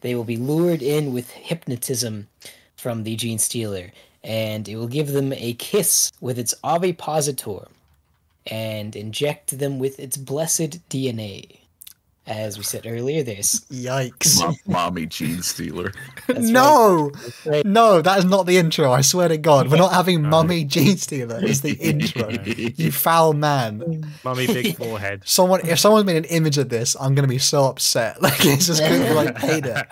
they will be lured in with hypnotism from the gene stealer, and it will give them a kiss with its ovipositor and inject them with its blessed DNA. As we said earlier, there's Yikes. Mom, mommy gene stealer. That's no, right. no, that is not the intro. I swear to God, we're not having Mummy Gene Stealer. It's the intro. You foul man. Mummy big forehead. Someone, if someone's made an image of this, I'm gonna be so upset. Like it's just gonna be like hate it.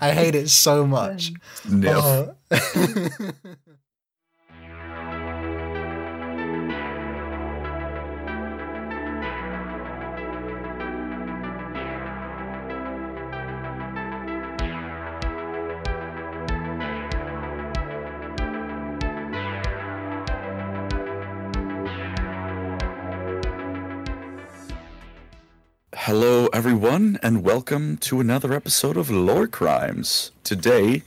I hate it so much. Sniff. Oh. Everyone, and welcome to another episode of Lorecrimes. Today,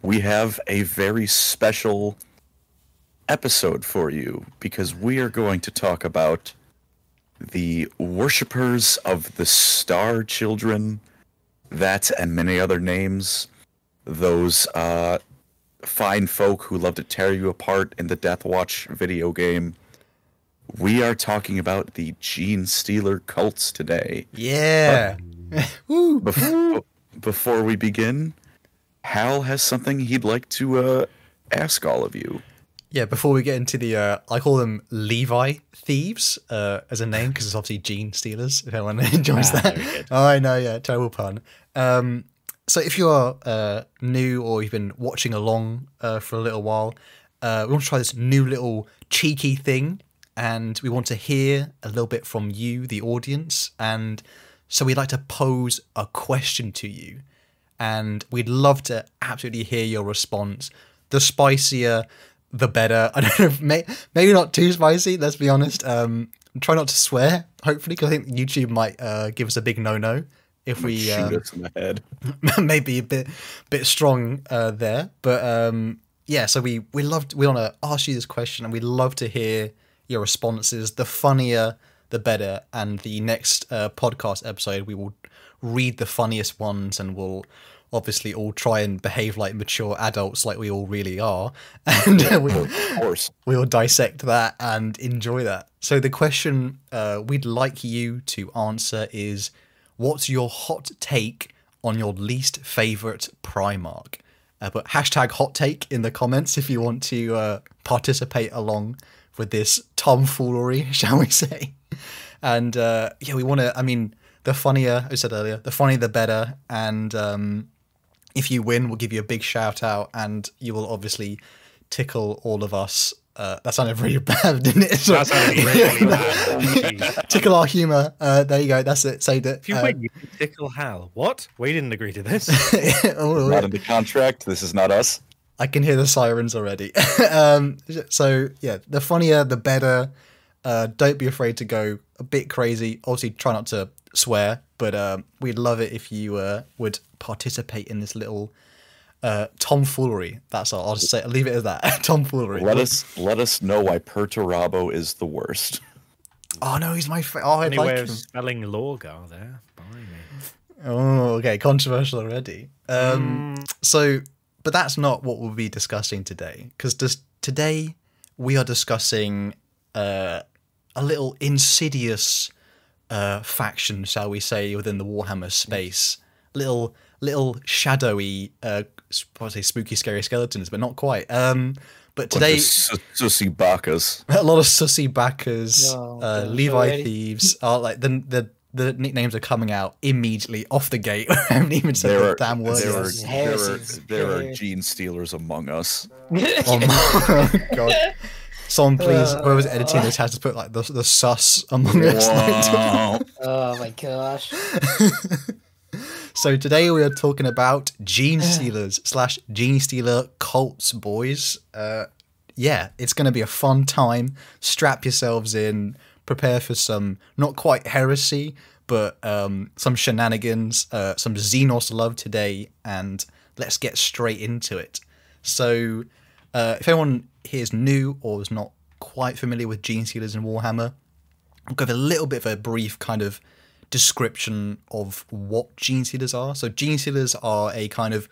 we have a very special episode for you because we are going to talk about the worshippers of the Star Children, that and many other names, those uh, fine folk who love to tear you apart in the Death Watch video game. We are talking about the Gene Stealer cults today. yeah. Woo. Before, before we begin, Hal has something he'd like to uh, ask all of you. Yeah, before we get into the, uh, I call them Levi thieves uh, as a name because it's obviously Gene Stealers. If anyone enjoys Ah, that, oh, I know, yeah, terrible pun. Um, so if you are uh, new or you've been watching along uh, for a little while, uh, we want to try this new little cheeky thing, and we want to hear a little bit from you, the audience, and so we'd like to pose a question to you and we'd love to absolutely hear your response. The spicier, the better. I don't know, if may, maybe not too spicy. Let's be honest. Um, try not to swear. Hopefully, because I think YouTube might uh, give us a big no-no if we Shoot um, us in the head. maybe a bit bit strong uh, there. But um, yeah, so we we loved we want to ask you this question, and we'd love to hear your responses. The funnier, the better. And the next uh, podcast episode, we will read the funniest ones, and we'll obviously all try and behave like mature adults, like we all really are, and we, Of course. we'll dissect that and enjoy that. So the question uh, we'd like you to answer is, what's your hot take on your least favorite Primarch? Uh, but hashtag hot take in the comments if you want to uh, participate along with this tomfoolery, shall we say? And uh, yeah, we want to. I mean, the funnier I said earlier, the funnier the better. And um, if you win, we'll give you a big shout out, and you will obviously tickle all of us. Uh, that sounded really bad, didn't it? That sounded really bad. tickle our humor. Uh, there you go. That's it. Saved it. If you Uh, win, you can tickle Hal. What? We didn't agree to this. oh, Not in the contract. This is not us. I can hear the sirens already. um, so yeah, the funnier, the better. Uh, don't be afraid to go a bit crazy. Obviously, try not to swear, but um, we'd love it if you uh, would participate in this little uh, tomfoolery. That's all. I'll just say, I'll leave it at that. tomfoolery. Let us let us know why Perturabo is the worst. Oh no, he's my. Fa- oh, I Any like way him. of spelling Lorgar there? Blimey. Oh, okay, controversial already. Um, so, but that's not what we'll be discussing today, because just today we are discussing uh, a little insidious uh, faction, shall we say, within the Warhammer space. Little, little shadowy, uh, I say spooky, scary skeletons, but not quite. Um, but today, Bunch of Sussy Bakas. a lot of sussy backers, No, uh, Levi already? thieves are like the the the nicknames are coming out immediately off the gate. I haven't even said There the are, damn word. there, are, there, are, there are gene stealers among us. Oh my god! Someone please, Uh, whoever's editing this has to put like the the sus among us. Wow. oh my gosh. so today we are talking about gene stealers slash gene stealer cults, boys. Uh, yeah, it's going to be a fun time. Strap yourselves in. Prepare for some not quite heresy, but um, some shenanigans, uh, some Xenos love today, and let's get straight into it. So, uh, if anyone here is new or is not quite familiar with Gene Stealers and Warhammer, I'll give a little bit of a brief kind of description of what gene stealers are. So gene stealers are a kind of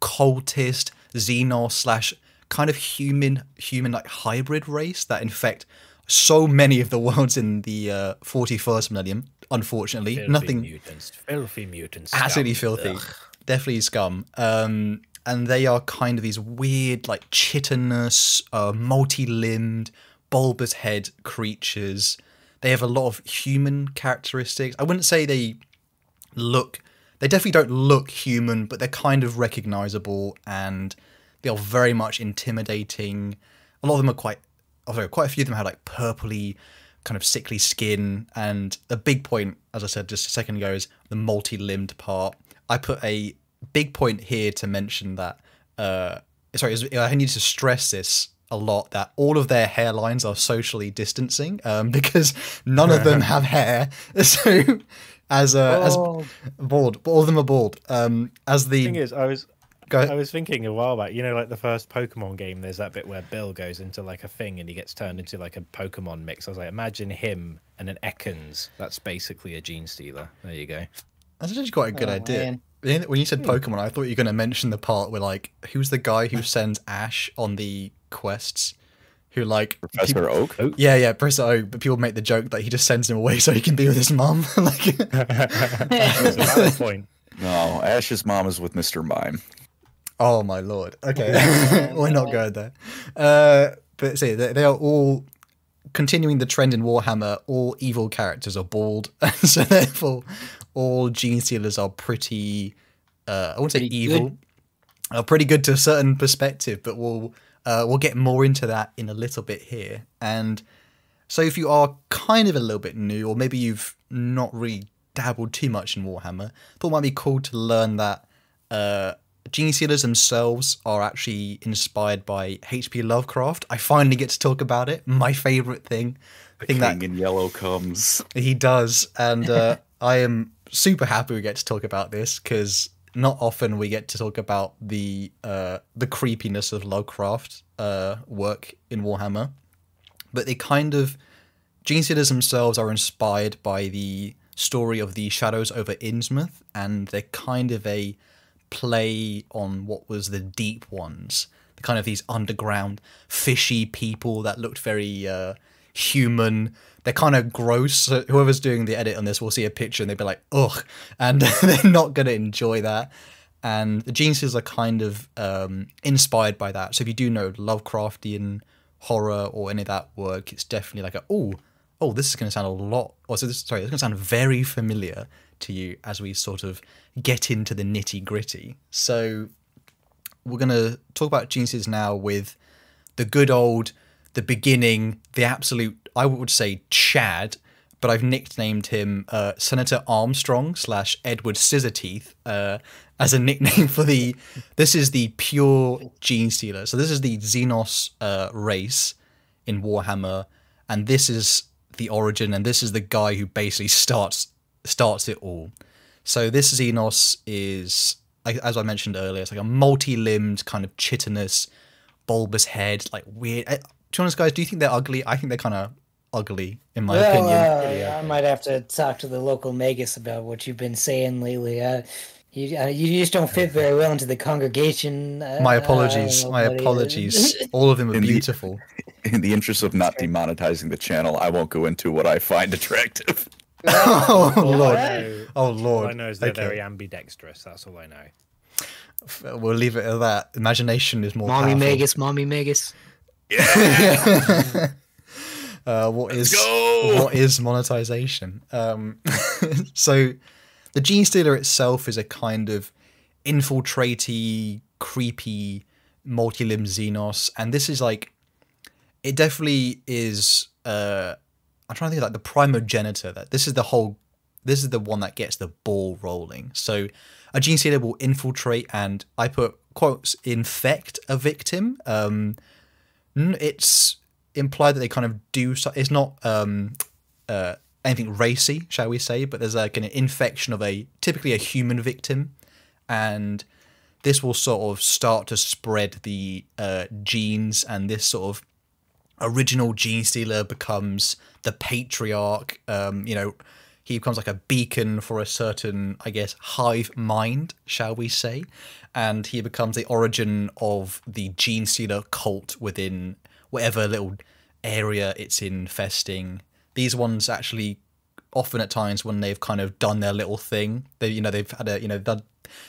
cultist xenos slash kind of human human like hybrid race that infect so many of the worlds in the uh, 41st millennium. Unfortunately, Filthy nothing mutants. Filthy mutants. absolutely filthy Ugh. definitely scum um and they are kind of these weird like chitinous uh multi-limbed bulbous head creatures they have a lot of human characteristics i wouldn't say they look they definitely don't look human but they're kind of recognizable and they are very much intimidating a lot of them are quite oh, sorry, quite a few of them had like purpley kind of sickly skin. And a big point as i said just a second ago is the multi-limbed part. I put a big point here to mention that uh sorry i need to stress this a lot that all of their hairlines are socially distancing um, because none of them have hair. So as uh, as bald all of them are bald. Um as the thing is, I was go I was thinking a while back. You know, like the first Pokemon game. There's that bit where Bill goes into like a thing and he gets turned into like a Pokemon mix. I was like, imagine him and an Ekans. That's basically a gene stealer. There you go. That's actually quite a good Oh, idea. man. When when you said hmm. Pokemon, I thought you were going to mention the part where, like, who's the guy who sends Ash on the quests? Who, like, Professor people- Oak. yeah, yeah, Professor Oak, but people make the joke that he just sends him away so he can be with his mom. like, That's a valid point. No, Ash's mom is with Mr. Mime. Oh my lord. Okay, we're not going there. Uh, but see, they, they are all continuing the trend in Warhammer. All evil characters are bald, and so therefore, all Gene Stealers are pretty. Uh, I wouldn't say Pretty evil. good. are pretty good to a certain perspective, but we'll uh, we'll get more into that in a little bit here. And so, if you are kind of a little bit new, or maybe you've not really dabbled too much in Warhammer, thought it might be cool to learn that uh, Gene Stealers themselves are actually inspired by H.P. Lovecraft. I finally get to talk about it. My favorite thing. The thing that in yellow comes. he does, and uh, I am super happy we get to talk about this because not often we get to talk about the uh, the creepiness of Lovecraft uh, work in Warhammer. But they kind of Gene Stealers themselves are inspired by the story of the Shadows over Innsmouth, and they're kind of a play on what was the Deep Ones, the kind of these underground fishy people that looked very uh, human. They're kind of gross. Whoever's doing the edit on this will see a picture and they'll be like, ugh, and they're not going to enjoy that. And the Stealers are kind of um, inspired by that. So if you do know Lovecraftian horror or any of that work, it's definitely like a oh, oh, this is going to sound a lot. Or so this, sorry, is going to sound very familiar to you as we sort of get into the nitty gritty. So we're going to talk about Stealers now with the good old, the beginning, the absolute, I would say Chad, but I've nicknamed him uh, Senator Armstrong slash Edward Scissorteeth uh, as a nickname for the. This is the pure Gene Stealer. So this is the Xenos uh, race in Warhammer, and this is the origin, and this is the guy who basically starts starts it all. So this Xenos is, as I mentioned earlier, it's like a multi-limbed kind of chitinous, bulbous head, like weird. eh, To be honest, guys, do you think they're ugly? I think they're kind of ugly, in my Well, opinion. uh, I might have to talk to the local magus about what you've been saying lately. Uh, you, uh, you just don't fit very well into the congregation. Uh, my apologies. know, My apologies. All of them are In the- beautiful. In the interest of not demonetizing the channel, I won't go into what I find attractive. Oh lord. I know, Oh all lord. I know is they're Okay. very ambidextrous. That's all I know. We'll leave it at that. Imagination is more Mommy powerful. magus, mommy magus. uh, what is go! what is monetization? Um, so the Gene Stealer itself is a kind of infiltratey, creepy, multi-limb Xenos, and this is like it definitely is. Uh, I'm trying to think of like the primogenitor. That this is the whole. This is the one that gets the ball rolling. So a Gene Stealer will infiltrate, and I put quotes infect a victim. Um, it's implied that they kind of do. So, it's not um, uh, anything racy, shall we say? But there's like an infection of a typically a human victim, and this will sort of start to spread the uh, genes, and this sort of original gene stealer becomes the patriarch. Um, you know, he becomes like a beacon for a certain, I guess, hive mind, shall we say, and he becomes the origin of the gene stealer cult within whatever little area it's infesting. These ones actually often at times when they've kind of done their little thing, they you know they've had a you know done,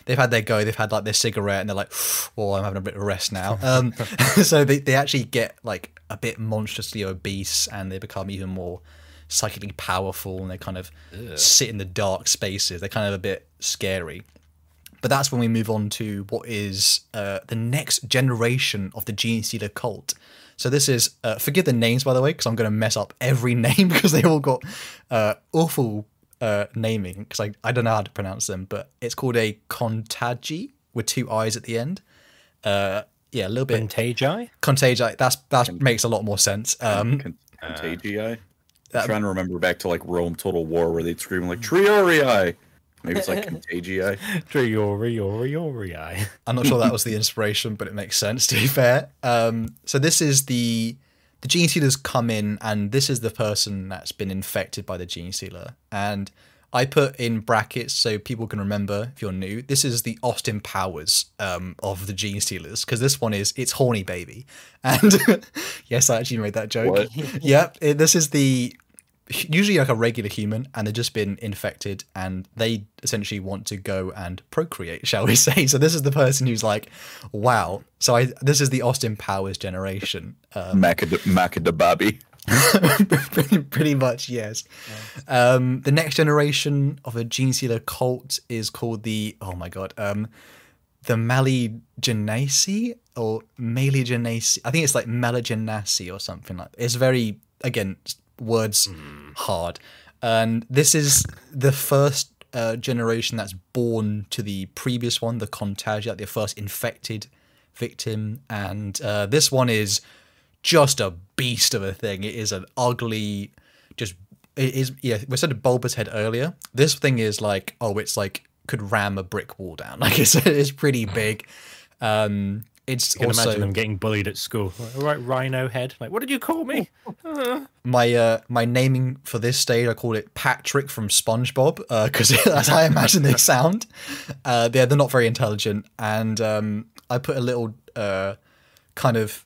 they've had their go, they've had like their cigarette, and they're like, "Oh, I'm having a bit of rest now." Um, so they they actually get like a bit monstrously obese, and they become even more psychically powerful, and they kind of sit in the dark spaces. They're kind of a bit scary. But that's when we move on to what is uh, the next generation of the Gene Stealer cult. So this is uh, forgive the names by the way because I'm going to mess up every name because they all got uh, awful uh, naming because I, I don't know how to pronounce them. But it's called a Contagi with two eyes at the end. Uh, yeah, a little bit Contagi? Contagi. That's that makes a lot more sense. Um, Con- Contagii. I'm trying to remember back to like Rome Total War where they'd scream like Triarii. Maybe it's like Contagii. Triori, Ori, Ori. I'm not sure that was the inspiration, but it makes sense to be fair. Um, so this is the the gene stealers come in, and this is the person that's been infected by the gene stealer, And I put in brackets so people can remember if you're new. This is the Austin Powers um, of the gene stealers because this one is it's horny baby, and yes, I actually made that joke. Yep, it, this is the usually like a regular human and they've just been infected and they essentially want to go and procreate shall we say so this is the person who's like wow so i this is the austin powers generation um, Macad- Macadababi. pretty, pretty much yes um the next generation of a gene stealer cult is called the oh my god um the Maligenasi or Maligenasi. I think it's like Maligenasi or something like. That. It's very again words hard, and this is the first uh, generation that's born to the previous one, the Contagia, the first infected victim, and uh, this one is just a beast of a thing. It is an ugly, just it is yeah. We said a bulbous head earlier. This thing is like oh, it's like could ram a brick wall down. Like it's it's pretty big. Um, it's I can also imagine them getting bullied at school. Like, All right, rhino head. Like, what did you call me? my uh my naming for this stage. I call it Patrick from SpongeBob uh, because that's how I imagine they sound. Uh, they're they're not very intelligent, and um, I put a little uh kind of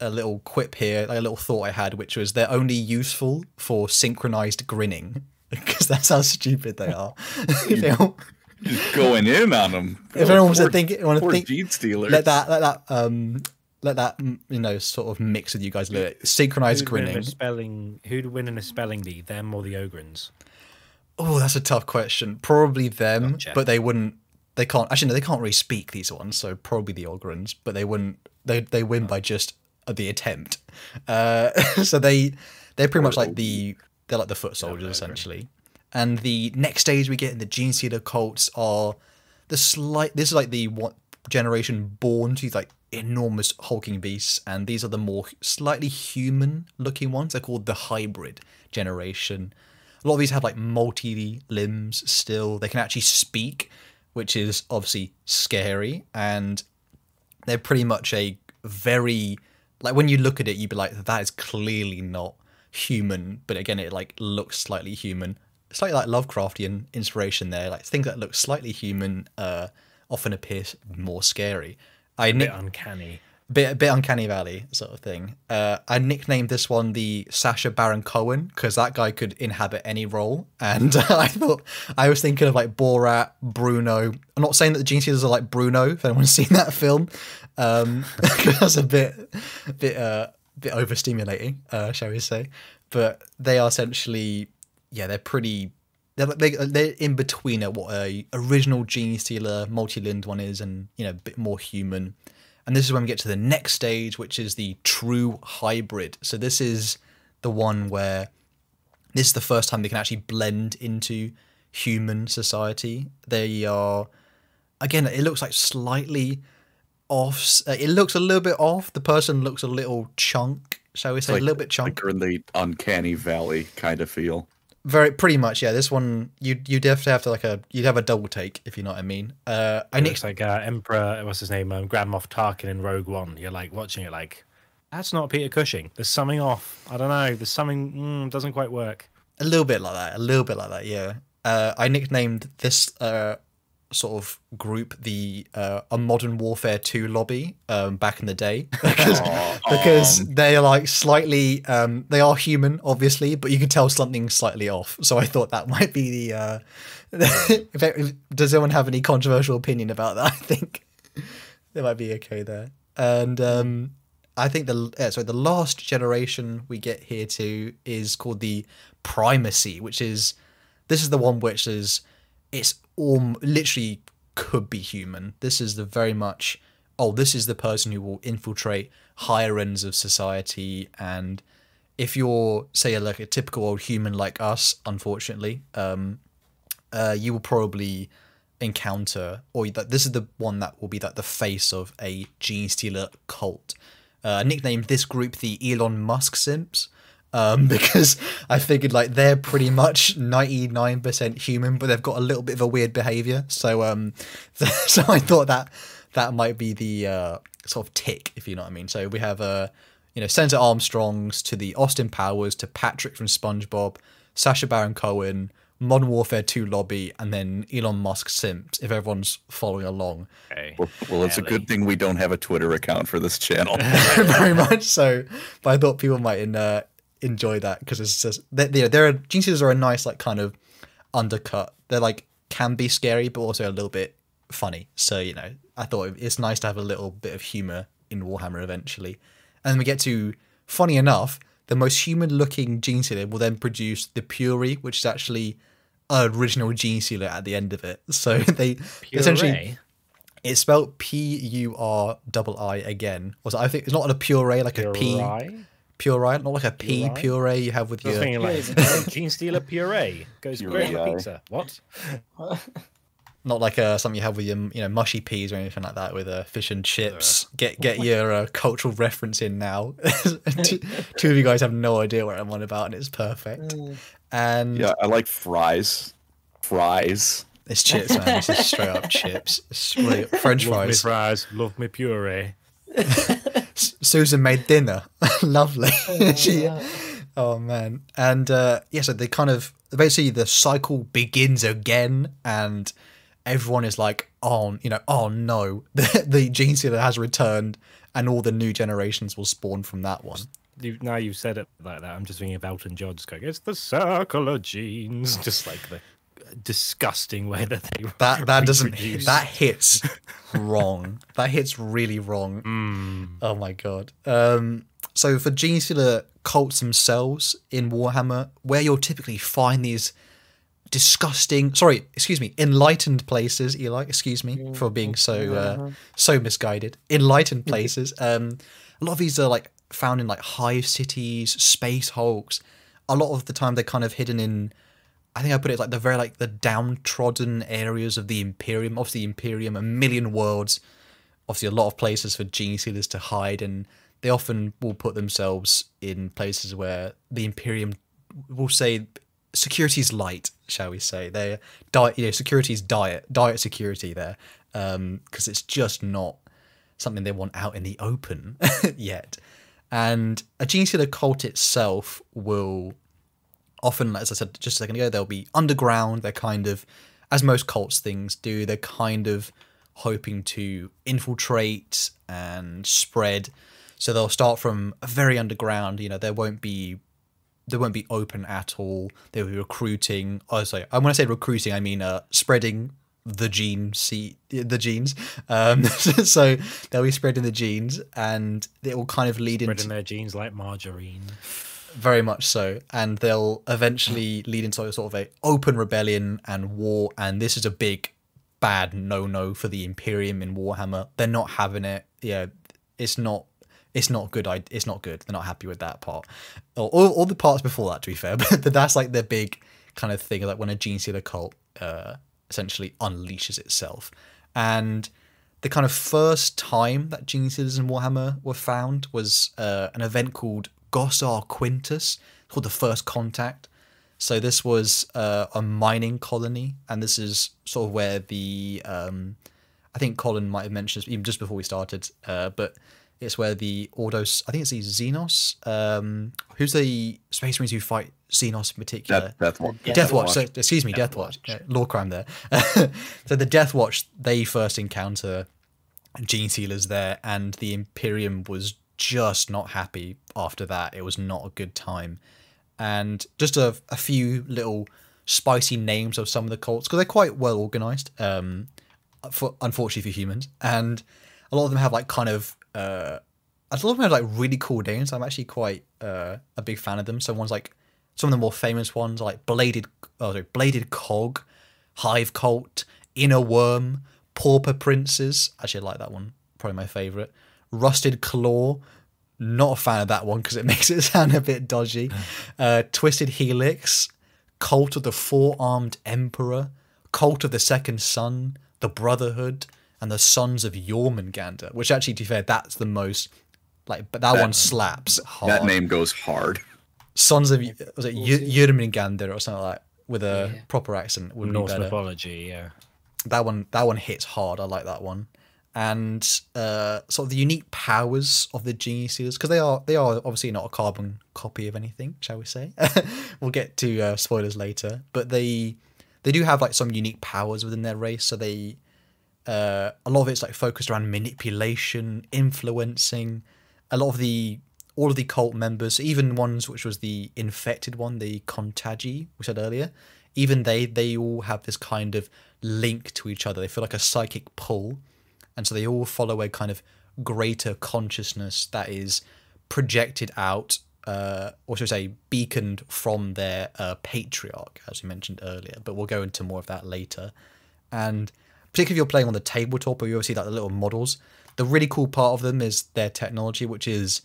a little quip here, like a little thought I had, which was they're only useful for synchronized grinning because that's how stupid they are. They all- Just going in on them. if anyone wants to think, want to poor think, gene stealers. let that, let that, um, let that, you know, sort of mix with you guys a little bit. Synchronized Who'd grinning. a spelling? Who'd win in a spelling bee? Them or the Ogryns? Oh, that's a tough question. Probably them, Gotcha. but they wouldn't. They can't. Actually, no, they can't really speak these ones. So probably the Ogryns, but they wouldn't. They they win by just the attempt. Uh, so they they're pretty much like the they're like the foot soldiers essentially. And the next stage we get in the Gene Stealer cults are the slight. This is like the what generation born to like enormous hulking beasts, and these are the more slightly human looking ones. They're called the hybrid generation. A lot of these have like multi limbs still. They can actually speak, which is obviously scary. And they're pretty much a very like when you look at it, you'd be like, that is clearly not human. But again, it like looks slightly human. Slightly like Lovecraftian inspiration there. Like things that look slightly human uh, often appear more scary. I Bit nick- uncanny. bit a bit uncanny valley sort of thing. Uh, I nicknamed this one the Sacha Baron Cohen because that guy could inhabit any role, and I thought I was thinking of like Borat, Bruno. I'm not saying that the Gene Stealers are like Bruno. If anyone's seen that film, um, that's a bit bit uh, bit overstimulating, uh, shall we say? But they are essentially yeah, they're pretty. They're, they, they're in between at what a original gene stealer multi-limbed one is and you know a bit more human and this is when we get to the next stage which is the true hybrid so this is the one where this is the first time they can actually blend into human society they are again it looks like slightly off uh, it looks a little bit off the person looks a little chunk shall we say like, a little bit chunk Like in the uncanny valley kind of feel. very pretty much yeah this one you you'd have to have to like a you'd have a double take if you know what i mean uh i It nicked looks like uh, Emperor, what's his name? Um, Grand Moff Tarkin in Rogue One. You're like watching it, like that's not Peter Cushing. There's something off. I don't know. There's something mm, doesn't quite work. A little bit like that. A little bit like that. Yeah. Uh, I nicknamed this uh, sort of group the uh, a modern warfare 2 lobby um, back in the day. Because because they're like slightly um, they are human obviously but you can tell something's slightly off. So i thought that might be the uh, if it- does anyone have any controversial opinion about that? I think they might be okay there. And um, i think the uh, sorry the last generation we get here to is called the primacy which is this is the one which is it's all literally could be human. This is the very much oh, this is the person who will infiltrate higher ends of society and if you're say like a typical old human like us, unfortunately, um, uh, you will probably encounter or that this is the one that will be like the face of a gene stealer cult. Uh, nicknamed this group the Elon Musk simps um, because I figured like they're pretty much ninety nine percent human, but they've got a little bit of a weird behavior. So um, so I thought that that might be the uh, sort of tick, if you know what I mean. So we have uh, you know Senator Armstrongs to the Austin Powers to Patrick from SpongeBob, Sacha Baron Cohen. Modern Warfare 2 lobby and then Elon Musk simps if everyone's following along. Okay. Well, well, it's a good thing we don't have a Twitter account for this channel. very much so. But I thought people might in, uh, enjoy that because it's just they, they, they're gene stealers are a nice like kind of undercut. They're like can be scary but also a little bit funny. So you know, I thought it's nice to have a little bit of humor in Warhammer eventually. And then we get to funny enough, the most human looking gene stealer will then produce the Puri, which is actually an original gene stealer at the end of it. So they essentially Puree? it's spelled P U R double I again. Was I think it's not a puree like a P Puree? puree, not like a P Puree? puree you have with I your. thinking like Yeah, Gene Stealer puree goes great on Puree. pizza. What? Not like uh, something you have with your you know mushy peas or anything like that with uh, fish and chips. Get get your uh, cultural reference in now. two, two of you guys have no idea what I'm on about, and it's perfect. And yeah, I like fries. Fries. it's chips, man. It's just straight up chips. It's really, French Love me fries. fries, love me puree. Susan made dinner. Lovely. she, oh man. And uh, yeah, so they kind of basically the cycle begins again, and everyone is like, oh, you know, oh no, the, the gene stealer has returned, and all the new generations will spawn from that one. You, now you've said it like that, I'm just thinking of Elton John just going, it's the circle of genes. Just like the disgusting way that they That that doesn't reproduce. that hits wrong. That hits really wrong. Mm. Oh my god. Um, so for gene stealer cults themselves in Warhammer, where you'll typically find these disgusting, sorry, excuse me, enlightened places. Eli, excuse me for being so uh, so misguided. Enlightened places. Um, a lot of these are like found in like hive cities, space hulks. A lot of the time they're kind of hidden in I think I put it like the very like the downtrodden areas of the Imperium. Obviously, Imperium, a million worlds. Obviously, a lot of places for gene stealers to hide, and they often will put themselves in places where the Imperium will say security's light, shall we say? They diet, you know, security's diet, diet security there, um, because it's just not something they want out in the open yet. And a gene stealer cult itself will often, as I said just a second ago, they'll be underground. They're kind of, as most cults things do, they're kind of hoping to infiltrate and spread. So they'll start from very underground. You know, there won't be they won't be open at all. They'll be recruiting. Oh, sorry. When I say recruiting, I mean uh, spreading the gene see the genes. Um, so they'll be spreading the genes, and it will kind of lead into Spreading into their genes like margarine. Very much so, and they'll eventually lead into a sort of a open rebellion and war. And this is a big bad no no for the Imperium in Warhammer. They're not having it. Yeah, it's not. It's not good. I. It's not good. They're not happy with that part, or all, all the parts before that. To be fair, but that's like their big kind of thing. Like when a gene stealer cult uh, essentially unleashes itself, and the kind of first time that gene in Warhammer were found was uh, an event called Gossar Quintus, called the First Contact. So this was uh, a mining colony, and this is sort of where the um, I think Colin might have mentioned this even just before we started, uh, but It's where the Ordos, I think it's the Xenos. Um, who's the Space Marines who fight Xenos in particular? Death, Death Watch. Death Death Watch. Watch. So, excuse me, Death, Watch. Yeah, lore crime there. so the Death Watch, they first encounter Gene Stealers there, and the Imperium was just not happy after that. It was not a good time. And just a, a few little spicy names of some of the cults, because they're quite well organized, um, for, unfortunately for humans. And a lot of them have like kind of. Uh, a lot of them have like really cool names. I'm actually quite uh, a big fan of them. So ones like some of the more famous ones like bladed, oh, sorry, bladed cog, hive cult, inner worm, pauper princes. Actually, I like that one. Probably my favorite. Rusted claw. Not a fan of that one because it makes it sound a bit dodgy. Uh, Twisted helix, cult of the four armed emperor, cult of the second son, the brotherhood, and the sons of Jormungandr. Which actually, to be fair, that's the most like. But that, one slaps hard. That name goes hard. Sons of was it Jormungandr or something like that with a Yeah. proper accent would be Norse better. mythology, yeah. That one that one hits hard. I like that one. And uh, sort of the unique powers of the genie sealers because they are they are obviously not a carbon copy of anything, shall we say? we'll get to uh, spoilers later, but they they do have like some unique powers within their race. So they uh, a lot of it's like focused around manipulation, influencing. A lot of the all of the cult members, even ones which was the infected one, the Contagi we said earlier, even they they all have this kind of link to each other. They feel like a psychic pull, and so they all follow a kind of greater consciousness that is projected out, uh, or should I say, beaconed from their uh, patriarch, as we mentioned earlier. But we'll go into more of that later. And particularly if you're playing on the tabletop, or you see like the little models, the really cool part of them is their technology, which is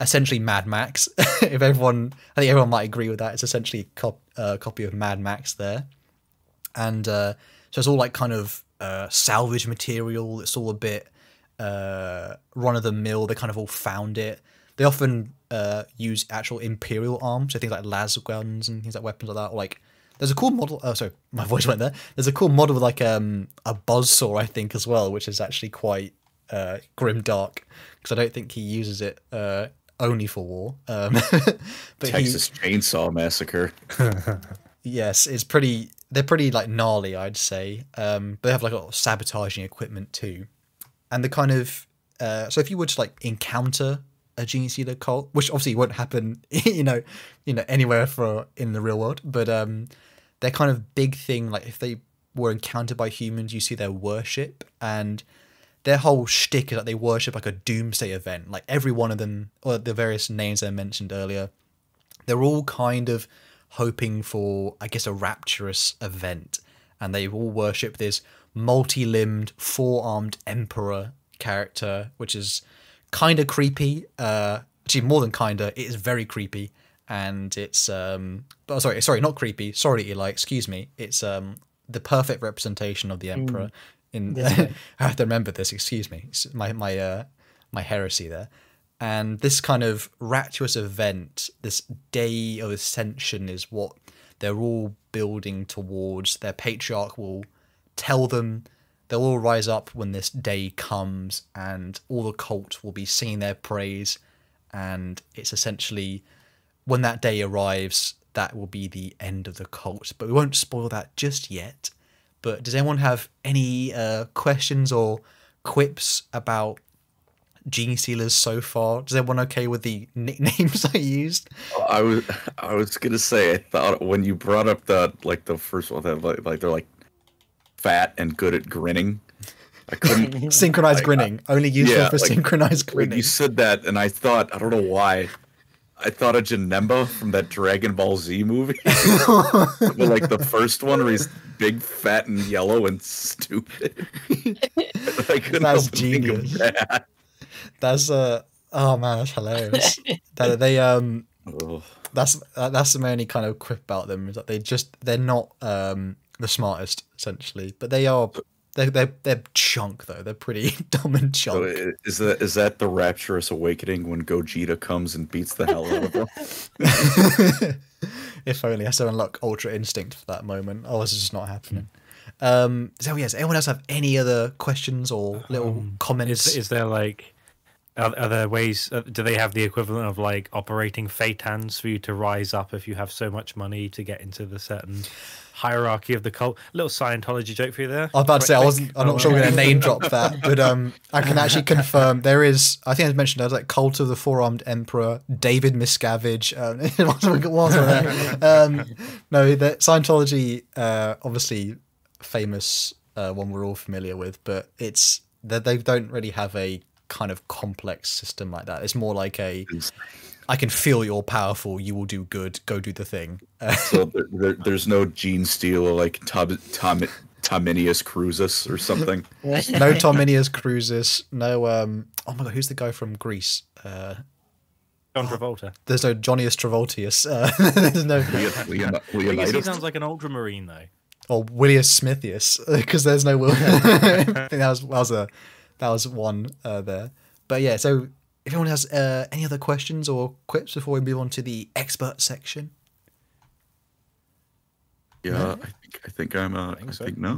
essentially Mad Max. if everyone, I think everyone might agree with that. It's essentially a cop, uh, copy of Mad Max there, and uh, so it's all like kind of uh, salvage material. It's all a bit uh, run of the mill. They kind of all found it. They often uh, use actual imperial arms, so things like las guns and things like weapons like that. Or like, there's a cool model. Oh, sorry, my voice went there. There's a cool model with like um, a buzzsaw, I think, as well, which is actually quite uh, grim dark because I don't think he uses it uh, only for war. Um, but he, Texas Chainsaw Massacre. yes, it's pretty. They're pretty like gnarly, I'd say. Um, they have like a lot of sabotaging equipment too, and the kind of. Uh, so if you were to like encounter a genie sealer cult, which obviously won't happen, you know, you know anywhere for in the real world, but um, their kind of big thing, like if they were encountered by humans, you see their worship and their whole shtick is that they worship like a doomsday event. Like every one of them, or the various names I mentioned earlier, they're all kind of hoping for, I guess, a rapturous event, and they all worship this multi-limbed, four-armed emperor character, which is kind of creepy. Uh, actually, more than kinda, it is very creepy, and it's um, oh, sorry, sorry, not creepy. Sorry, Eli, excuse me. It's um, the perfect representation of the emperor. In I have to remember this. Excuse me, It's my my uh, my heresy there. And this kind of rapturous event, this day of ascension, is what they're all building towards. Their patriarch will tell them they'll all rise up when this day comes, and all the cult will be singing their praise. And it's essentially when that day arrives, that will be the end of the cult. But we won't spoil that just yet. But does anyone have any uh, questions or quips about Genie Sealers so far? Is everyone okay with the nicknames I used? I was I was gonna say I thought when you brought up the like the first one that like, like they're like fat and good at grinning. I couldn't Synchronized I- grinning, only useful yeah, for like, synchronized grinning. you said that and I thought I don't know why. I thought of Janemba from that Dragon Ball Z movie. but like the first one where he's big, fat, and yellow and stupid. I couldn't That's help but think of genius. that. That's uh oh man, that's hilarious. that they um Ugh. that's uh, that's the only kind of quip about them is that they just they're not um the smartest essentially, but they are they're they're, they're chunk though. They're pretty dumb and chunk. i- is that is that the rapturous awakening when Gogeta comes and beats the hell out of them? if only I had to unlock Ultra Instinct for that moment. Oh, this is just not happening. Um, so yes, anyone else have any other questions or little Um, comments? Is is there like Are, are there ways? Uh, do they have the equivalent of like operating thetans for you to rise up if you have so much money to get into the certain hierarchy of the cult? A little Scientology joke for you there. I was about to say I wasn't. I'm not sure we're going to name drop that, but um, I can actually confirm there is. I think I mentioned there's like cult of the four armed emperor, David Miscavige. Um, was there? Um, no, the Scientology, uh, obviously famous uh, one we're all familiar with, but it's that they don't really have a kind of complex system like that. It's more like a. I can feel you're powerful. You will do good. Go do the thing. Uh, So there, there, there's no Gene Stealer like Tom, Tom, Tominius Cruises or something. no Tominius Cruises. No. Um. Oh my god, who's the guy from Greece? Uh, John Travolta. there's no Johnnyus Travoltius. Uh, there's no Leon, Leon, I guess he sounds like an ultramarine though. or Willius Smithius because there's no Will. I think that was that was a that was one uh, there. But yeah, so if anyone has uh, any other questions or quips before we move on to the expert section, Yeah, I think I think I'm. Uh, I think, so. no,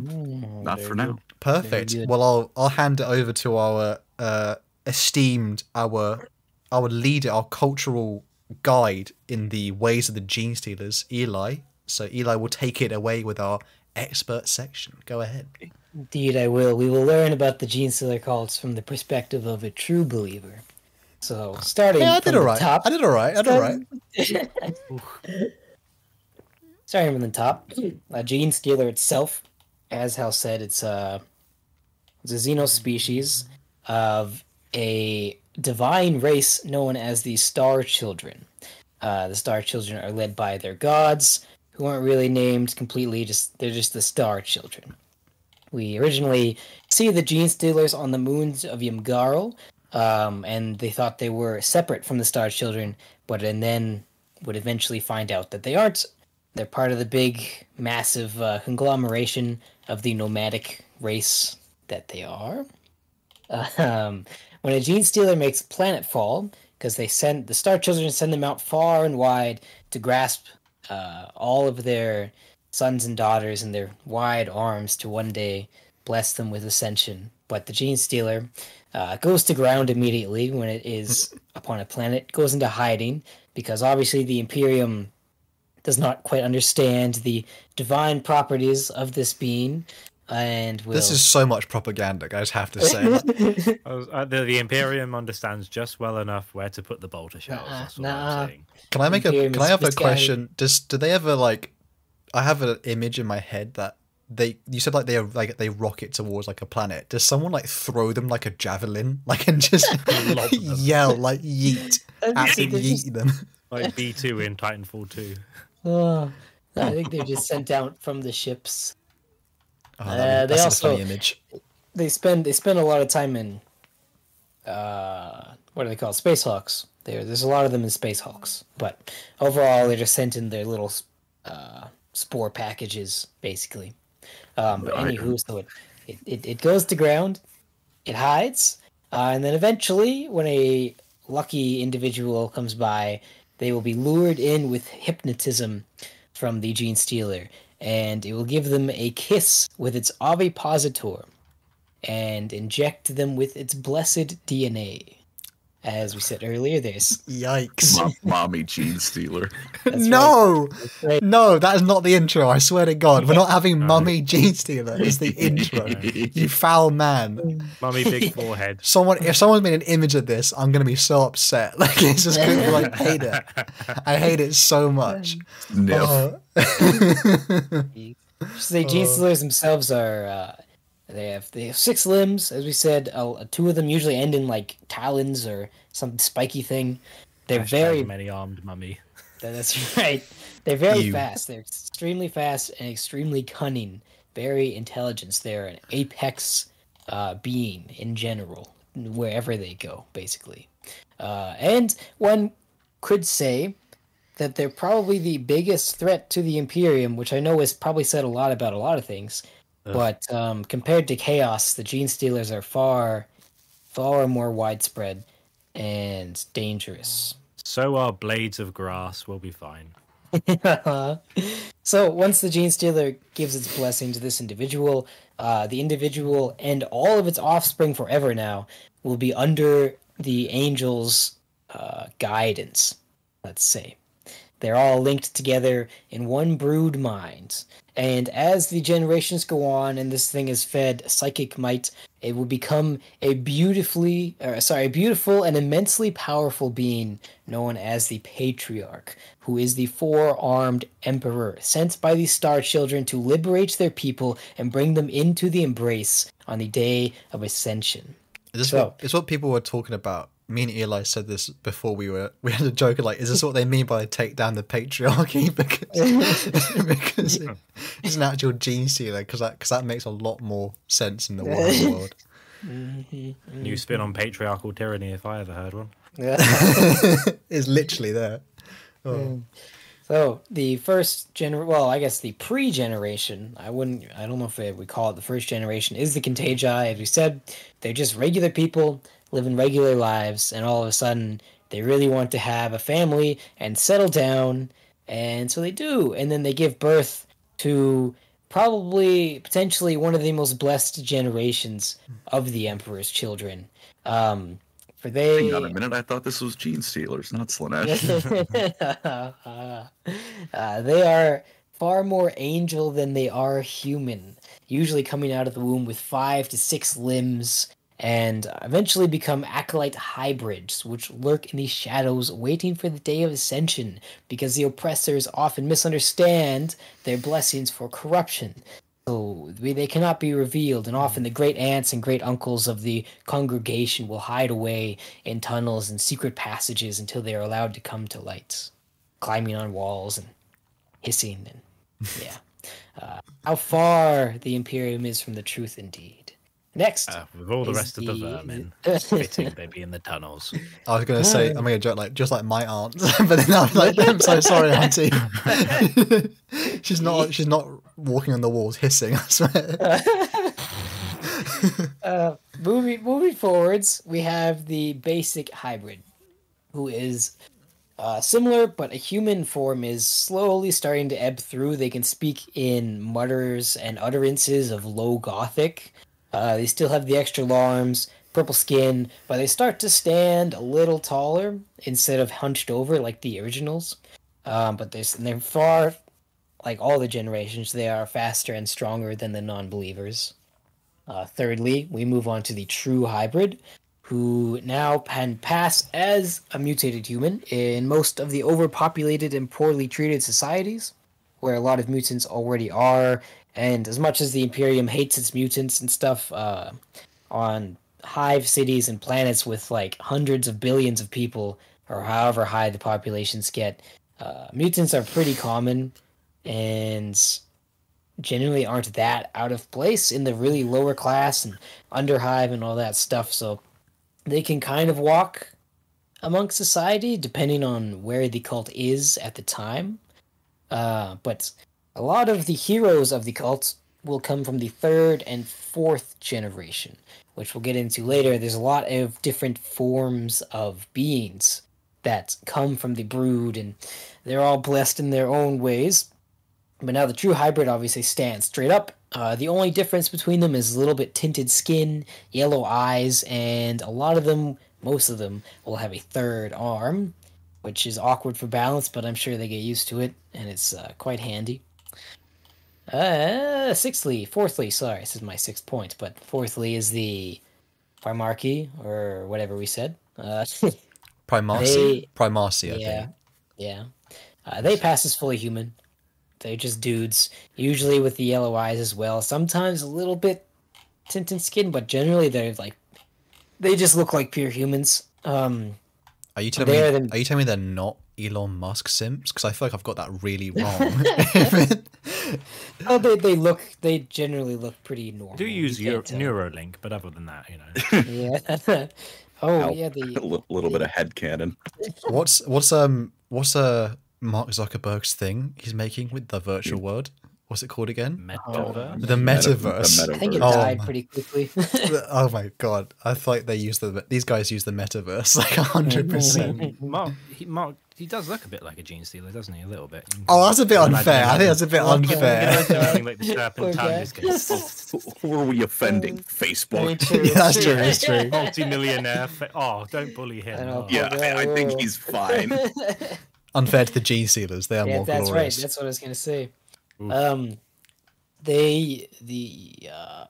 not for now. perfect. good. Well, I'll I'll hand it over to our uh, esteemed our our leader, our cultural guide in the ways of the gene stealers, Eli. So Eli will take it away with our expert section. Go ahead. Indeed, I will. We will learn about the gene stealer cults from the perspective of a true believer. So, starting Yeah, I did from all the right. top, I did all right. I did all right. starting from the top, a gene stealer itself, as Hal said, it's a it's a xenospecies of a divine race known as the Star Children. Uh, the Star Children are led by their gods, who aren't really named completely. Just they're just the Star Children. We originally see the gene stealers on the moons of Ymgarl, um, and they thought they were separate from the Star Children, but and then would eventually find out that they aren't. They're part of the big, massive uh, conglomeration of the nomadic race that they are. Um, when a gene stealer makes planetfall, because they send the Star Children send them out far and wide to grasp uh, all of their sons and daughters in their wide arms to one day bless them with ascension. But the gene stealer uh, goes to ground immediately when it is upon a planet, goes into hiding because obviously the Imperium does not quite understand the divine properties of this being, and will. This is so much propaganda, guys. Have to say. I was- uh, the, the Imperium understands just well enough where to put the bolter shells. Nah, That's nah. Can I make a? Can I have a misguided. question? Does do they ever like? I have an image in my head that they. You said like they are like they rocket towards like a planet. Does someone like throw them like a javelin, like and just Lob yell like yeet, absolutely They're just- yeet them? Like B two in Titanfall two. Oh, I think they're just sent out from the ships. Oh, Uh, that, they that's also- a funny image. They spend they spend a lot of time in uh what are they called? Space Hulks. There there's a lot of them in Space Hulks. But overall they're just sent in their little uh spore packages, basically. Um but Right. anywho, so it, it, it, goes to ground, it hides, uh, and then eventually when a lucky individual comes by, they will be lured in with hypnotism from the gene stealer, and it will give them a kiss with its ovipositor and inject them with its blessed DNA. As we said earlier, there's Yikes! Mom, mommy Gene Stealer. that's no, right. no, that is not the intro. I swear to God, we're not having Mummy Gene Stealer. It's the intro. You foul man. Mummy big forehead. Someone, if someone's made an image of this, I'm gonna be so upset. Like it's just gonna be like hate it. I hate it so much. No. Oh. So the gene stealers themselves are uh, they have they have six limbs, as we said. Uh, two of them usually end in like talons or some spiky thing. They're Hashtag very many armed mummy. That's right. They're very Ew. fast. They're extremely fast and extremely cunning. Very intelligent. They're an apex uh, being in general, wherever they go, basically. Uh, and one could say that they're probably the biggest threat to the Imperium, which I know has probably said a lot about a lot of things. Ugh. But um, compared to Chaos, the Gene Stealers are far, far more widespread and dangerous. So our blades of grass will be fine. so once the gene stealer gives its blessing to this individual, uh, the individual and all of its offspring forever now will be under the angels' uh, guidance. Let's say they're all linked together in one brood mind. And as the generations go on and this thing is fed psychic might, it will become a beautifully, or sorry, a beautiful and immensely powerful being known as the Patriarch, who is the four armed emperor sent by the Star Children to liberate their people and bring them into the embrace on the day of ascension. Is this So- what, what people were talking about. Me and Eli said this before we were we had a joke like, is this what they mean by take down the patriarchy? Because because it- it's an actual gene stealer. Because that because that makes a lot more sense in the wild world. New spin on patriarchal tyranny, if I ever heard one. Yeah, it's literally there. Oh. So the first gener well, I guess the pre-generation, I wouldn't I don't know if we call it the first generation, is the Contagi. As we said, they're just regular people living regular lives, and all of a sudden they really want to have a family and settle down, and so they do, and then they give birth to probably potentially one of the most blessed generations of the Emperor's children. Um, for they Hang on a minute. I thought this was Gene Stealers, not Slaanesh. uh, they are far more angel than they are human, usually coming out of the womb with five to six limbs, and eventually become acolyte hybrids, which lurk in the shadows waiting for the day of ascension, because the oppressors often misunderstand their blessings for corruption. So they cannot be revealed, and often the great aunts and great uncles of the congregation will hide away in tunnels and secret passages until they are allowed to come to light, climbing on walls and hissing and yeah. Uh, how far the Imperium is from the truth, indeed. Next, Uh, with all the is rest of the vermin, fitting they be in the tunnels. I was gonna say I'm gonna joke like just like my aunt, but then I'm like I'm so sorry, auntie. she's not she's not walking on the walls hissing. I swear. uh, moving moving forwards, we have the basic hybrid, who is uh, similar, but a human form is slowly starting to ebb through. They can speak in mutters and utterances of low Gothic. Uh, they still have the extra arms, purple skin, but they start to stand a little taller instead of hunched over like the originals. Um, but they're, they're far, like all the generations, they are faster and stronger than the non-believers. Uh, thirdly, we move on to the true hybrid, who now can pass as a mutated human in most of the overpopulated and poorly treated societies, where a lot of mutants already are. And as much as the Imperium hates its mutants and stuff, uh, on hive cities and planets with like hundreds of billions of people, or however high the populations get, uh, mutants are pretty common and generally aren't that out of place in the really lower class and underhive and all that stuff. So they can kind of walk among society depending on where the cult is at the time. Uh, but a lot of the heroes of the cult will come from the third and fourth generation, which we'll get into later. There's a lot of different forms of beings that come from the brood, and they're all blessed in their own ways. But now the true hybrid obviously stands straight up. Uh, the only difference between them is a little bit tinted skin, yellow eyes, and a lot of them, most of them, will have a third arm, which is awkward for balance, but I'm sure they get used to it, and it's uh, quite handy. Uh, sixthly, fourthly, sorry, this is my sixth point, but fourthly is the Primarchy, or whatever we said. Uh, Primarcy. They- Primarcy, I yeah, think. yeah. Uh, they pass as fully human. They're just dudes, usually with the yellow eyes as well. Sometimes a little bit tinted skin, but generally they're like they just look like pure humans. Um, Are you telling me? The- Are you telling me they're not Elon Musk simps? Because I feel like I've got that really wrong. oh, they they look they generally look pretty normal. Do use You Euro- Neuralink, but other than that, you know. Yeah. oh Ow. yeah, a the li- little bit of head headcanon. what's what's um what's uh Mark Zuckerberg's thing he's making with the virtual world? What's it called again? Metaverse. The Meta- metaverse. the I think it Oh died my- pretty quickly. oh my god! I thought they use the these guys use the metaverse like hundred percent. Mark, he, Mark, he does look a bit like a gene stealer, doesn't he? A little bit. Oh, that's a bit unfair. I think that's a bit unfair. Imagine like the serpentine guy. just goes, Who are we offending? Very Facebook. true. Yeah, that's true. That's true. multi-millionaire. Fa- oh, don't bully him. I know. Oh. Yeah, I, I think he's fine. Unfair to the Gene Stealers. They are more bullied. yeah, more that's glorious. right. That's what I was gonna say. Oof. Um, they the uh,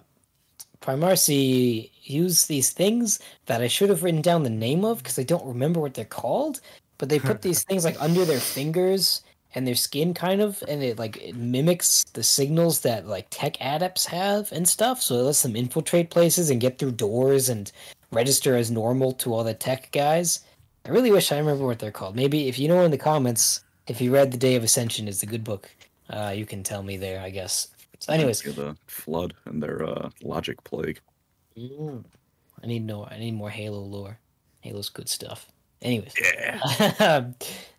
Primarcy use these things that I should have written down the name of because I don't remember what they're called. But they put these things like under their fingers and their skin, kind of, and it like it mimics the signals that like tech adepts have and stuff. So it lets them infiltrate places and get through doors and register as normal to all the tech guys. I really wish I remember what they're called. Maybe if you know in the comments, if you read The Day of Ascension is a good book, uh, you can tell me there, I guess. So, anyways, the flood and their uh, logic plague. mm, I need no, I need more Halo lore. Halo's good stuff. Anyways, Yeah.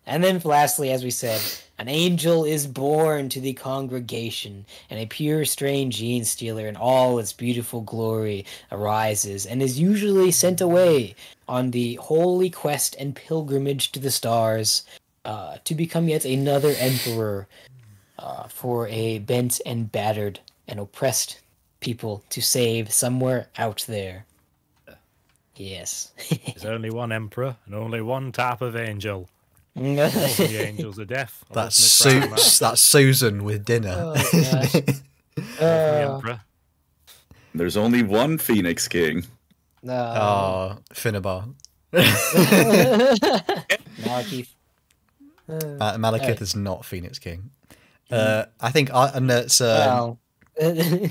and then lastly, as we said, an angel is born to the congregation, and a pure strain gene stealer in all its beautiful glory arises, and is usually sent away on the holy quest and pilgrimage to the stars, uh, to become yet another emperor uh, for a bent and battered and oppressed people to save somewhere out there. Yes. There's only one emperor and only one type of angel. The angels are deaf. I'll That's Su- the crown mouth. that's Susan with dinner. Oh, gosh. The Uh, emperor. There's only one Phoenix King. no. oh, Finubar. Malekith. Uh, Ma- Malekith Alright. is not Phoenix King. Uh, I think I, and it's um, well,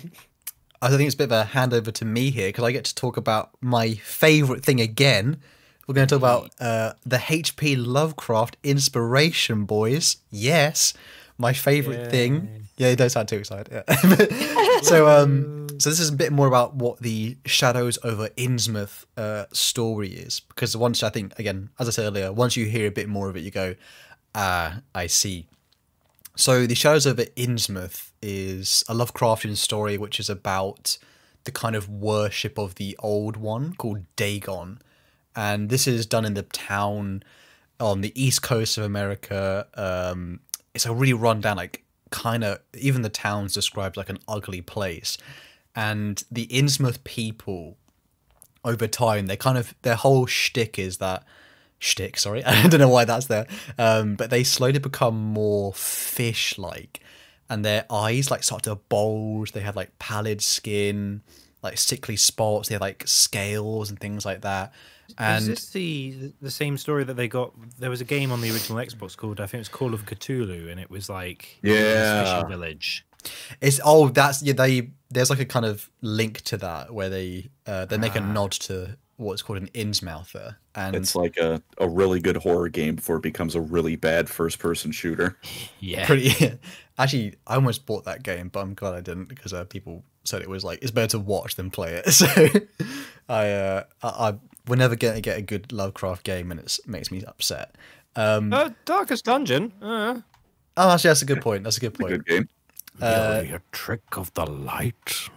I think it's a bit of a handover to me here because I get to talk about my favorite thing again. We're going to talk about uh, the HP Lovecraft inspiration, boys. Yes, my favorite thing. Yeah, you don't sound too excited. Yeah. so, um, so this is a bit more about what the Shadows over Innsmouth uh, story is because once I think again, as I said earlier, once you hear a bit more of it, you go, ah, I see. So, The Shadows over Innsmouth is a Lovecraftian story which is about the kind of worship of the Old One called Dagon. And this is done in the town on the east coast of America. Um, it's a really rundown, like, kind of, even the town's described like an ugly place. And the Innsmouth people over time, they kind of their whole shtick is that shtick. Sorry, I don't know why that's there. Um, but they slowly become more fish-like, and their eyes like start to bulge. They have like pallid skin, like sickly spots. They have like scales and things like that. And this the the same story that they got? There was a game on the original Xbox called I think it was Call of Cthulhu, and it was like Yeah. fishing village. It's oh that's yeah they there's like a kind of link to that where they uh, they make a nod to what's called an Innsmouther and It's like a, a really good horror game before it becomes a really bad first person shooter. Yeah, pretty actually I almost bought that game but I'm glad I didn't because uh, people said it was like it's better to watch than play it so I uh I, I we're never going to get a good Lovecraft game and it makes me upset um uh, Darkest Dungeon. Uh, oh actually that's a good point that's a good It's a point good game. Uh, a trick of the light.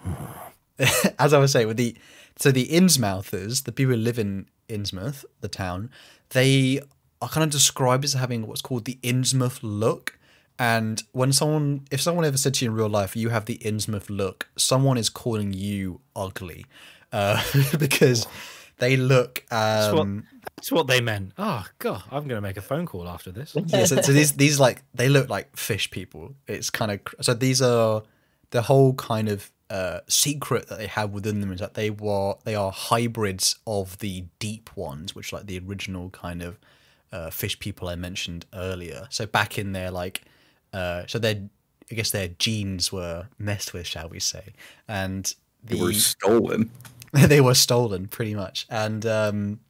as I was saying, with the so the Innsmouthers, the people who live in Innsmouth, the town, they are kind of described as having what's called the Innsmouth look. And when someone, if someone ever said to you in real life, you have the Innsmouth look, someone is calling you ugly, uh, because they look. That's what, Um, that's what they meant. Oh god, I'm gonna make a phone call after this. yeah, so, so these these like they look like fish people. It's kind of so these are the whole kind of uh, secret that they have within them is that they were they are hybrids of the deep ones, which like the original kind of uh, fish people I mentioned earlier. So back in their like uh, so their I guess their genes were messed with, shall we say, and They were stolen. they were stolen pretty much and um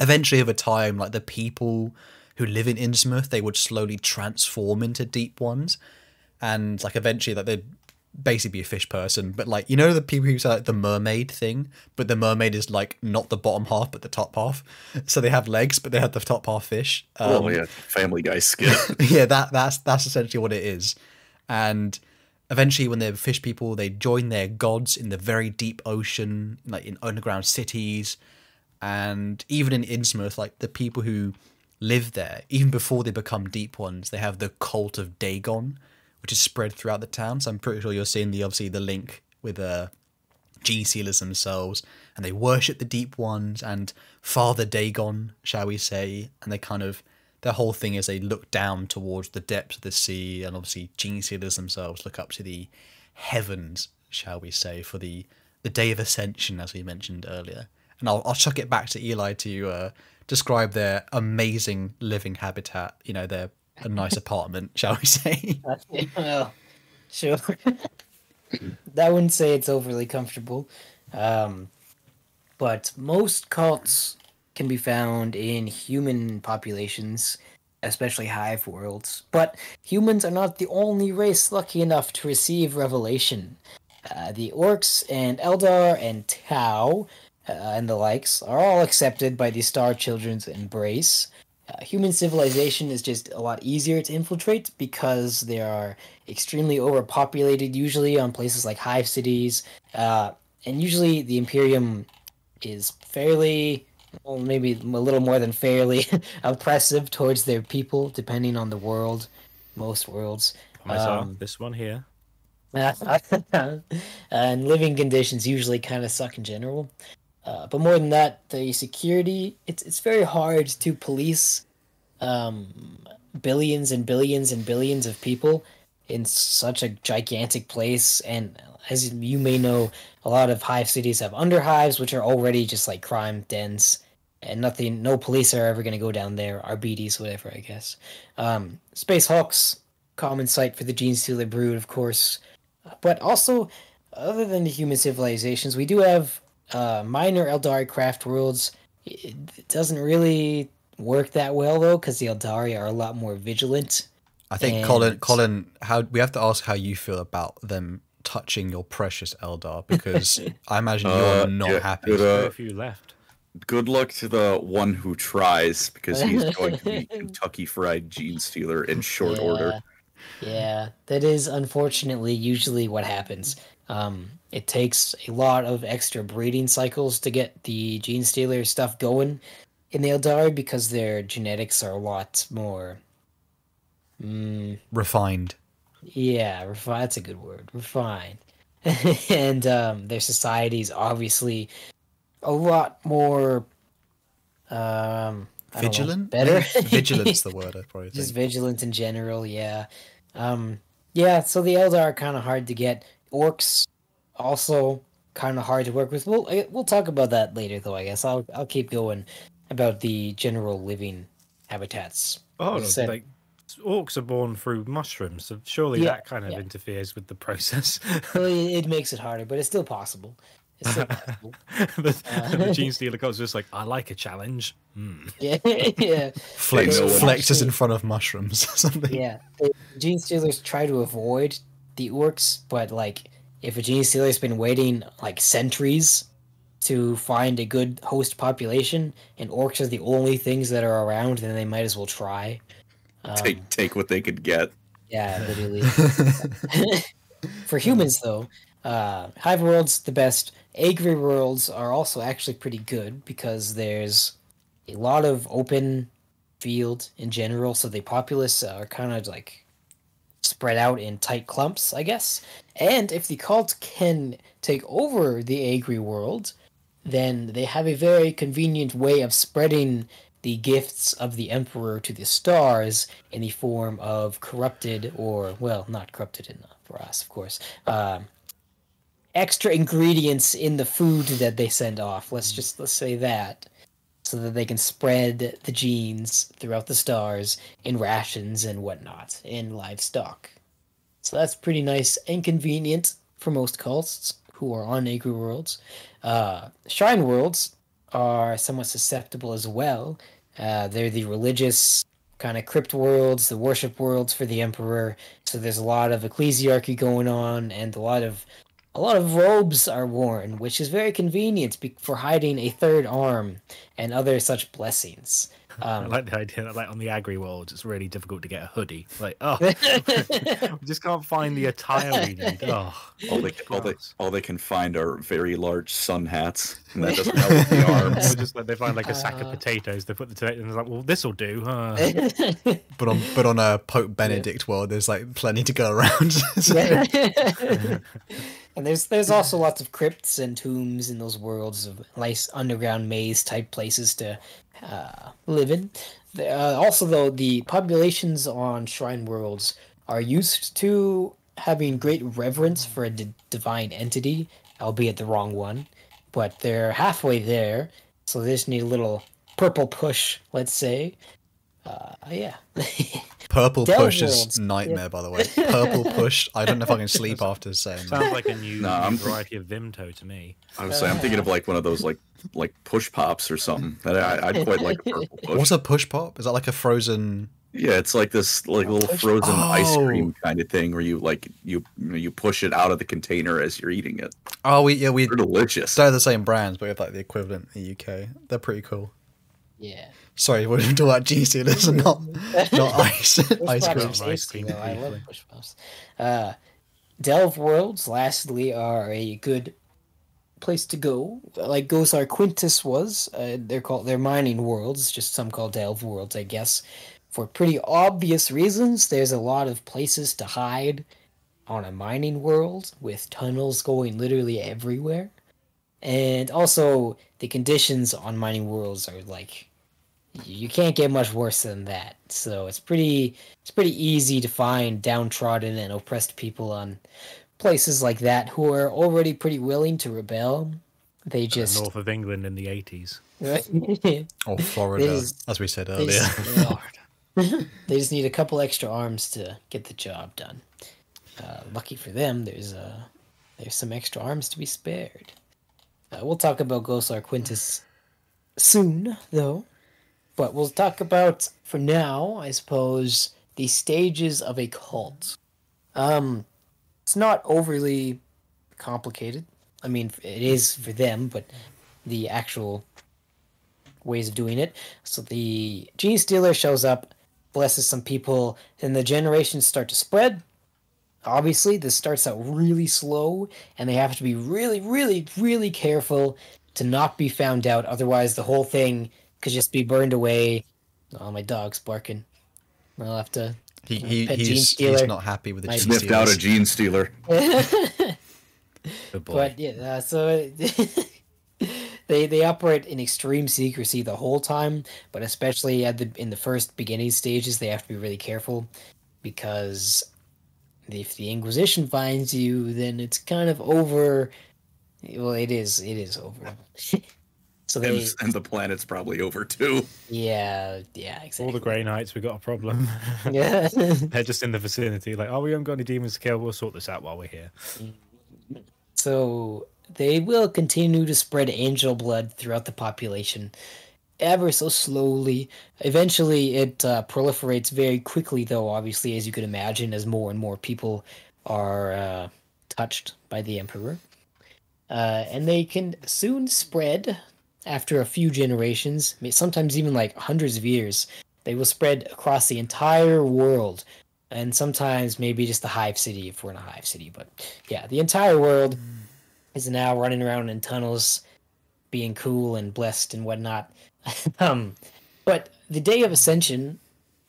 eventually over time like the people who live in innsmouth they would slowly transform into deep ones and like eventually like they'd basically be a fish person but like you know the people who say like the mermaid thing but the mermaid is like not the bottom half but the top half so they have legs but they have the top half fish um, oh yeah, Family Guy skit. yeah, that that's that's essentially what it is. And eventually, when they're fish people, they join their gods in the very deep ocean, like in underground cities, and even in Innsmouth, like the people who live there. Even before they become deep ones, they have the cult of Dagon, which is spread throughout the town. So I'm pretty sure you're seeing the obviously the link with uh, gene stealers themselves, and they worship the deep ones and Father Dagon, shall we say, and they kind of their whole thing is they look down towards the depths of the sea, and obviously gene stealers themselves look up to the heavens, shall we say, for the the day of ascension, as we mentioned earlier. And I'll I'll chuck it back to Eli to uh, describe their amazing living habitat. You know, their a nice apartment, shall we say? well, sure. I wouldn't say it's overly comfortable. Um, but most cults can be found in human populations, especially hive worlds. But humans are not the only race lucky enough to receive revelation. Uh, the orcs and Eldar and Tau uh, and the likes are all accepted by the Star Children's embrace. Uh, human civilization is just a lot easier to infiltrate because they are extremely overpopulated, usually on places like hive cities. Uh, and usually the Imperium is fairly, well, maybe a little more than fairly oppressive towards their people, depending on the world. Most worlds. Myself, Um, this one here. and living conditions usually kind of suck in general. Uh, but more than that, the security it's it's very hard to police um, billions and billions and billions of people in such a gigantic place. And as you may know, a lot of hive cities have underhives, which are already just like crime dens, and nothing. No police are ever going to go down there. Arbites, whatever, I guess. Um, Space Hulks, common sight for the Gene Stealer brood, of course. But also, other than the human civilizations, we do have uh, minor Eldari craft worlds. It, it doesn't really work that well though, because the Eldari are a lot more vigilant. I think Colin, And- Colin, how we have to ask how you feel about them touching your precious Eldar because I imagine you're Uh, not yeah, happy. good, Very uh, few left. Good luck to the one who tries, because he's going to be Kentucky Fried Gene Stealer in short order. Yeah, that is unfortunately usually what happens. Um, it takes a lot of extra breeding cycles to get the gene stealer stuff going in the Eldari because their genetics are a lot more. Mm, Refined. yeah, refi- that's a good word. Refined. and um, their society's obviously a lot more. Um, don't know, Vigilant? better. Vigilant's the word, I probably think. just vigilant in general yeah um yeah so the eldar are kind of hard to get orcs also kind of hard to work with we'll we'll talk about that later though i guess i'll i'll keep going about the general living habitats Oh, As I said- like orcs are born through mushrooms, so surely Yeah, that kind of yeah. interferes with the process. well, it, it makes it harder but it's still possible it's still possible the, Uh, the gene stealer comes just like, I like a challenge. Hmm. yeah yeah Flex, no flexes in front of mushrooms or something. Yeah, the gene stealers try to avoid the orcs, but like if a gene stealer's been waiting like centuries to find a good host population, and orcs are the only things that are around, then they might as well try. Um, Take take what they could get. yeah, literally. For humans, though, uh, Hive World's the best. Agri Worlds are also actually pretty good because there's a lot of open field in general, so the populace are kind of like spread out in tight clumps, I guess. And if the cult can take over the Agri World, then they have a very convenient way of spreading the gifts of the Emperor to the stars in the form of corrupted, or, well, not corrupted enough for us, of course, um, extra ingredients in the food that they send off. Let's just let's say that. So that they can spread the genes throughout the stars in rations and whatnot in livestock. So that's pretty nice and convenient for most cults who are on Agri worlds. Uh, Shrine worlds are somewhat susceptible as well. Uh, they're the religious kind of crypt worlds, the worship worlds for the emperor. So there's a lot of ecclesiarchy going on and a lot of a lot of robes are worn, which is very convenient for hiding a third arm and other such blessings. I Um, like the idea that, like, on the agri world, it's really difficult to get a hoodie. Like, oh, we just can't find the attire we need. Oh, All they, all, they, all they can find are very large sun hats, and that doesn't help with the Or arms. just like they find like a sack of Uh. potatoes, they put the potatoes, and it's like, well, this will do. Huh? But on but on a Pope Benedict world, there's like plenty to go around. So- and there's there's also lots of crypts and tombs in those worlds of nice underground maze type places to uh, live in. Uh, also, though, the populations on Shrine Worlds are used to having great reverence for a d- divine entity, albeit the wrong one. But they're halfway there, so they just need a little purple push, let's say. Uh, yeah. Purple Delve push is worlds. nightmare, by the way. Purple push. I don't know if I can sleep after saying that. Sounds like a new, Nah, new I'm- variety of Vimto to me. I was saying, I'm thinking of like one of those like like push pops or something. That I, I'd quite like a purple push. What's a push pop? Is that like a frozen? Yeah, it's like this like little push- frozen ice Oh. cream kind of thing where you like you you push it out of the container as you're eating it. Oh, we yeah we They're delicious. they're the same brands, but we have like the equivalent in the UK. They're pretty cool. yeah. Sorry, we're talking about Gene Stealers and not not ice Push ice cream. Ice cream though. I love briefly. push pops. Uh, Delve Worlds, lastly, are a good place to go. Like Gosar Quintus was. Uh, they're called they're mining worlds, just some called Delve Worlds, I guess. For pretty obvious reasons, there's a lot of places to hide on a mining world with tunnels going literally everywhere. And also, the conditions on mining worlds are like you can't get much worse than that. So it's pretty it's pretty easy to find downtrodden and oppressed people on places like that who are already pretty willing to rebel. They Uh, just north of England in the 80s. Or Florida, is- as we said earlier. just, they just need a couple extra arms to get the job done. Uh, lucky for them, there's uh, there's some extra arms to be spared. Uh, we'll talk about Gosar Quintus soon, though. But we'll talk about, for now, I suppose, the stages of a cult. Um, it's not overly complicated. I mean, it is for them, but the actual ways of doing it. So the gene stealer shows up, blesses some people, and the generations start to spread. Obviously, this starts out really slow, and they have to be really, really, really careful to not be found out. Otherwise, the whole thing could just be burned away. Oh, my dog's barking. I'll have to. He, he Pet gene he's, he's not happy with the My- Gene Sniffed out a gene stealer. Good boy. But yeah, uh, so they they operate in extreme secrecy the whole time, but especially at the in the first beginning stages, they have to be really careful because if the Inquisition finds you, then it's kind of over. Well, it is. It is over. so And, they, and the planet's probably over too. yeah, yeah, exactly. All the Grey Knights, we got a problem. yeah. They're just in the vicinity, like, oh, we haven't got any demons to kill. We'll sort this out while we're here. So they will continue to spread angel blood throughout the population, ever so slowly. Eventually, it uh, proliferates very quickly, though, obviously, as you could imagine, as more and more people are uh, touched by the Emperor. Uh, and they can soon spread after a few generations, sometimes even like hundreds of years. They will spread across the entire world, and sometimes maybe just the hive city if we're in a hive city. But yeah, the entire world is now running around in tunnels, being cool and blessed and whatnot. um, but the day of ascension,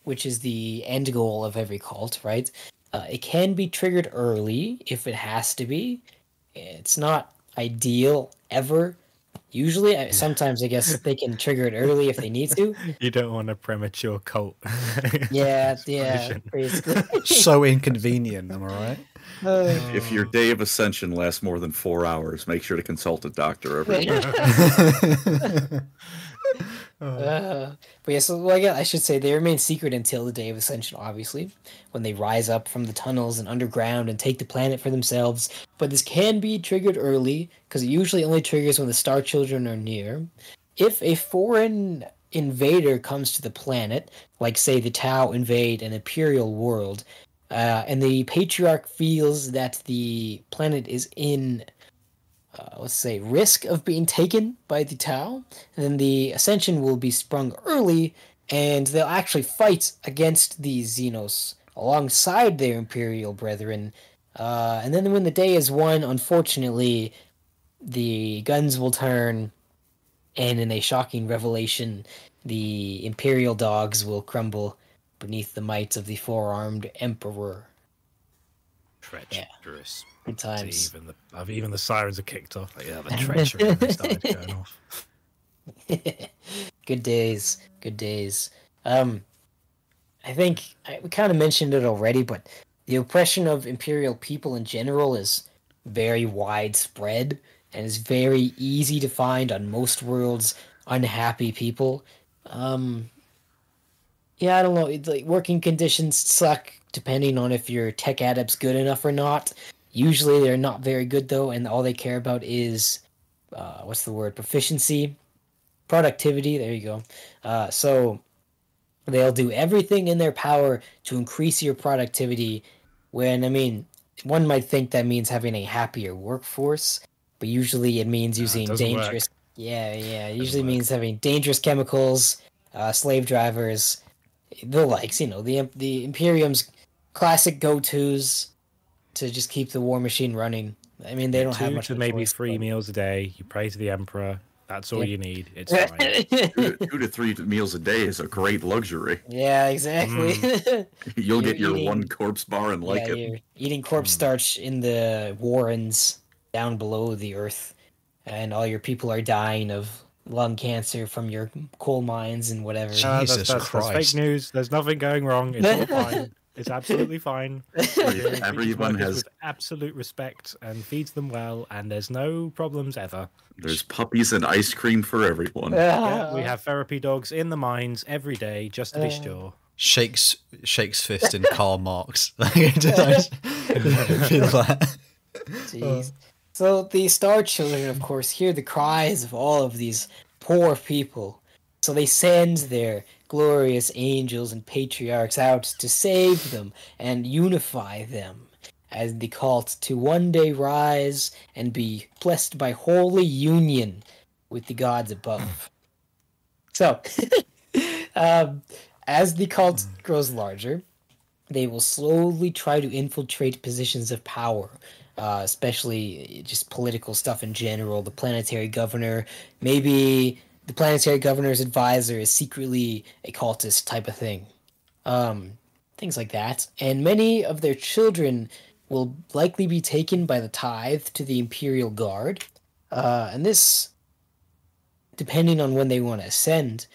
which is the end goal of every cult, right? Uh, it can be triggered early if it has to be. It's not ideal ever. Usually, I- sometimes I guess they can trigger it early if they need to. You don't want a premature cult. Yeah, yeah, so inconvenient, am I right? If your day of ascension lasts more than four hours, make sure to consult a doctor every Uh, but yeah, so yeah, I should say they remain secret until the day of ascension, obviously, when they rise up from the tunnels and underground and take the planet for themselves. But this can be triggered early because it usually only triggers when the Star Children are near. If a foreign invader comes to the planet, like say the Tau invade an Imperial world, uh, and the patriarch feels that the planet is in, uh, let's say, risk of being taken by the Tau, then the ascension will be sprung early, and they'll actually fight against the Xenos alongside their Imperial brethren. Uh, and then when the day is won, unfortunately, the guns will turn, and in a shocking revelation, the Imperial dogs will crumble beneath the might of the four-armed Emperor. Treacherous. Good times. Even the I've- even the sirens are kicked off. Like, yeah, the treachery started going off. good days. Good days. Um, I think I, we kind of mentioned it already, but the oppression of imperial people in general is very widespread and is very easy to find on most worlds. Unhappy people. Um, yeah, I don't know. It's like working conditions suck depending on if your tech adept's good enough or not. Usually they're not very good though, and all they care about is uh, what's the word? Proficiency, productivity. There you go. Uh, so they'll do everything in their power to increase your productivity. When I mean, one might think that means having a happier workforce, but usually it means Nah, it using work. dangerous. Yeah, yeah. It usually means having dangerous chemicals, uh, slave drivers, the likes. You know, the the Imperium's classic go tos to just keep the war machine running. I mean, they don't have Two much to of maybe choice, three but- meals a day. You pray to the emperor. That's all Yeah. you need. It's fine. two, to, two to three meals a day is a great luxury. yeah, exactly. You'll You're get your eating- one corpse bar and like yeah, it. you're eating corpse starch in the warrens down below the earth, and all your people are dying of lung cancer from your coal mines and whatever. Uh, Ah, that's, Jesus that's, that's Christ. fake news. There's nothing going wrong. It's all fine. It's absolutely fine. Everyone has with absolute respect and feeds them well, and there's no problems ever. there's puppies and ice cream for everyone. Yeah, we have therapy dogs in the mines every day just to be Uh, sure. Shakes shakes fist in Karl Marx. Feel that. Jeez. So the Star Children, of course, hear the cries of all of these poor people. So they send their glorious angels and patriarchs out to save them and unify them, as the cult to one day rise and be blessed by holy union with the gods above. So, um, as the cult grows larger, they will slowly try to infiltrate positions of power, uh, especially just political stuff in general. The planetary governor, maybe the planetary governor's advisor is secretly a cultist type of thing. Um, things like that. And many of their children will likely be taken by the tithe to the Imperial Guard. Uh, and this, depending on when they want to ascend,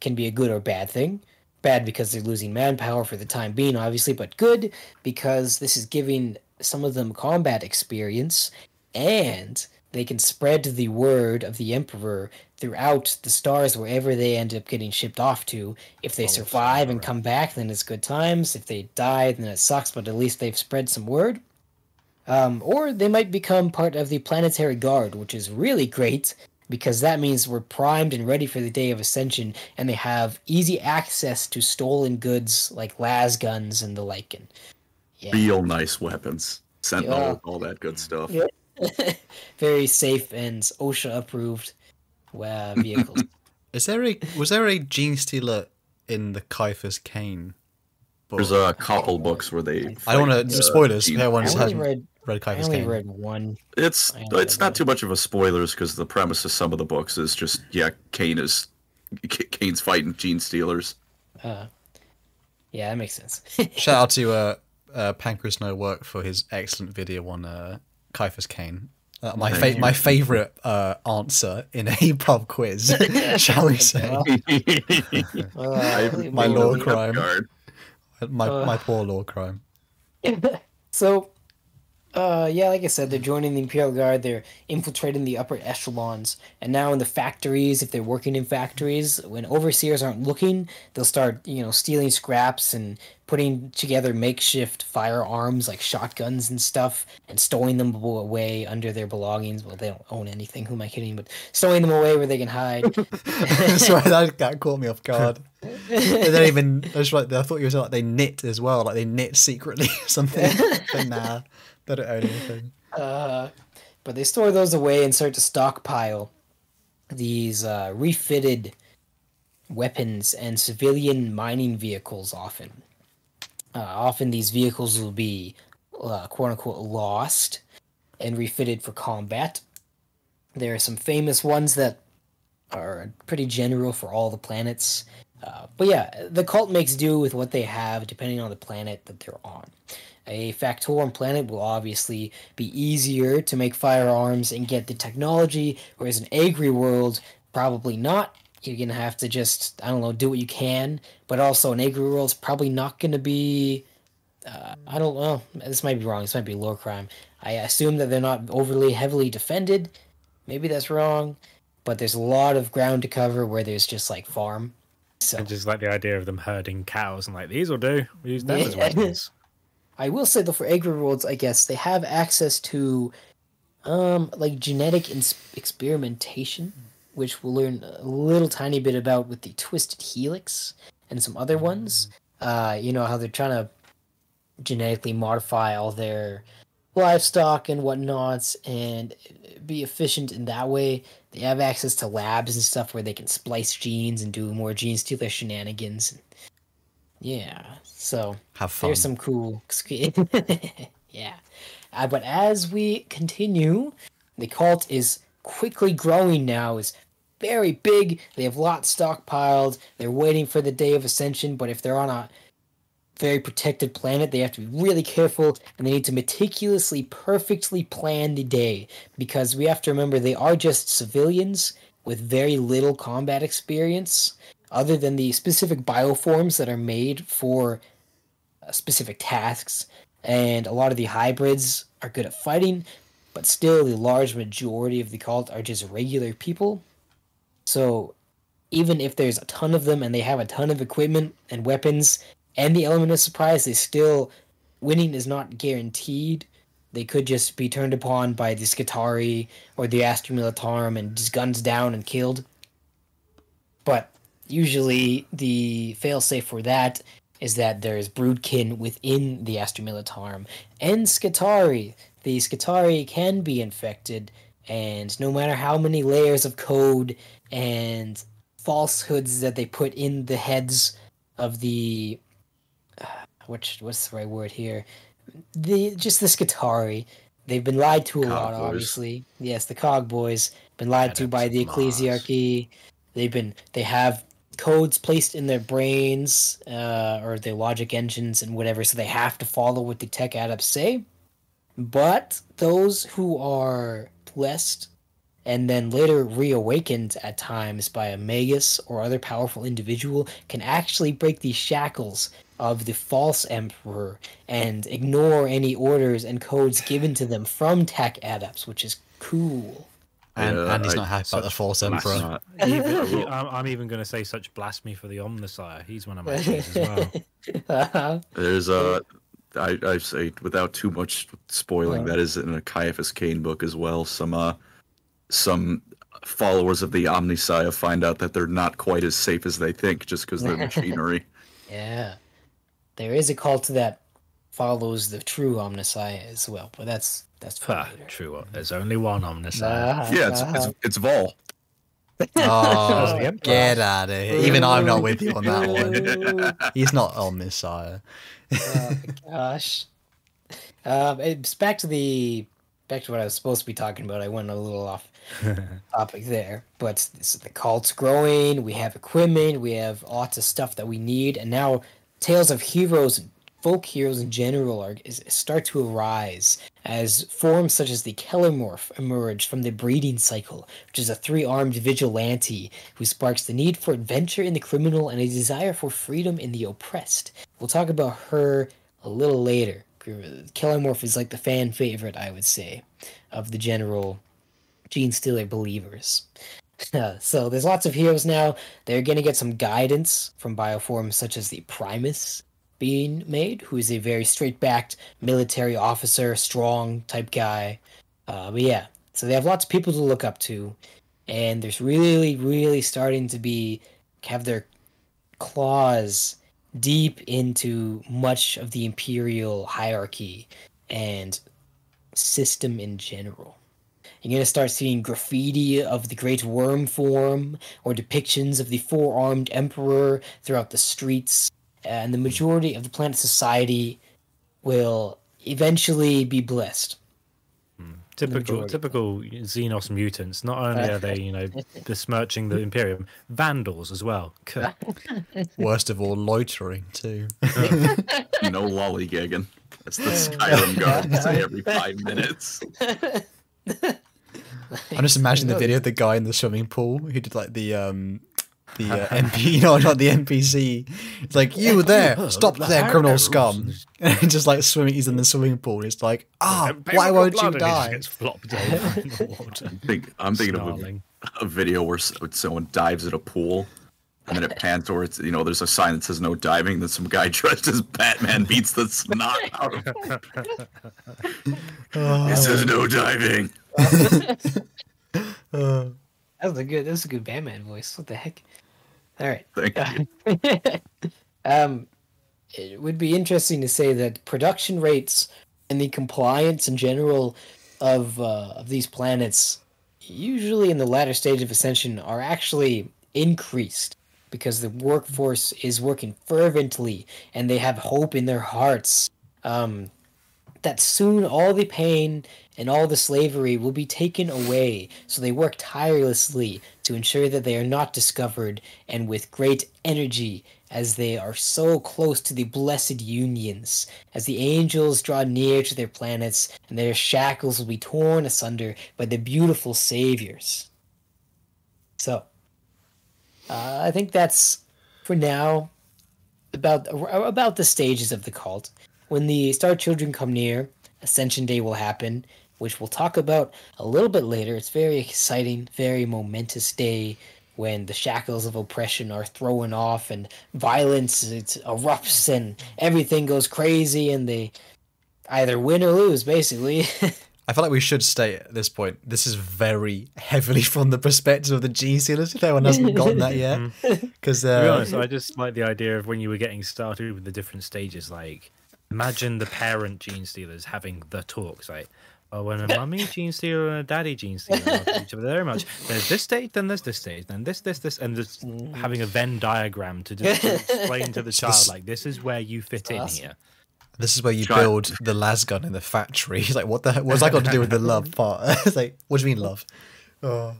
can be a good or bad thing. Bad because they're losing manpower for the time being, obviously, but good because this is giving some of them combat experience and they can spread the word of the Emperor throughout the stars wherever they end up getting shipped off to. If they Oh, survive and come back, then it's good times. If they die, then it sucks, but at least they've spread some word. Um, or they might become part of the planetary guard, which is really great because that means we're primed and ready for the day of ascension, and they have easy access to stolen goods like las guns and the like. And yeah, Real nice weapons. Sentinel, Yeah. all that good stuff. Yeah. very safe and OSHA approved uh, vehicles. Is there a was there a gene stealer in the Ciaphas Cain? book? There's a couple books where they. I don't want to uh, spoilers. Gene If I hasn't only read, read, I only Cain. read one. It's I don't it's not too much of a spoilers because the premise of some of the books is just yeah, Cain is K- Cain's fighting gene stealers. Uh, yeah, that makes sense. Shout out to uh, uh, Pancreas No Work for his excellent video on uh, Ciaphas Cain. Uh, my fa- my favorite uh, answer in a pub quiz, shall we say? Uh, my maybe- lord Left crime. My Uh. my poor lore crime. so, uh, yeah, like I said, they're joining the Imperial Guard. They're infiltrating the upper echelons, and now in the factories, if they're working in factories, when overseers aren't looking, they'll start, you know, stealing scraps and putting together makeshift firearms like shotguns and stuff, and stowing them away under their belongings. Well, they don't own anything. Who am I kidding? But stowing them away where they can hide. Sorry, that, that caught me off guard. they don't even. I was like, I thought you were saying like they knit as well, like they knit secretly or something. but nah, they don't anything. Uh, but they store those away and start to stockpile these uh, refitted weapons and civilian mining vehicles. Often, uh, often these vehicles will be uh, quote unquote lost and refitted for combat. There are some famous ones that are pretty general for all the planets. Uh, but yeah, the cult makes do with what they have depending on the planet that they're on. A Factorum planet will obviously be easier to make firearms and get the technology, whereas an Agri world, probably not. You're gonna have to just, I don't know, do what you can. But also, an Agri world's probably not gonna be. Uh, I don't know. This might be wrong. This might be lore crime. I assume that they're not overly heavily defended. Maybe that's wrong. But there's a lot of ground to cover where there's just like farm. So I just like the idea of them herding cows and like these will do. We use them as Yeah. weapons. I will say though for agri worlds, I guess they have access to um like genetic ins- experimentation, which we'll learn a little tiny bit about with the twisted helix and some other ones. Uh, you know how they're trying to genetically modify all their livestock and whatnots and be efficient in that way. They have access to labs and stuff where they can splice genes and do more gene stealer shenanigans. Yeah, so Have fun. there's some cool. yeah. Uh, but as we continue, the cult is quickly growing now. Is very big. They have lots stockpiled. They're waiting for the day of ascension. But if they're on a very protected planet, they have to be really careful and they need to meticulously, perfectly plan the day because we have to remember they are just civilians with very little combat experience, other than the specific bioforms that are made for uh, specific tasks. And a lot of the hybrids are good at fighting, but still, the large majority of the cult are just regular people. So, even if there's a ton of them and they have a ton of equipment and weapons and the element of surprise, they still winning is not guaranteed. They could just be turned upon by the Skitarii or the Astra Militarum and just guns down and killed. But usually, the failsafe for that is that there is Broodkin within the Astra Militarum and Skitarii. The Skitarii can be infected, and no matter how many layers of code and falsehoods that they put in the heads of the which what's the right word here? The just the Skitarii they've been lied to a lot boys. obviously. Yes the cog boys. Been lied to by the ecclesiarchy. They've been they have codes placed in their brains uh, or their logic engines and whatever so they have to follow what the tech adepts say. But those who are blessed and then later reawakened at times by a magus or other powerful individual can actually break these shackles of the false emperor and ignore any orders and codes given to them from tech adepts which is cool and Yeah, Andy's I- not happy about the false Emperor. Even, I'm, I'm even going to say such blasphemy for the Omnissiah. He's one of my faves as well. There's a, I, I say without too much spoiling, that is in a Ciaphas Cain book as well. Some uh, some followers of the Omnissiah find out that they're not quite as safe as they think just because they're machinery. yeah there is a cult that follows the true omnissiah as well but that's that's Ah, later. true. There's only one Omnissiah. Uh-huh, yeah, it's, it's it's Vol. Oh, get out of here. Even I'm not with you on that one. He's not on oh gosh. Um, it's back to the back to what I was supposed to be talking about. I went a little off topic there, but this, the cult's growing. We have equipment. We have lots of stuff that we need, and now tales of heroes, folk heroes in general, are is, start to arise as forms such as the Kelermorph emerge from the breeding cycle, which is a three-armed vigilante who sparks the need for adventure in the criminal and a desire for freedom in the oppressed. We'll talk about her a little later. Kelermorph is like the fan favorite, I would say, of the general Gene Stealer believers. So there's lots of heroes now. They're going to get some guidance from bioforms such as the Primus being made, who is a very straight-backed military officer, strong type guy. Uh, but yeah, so they have lots of people to look up to, and there's really, really starting to be have their claws deep into much of the imperial hierarchy and system in general. You're going to start seeing graffiti of the great worm form or depictions of the four armed emperor throughout the streets. And the majority of the planet society will eventually be blessed. Hmm. Typical, typical Xenos mutants. Not only are they, you know, besmirching the Imperium, vandals as well. Worst of all, loitering too. No lollygagging. That's the Skyrim guard say every five minutes. I'm just imagining the video of the guy in the swimming pool who did like the um the uh, MP, no, not the NPC. It's like you were there, stop there, criminal scum. And just like swimming, he's in the swimming pool. It's like, ah, Pay why won't you and he just die? Gets flopped over in the water. Think, I'm thinking Snarling. of a, a video where someone dives at a pool, and then it pans or it's you know there's a sign that says no diving. Then some guy dressed as Batman beats the snot out of him. It says no diving. Uh, That was a good. That was a good Batman voice. What the heck? All right. Thank you. um, it would be interesting to say that production rates and the compliance in general of uh, of these planets, usually in the latter stage of ascension, are actually increased because the workforce is working fervently and they have hope in their hearts um, that soon all the pain and all the slavery will be taken away. So they work tirelessly to ensure that they are not discovered and with great energy as they are so close to the blessed unions. As the angels draw near to their planets and their shackles will be torn asunder by the beautiful saviors. So, uh, I think that's for now about about the stages of the cult. When the Star Children come near, Ascension Day will happen, which we'll talk about a little bit later. It's very exciting, very momentous day when the shackles of oppression are thrown off and violence it erupts and everything goes crazy and they either win or lose, basically. I feel like we should stay at this point. This is very heavily from the perspective of the Gene Stealers. If anyone hasn't gotten that yet, because To be uh, honest, I just like the idea of when you were getting started with the different stages. Like, imagine the parent gene stealers having the talks. Like, oh, when a mummy gene stealer and a daddy gene stealer love each other very much. There's this stage, then there's this stage, then this, this, this, and just mm. having a Venn diagram to just to explain to the child like this is where you fit in here. this is where you Try- build the las gun in the factory. He's like, what the? What's that got to do with the love part? it's like, what do you mean love? Oh.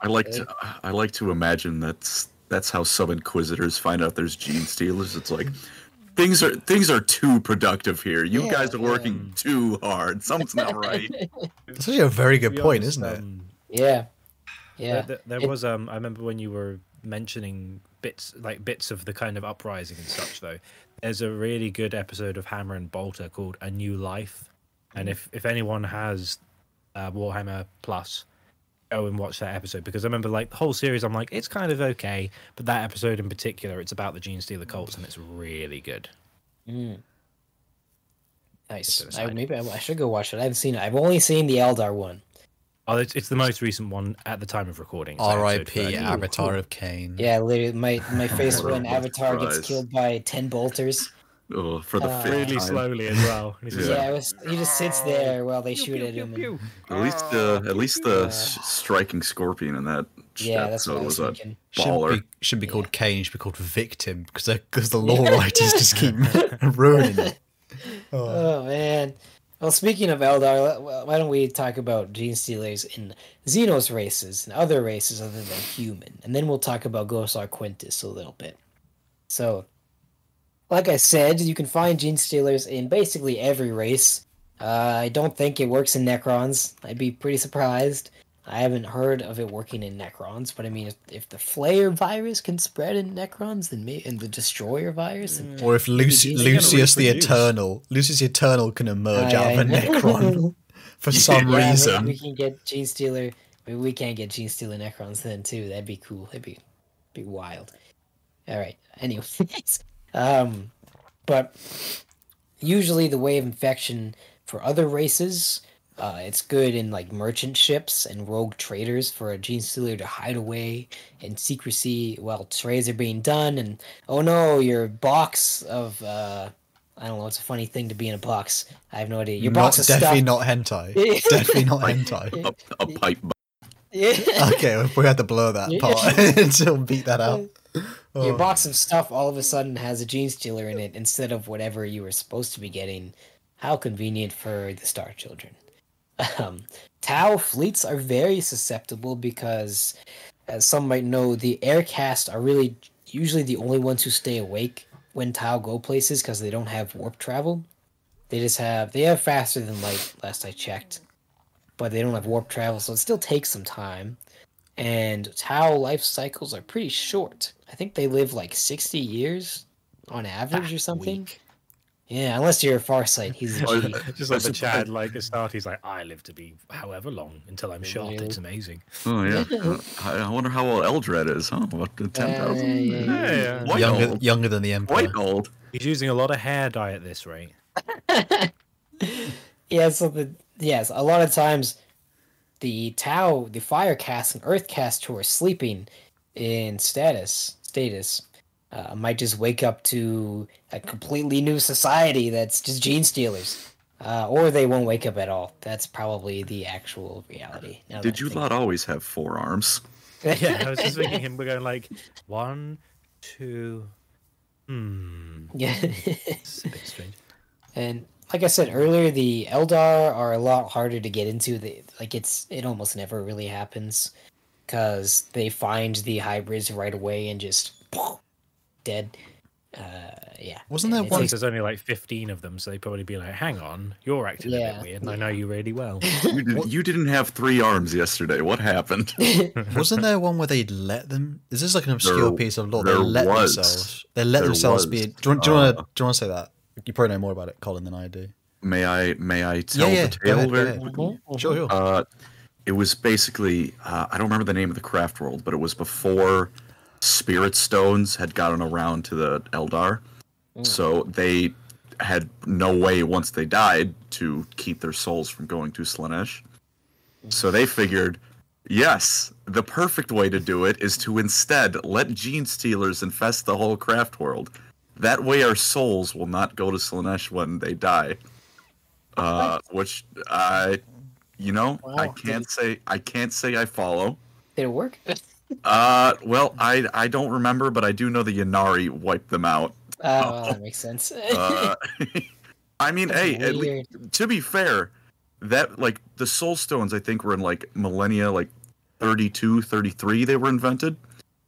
I like to I like to imagine that's that's how some inquisitors find out there's gene stealers. It's like things are things are too productive here. You Yeah, guys are working too hard. Something's not right. That's actually a very good point, honest, isn't it? um, yeah. Yeah. There, there, there was um I remember when you were mentioning bits like bits of the kind of uprising and such though. There's a really good episode of Hammer and Bolter called A New Life. And if if anyone has uh, Warhammer Plus, go and watch that episode because I remember like the whole series I'm like it's kind of okay, but that episode in particular it's about the Gene Stealer cults and it's really good. Mm. Nice. I, aside. maybe I, I should go watch it. I haven't seen it. I've only seen the Eldar one. Oh, it's, it's the most recent one at the time of recording. It's episode R.I.P. 30. Avatar of Khaine. Yeah, literally, my my face when Avatar gets killed by ten bolters. Oh, for the Uh, fifth Really time. slowly as well. And just Yeah. Yeah, it was, he just sits there while they Pew, shoot pew, at pew, him. pew. and- At least the at least the Uh, striking scorpion in that yeah, that's what I was was a thinking. Shouldn't baller. be, shouldn't be called Khaine. Should be called Victim because because the lore writers just keep ruining it. Oh. Oh man. Well, speaking of Eldar, why don't we talk about gene stealers in Xenos races and other races other than human, and then we'll talk about Ghosar Quintus a little bit. So, like I said, you can find gene stealers in basically every race. Uh, I don't think it works in Necrons. I'd be pretty surprised. I haven't heard of it working in Necrons, but I mean, if, if the Flayer virus can spread in Necrons, then maybe and the Destroyer virus, then Or if Luci- Lucius the. Eternal, Lucius the Eternal can emerge out of a. Necron for some Yeah, maybe reason. we can get Gene Stealer. Maybe we can't get Gene Stealer Necrons then too. That'd be cool. That'd be be wild. All right. Anyways, um, but usually the way of infection for other races Uh, it's good in like merchant ships and rogue traders for a gene stealer to hide away in secrecy while trades are being done. And oh no, your box of uh, I don't know. It's a funny thing to be in a box. I have no idea. Your not, box is definitely stuff. not hentai. definitely not hentai. A, a pipe. bomb. Yeah. Okay, we had to blur that Yeah. part to beat that out. Your Oh. box of stuff all of a sudden has a gene stealer in it instead of whatever you were supposed to be getting. How convenient for the Star Children. Um, Tau fleets are very susceptible because, as some might know, the air caste are really usually the only ones who stay awake when Tau go places because they don't have warp travel. They just have they have faster than light. Last I checked, but they don't have warp travel, so it still takes some time. And Tau life cycles are pretty short. I think they live like 60 years on average or something. Yeah, unless you're a Farsight. He's a Oh, Just like the Chad, like a start, he's like, I live to be however long until I'm shot. Really? It's amazing. Oh yeah. Uh, I I wonder how old Eldrad is. Huh? What the ten thousand? yeah, yeah, yeah. White younger, old. younger than the Empire. Quite old. He's using a lot of hair dye at this rate. yeah, so the yes, a lot of times the Tau, the fire caste and earth caste who are sleeping in status status uh, might just wake up to a completely new society that's just gene stealers. Uh, or they won't wake up at all. That's probably the actual reality. now Did you not always have four arms? Yeah, I was just thinking him. We're going like one, two. Hmm. Yeah. It's a bit strange. And like I said earlier, the Eldar are a lot harder to get into. They, like it's it almost never really happens because they find the hybrids right away and just dead. Uh, yeah. Wasn't there It's one- like- There's only like 15 of them, so they'd probably be like, "Hang on, you're acting a bit weird, and I know you really well." You, did, you didn't have three arms yesterday. What happened? Wasn't there one where they'd let them? Is this like an obscure There- piece of lore? They let was. themselves. They let There themselves be. Do you, want- do you want to? Uh, Do you want to say that? You probably know more about it, Colin, than I do. May I? May I tell yeah, the tale ahead, go very ahead. quickly? Sure, sure. Uh, it was basically uh, I don't remember the name of the craft world, but it was before spirit stones had gotten around to the Eldar, so they had no way once they died to keep their souls from going to Slaanesh. So they figured, yes, the perfect way to do it is to instead let gene stealers infest the whole craft world. That way, our souls will not go to Slaanesh when they die. Uh, which I, you know, I can't say I can't say I follow. Did it work? Uh, well, I I don't remember, but I do know the Ynnari wiped them out. Oh, well, that makes sense. Uh, I mean, That's hey, at le- to be fair, that like the soul stones, I think were in like millennia, like 32, 33 they were invented,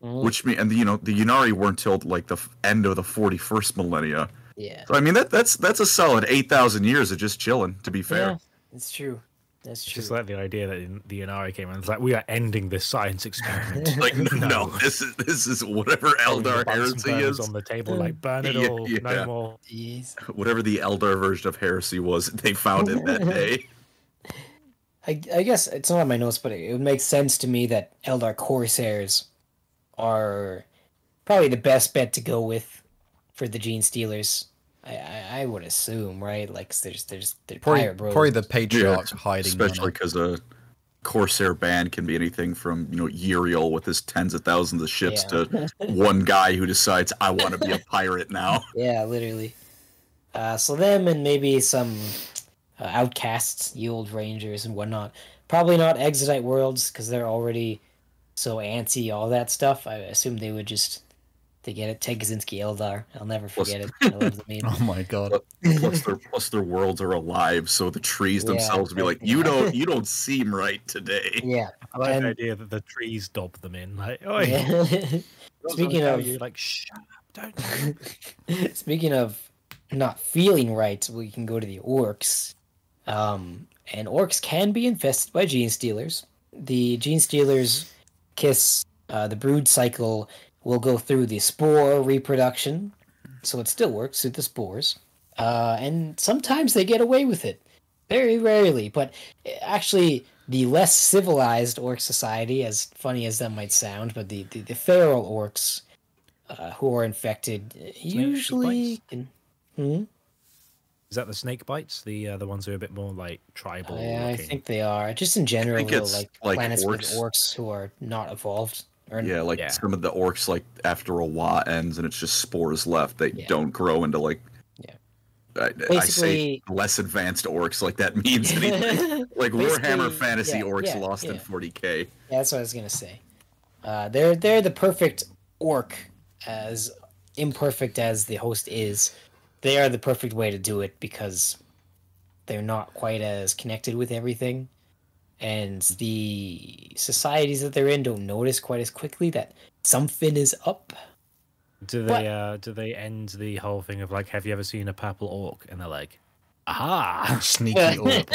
Mm, which mean and you know the Ynnari weren't till like the f- end of the forty first millennia. yeah. So I mean that that's that's a solid eight thousand years of just chilling. To be fair, Yeah, it's true. That's It's true. just like the idea that the Ynnari came and it's like, we are ending this science experiment. like no, no, this is this is whatever Throwing Eldar heresy is. on the table, like burn it Yeah, all, yeah. no more. Jeez. whatever the Eldar version of heresy was, they found it that day. I, I guess it's not on my notes, but it, it would make sense to me that Eldar Corsairs are probably the best bet to go with for the Gene Stealers. I, I, I would assume, right? Like, there's there's they're Probably, pirate bros. probably the patriarch Yeah, hiding. especially because a Corsair band can be anything from you know Yriel with his tens of thousands of ships Yeah. to one guy who decides I want to be a pirate now. Yeah, literally. Uh, so them and maybe some uh, outcasts, yield rangers and whatnot. Probably not Exodite worlds because they're already so antsy, all that stuff. I assume they would just they get it. Ted Kaczynski Eldar. I'll never Plus- forget it. I love the meme. Oh my god! plus their plus their worlds are alive, so the trees Yeah, themselves be like, yeah. you don't you don't seem right today. Yeah. I like And- the idea that the trees dob them in. Like, oh, yeah. Speaking of you, like, shut up, don't. Speaking of not feeling right, we can go to the orcs. Um, and orcs can be infested by gene stealers. The gene stealers kiss uh, the brood cycle will go through the spore reproduction, so it still works through the spores. Uh, and sometimes they get away with it. Very rarely, but eh, actually, the less civilized orc society, as funny as that might sound, but the, the, the feral orcs uh, who are infected usually. Can, hmm? Is that the snake bites? The uh, the ones who are a bit more like tribal. Yeah, I think they are. Just in general, though, like, like planets with orcs. orcs who are not evolved. Or Yeah, like Yeah. some of the orcs, like after a while ends and it's just spores left, they Yeah. don't grow into like. Yeah. I, I say Basically- less advanced orcs, like that means anything. like Warhammer Fantasy yeah, orcs yeah, lost in 40k. Yeah, that's what I was gonna say. Uh, they're they're the perfect orc, as imperfect as the host is. They are the perfect way to do it because they're not quite as connected with everything, and the societies that they're in don't notice quite as quickly that something is up. Do What? they uh do they end the whole thing of like have you ever seen a purple orc? And they're like, aha. Sneaky orc.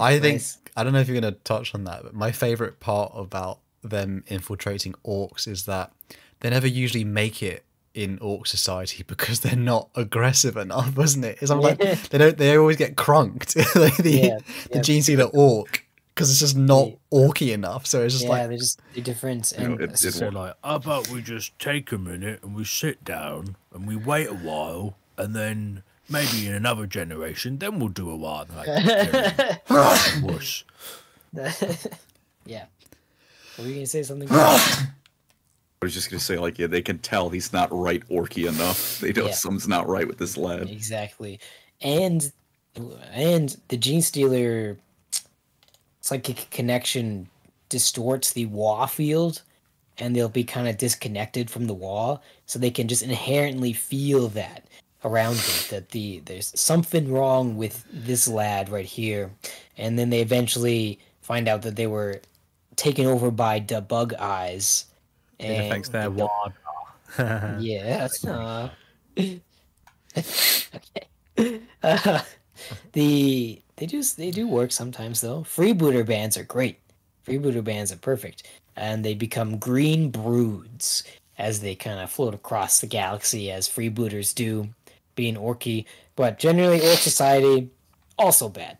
I think Nice. I don't know if you're gonna touch on that, but my favorite part about them infiltrating orcs is that they never usually make it in orc society because they're not aggressive enough, wasn't it? It's like they don't they always get crunked. like the Yeah, the yeah. gene stealer orc because it's just not Yeah. orky enough. So it's just yeah, like they're just they're different, You know, and it- it So like, how about we just take a minute and we sit down and we wait a while and then maybe in another generation then we'll do a while. And they're like, "Wuss." yeah. Were you gonna say something? I was just gonna say, like, yeah, they can tell he's not right orky enough. They know Yeah. something's not right with this lad. Exactly, and and the gene stealer psychic connection distorts the Waaagh field, and they'll be kind of disconnected from the wall, so they can just inherently feel that around them that the there's something wrong with this lad right here, and then they eventually find out that they were taken over by the bug eyes. It affects their the- ward. yeah. Uh, okay. Uh, the they do they do work sometimes though. Freebooter bands are great. Freebooter bands are perfect, and they become green broods as they kind of float across the galaxy as freebooters do, being orky. But generally, Orc Society also bad.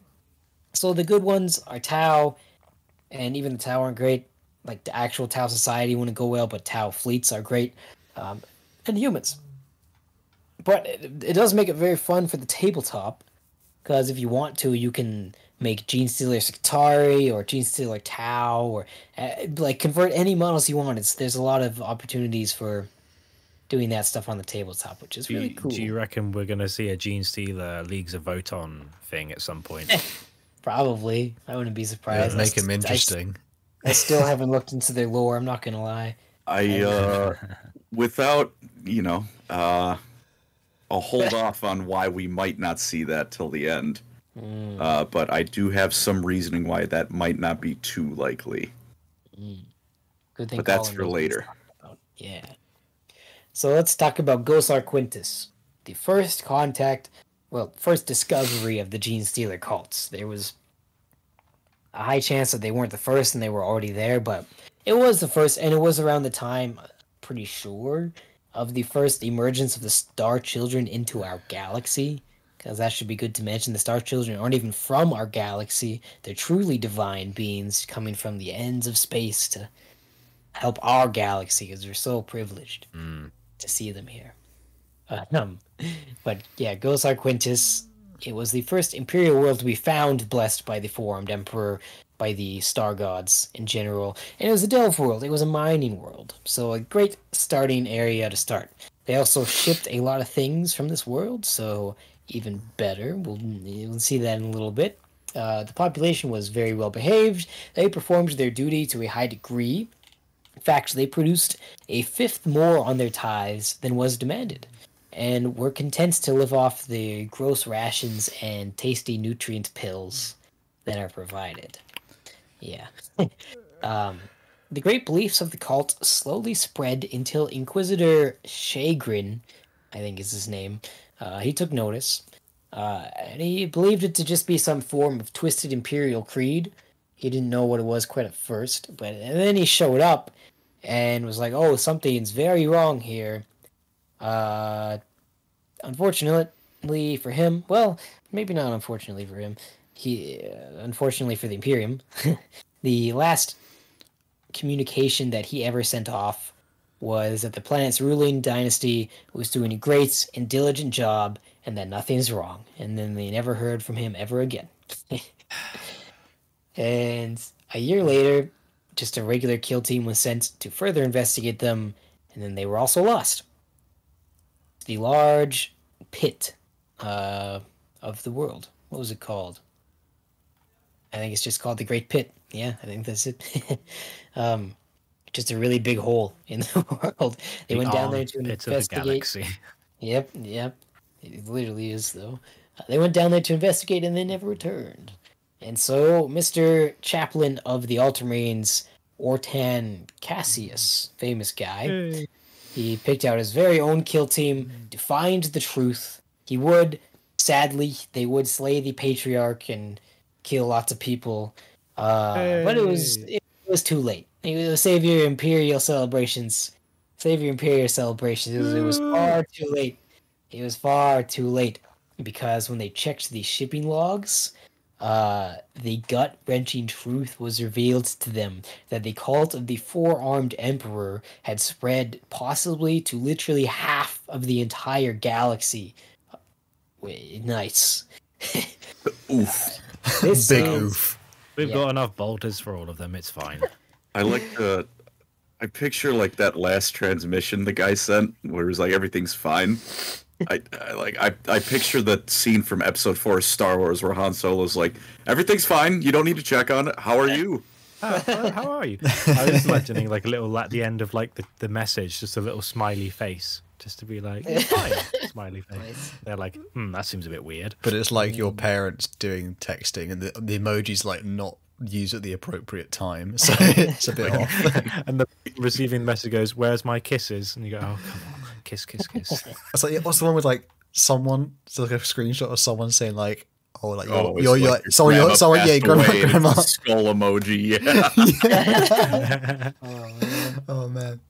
So the good ones are Tau, and even the Tau aren't great. Like the actual Tau Society wouldn't go well, but Tau fleets are great um, and humans. But it, it does make it very fun for the tabletop, because if you want to, you can make Gene Stealer Skitarii or Gene Stealer Tau, or uh, like convert any models you want. It's there's a lot of opportunities for doing that stuff on the tabletop, which is Do really cool. do you reckon we're gonna see a Gene Stealer Leagues of Votann thing at some point? Probably, I wouldn't be surprised. I make st- them interesting. I, still haven't looked into their lore. I'm not gonna lie. I uh without, you know, uh I'll hold off on why we might not see that till the end. Mm, Uh but I do have some reasoning why that might not be too likely. good thing. But that's for knows what he's later. Yeah. So let's talk about Ghosar Quintus, the first contact, well, first discovery of the Gene Stealer cults. There was a high chance that they weren't the first and they were already there, but it was the first, and it was around the time, pretty sure, of the first emergence of the Star Children into our galaxy. Because that should be good to mention. The Star Children aren't even from our galaxy. They're truly divine beings coming from the ends of space to help our galaxy because we're so privileged to see them here. Uh, um, but yeah, Ghosar Quintus, it was the first Imperial world to be found blessed by the Four-Armed Emperor, by the Star Gods in general. And it was a delve world, it was a mining world. So a great starting area to start. They also shipped a lot of things from this world, so even better. We'll, we'll see that in a little bit. Uh, the population was very well behaved. They performed their duty to a high degree. In fact, they produced a fifth more on their tithes than was demanded, and were content to live off the gross rations and tasty nutrient pills that are provided. Yeah. um, the great beliefs of the cult slowly spread until Inquisitor Chagrin, I think is his name, uh, he took notice. Uh, and he believed it to just be some form of twisted imperial creed. He didn't know what it was quite at first, but and then he showed up and was like, "Oh, something's very wrong here." Uh, unfortunately for him, well, maybe not unfortunately for him. He, uh, unfortunately for the Imperium, the last communication that he ever sent off was that the planet's ruling dynasty was doing a great and diligent job and that nothing's wrong. And then they never heard from him ever again. and a year later, just a regular kill team was sent to further investigate them, and then they were also lost. The large pit uh, of the world. What was it called? I think it's just called the Great Pit. Yeah, I think that's it. um, just a really big hole in the world. They The went down there to investigate. Yep, yep. It literally is, though. Uh, they went down there to investigate and they never returned. And so, Mr. Chaplain of the Ultramarines, Ortan Cassius, famous guy, he picked out his very own kill team to find the truth. He would, sadly, they would slay the patriarch and kill lots of people. Uh, But it was it was too late. It was Savior Imperial celebrations. Savior Imperial celebrations. It was, it was far too late. It was far too late because when they checked the shipping logs, uh, the gut wrenching truth was revealed to them that the cult of the four armed emperor had spread possibly to literally half of the entire galaxy. Wait, nice. Oof. Big is- oof. We've Yeah. got enough bolters for all of them. It's fine. I like the. I picture like that last transmission the guy sent, where it was like everything's fine. I, I like I, I picture the scene from Episode Four of Star Wars where Han Solo's like, "Everything's fine. You don't need to check on it. How are you?" How, how are you? I was imagining like a little at the end of like the, the message, just a little smiley face, just to be like, fine, smiley face. They're like, hmm, that seems a bit weird. But it's like your parents doing texting and the, the emoji's like not used at the appropriate time. So it's a bit off. And the receiving message goes, "Where's my kisses?" And you go, "Oh, come on, kiss, kiss, kiss." It's like, what's the one with like someone, it's like a screenshot of someone saying like, oh, like, Oh, you're, it's you're, like you're, someone, you're, someone, yeah, grandma, away and it's grandma. skull emoji. Yeah. Oh, man. Oh, man.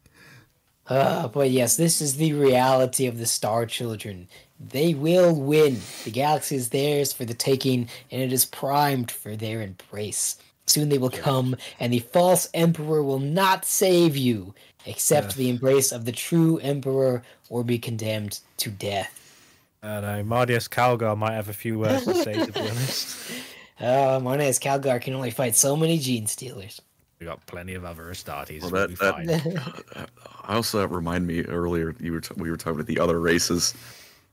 Uh, but yes, this is the reality of the Star Children. They will win. The galaxy is theirs for the taking, and it is primed for their embrace. Soon they will come, and the false emperor will not save you, except the embrace of the true emperor, or be condemned to death. I know Marneus Calgar might have a few words to say. To be honest, Uh, Marneus Calgar can only fight so many gene stealers. we got plenty of other Astartes. Well, we'll that- that- I also that remind me earlier you were t- we were talking about the other races.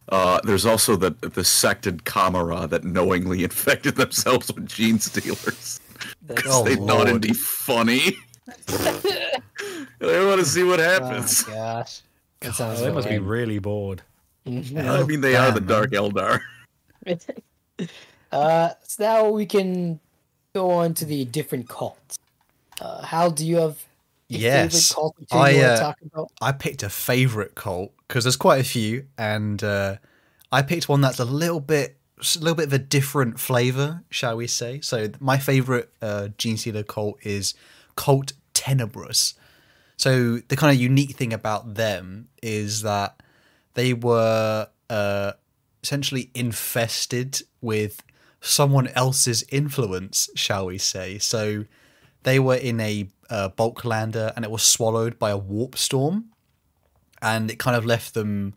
Uh, there's also the the sected Kamara that knowingly infected themselves with gene stealers because Oh, they thought it'd be funny. they want to see what Oh happens. gosh. That Oh, they must be really bored. I mean, they are the damn, Dark Eldar. uh, so now we can go on to the different cults. Uh, Hal, do you have a Yes. favorite cult or two I, you want uh, talk about? I picked a favorite cult because there's quite a few, and uh, I picked one that's a little bit, a little bit of a different flavor, shall we say? So my favorite uh, Gene Stealer cult is Cult Tenebrous. So the kind of unique thing about them is that they were uh, essentially infested with someone else's influence, shall we say? So they were in a uh, bulk lander and it was swallowed by a warp storm and it kind of left them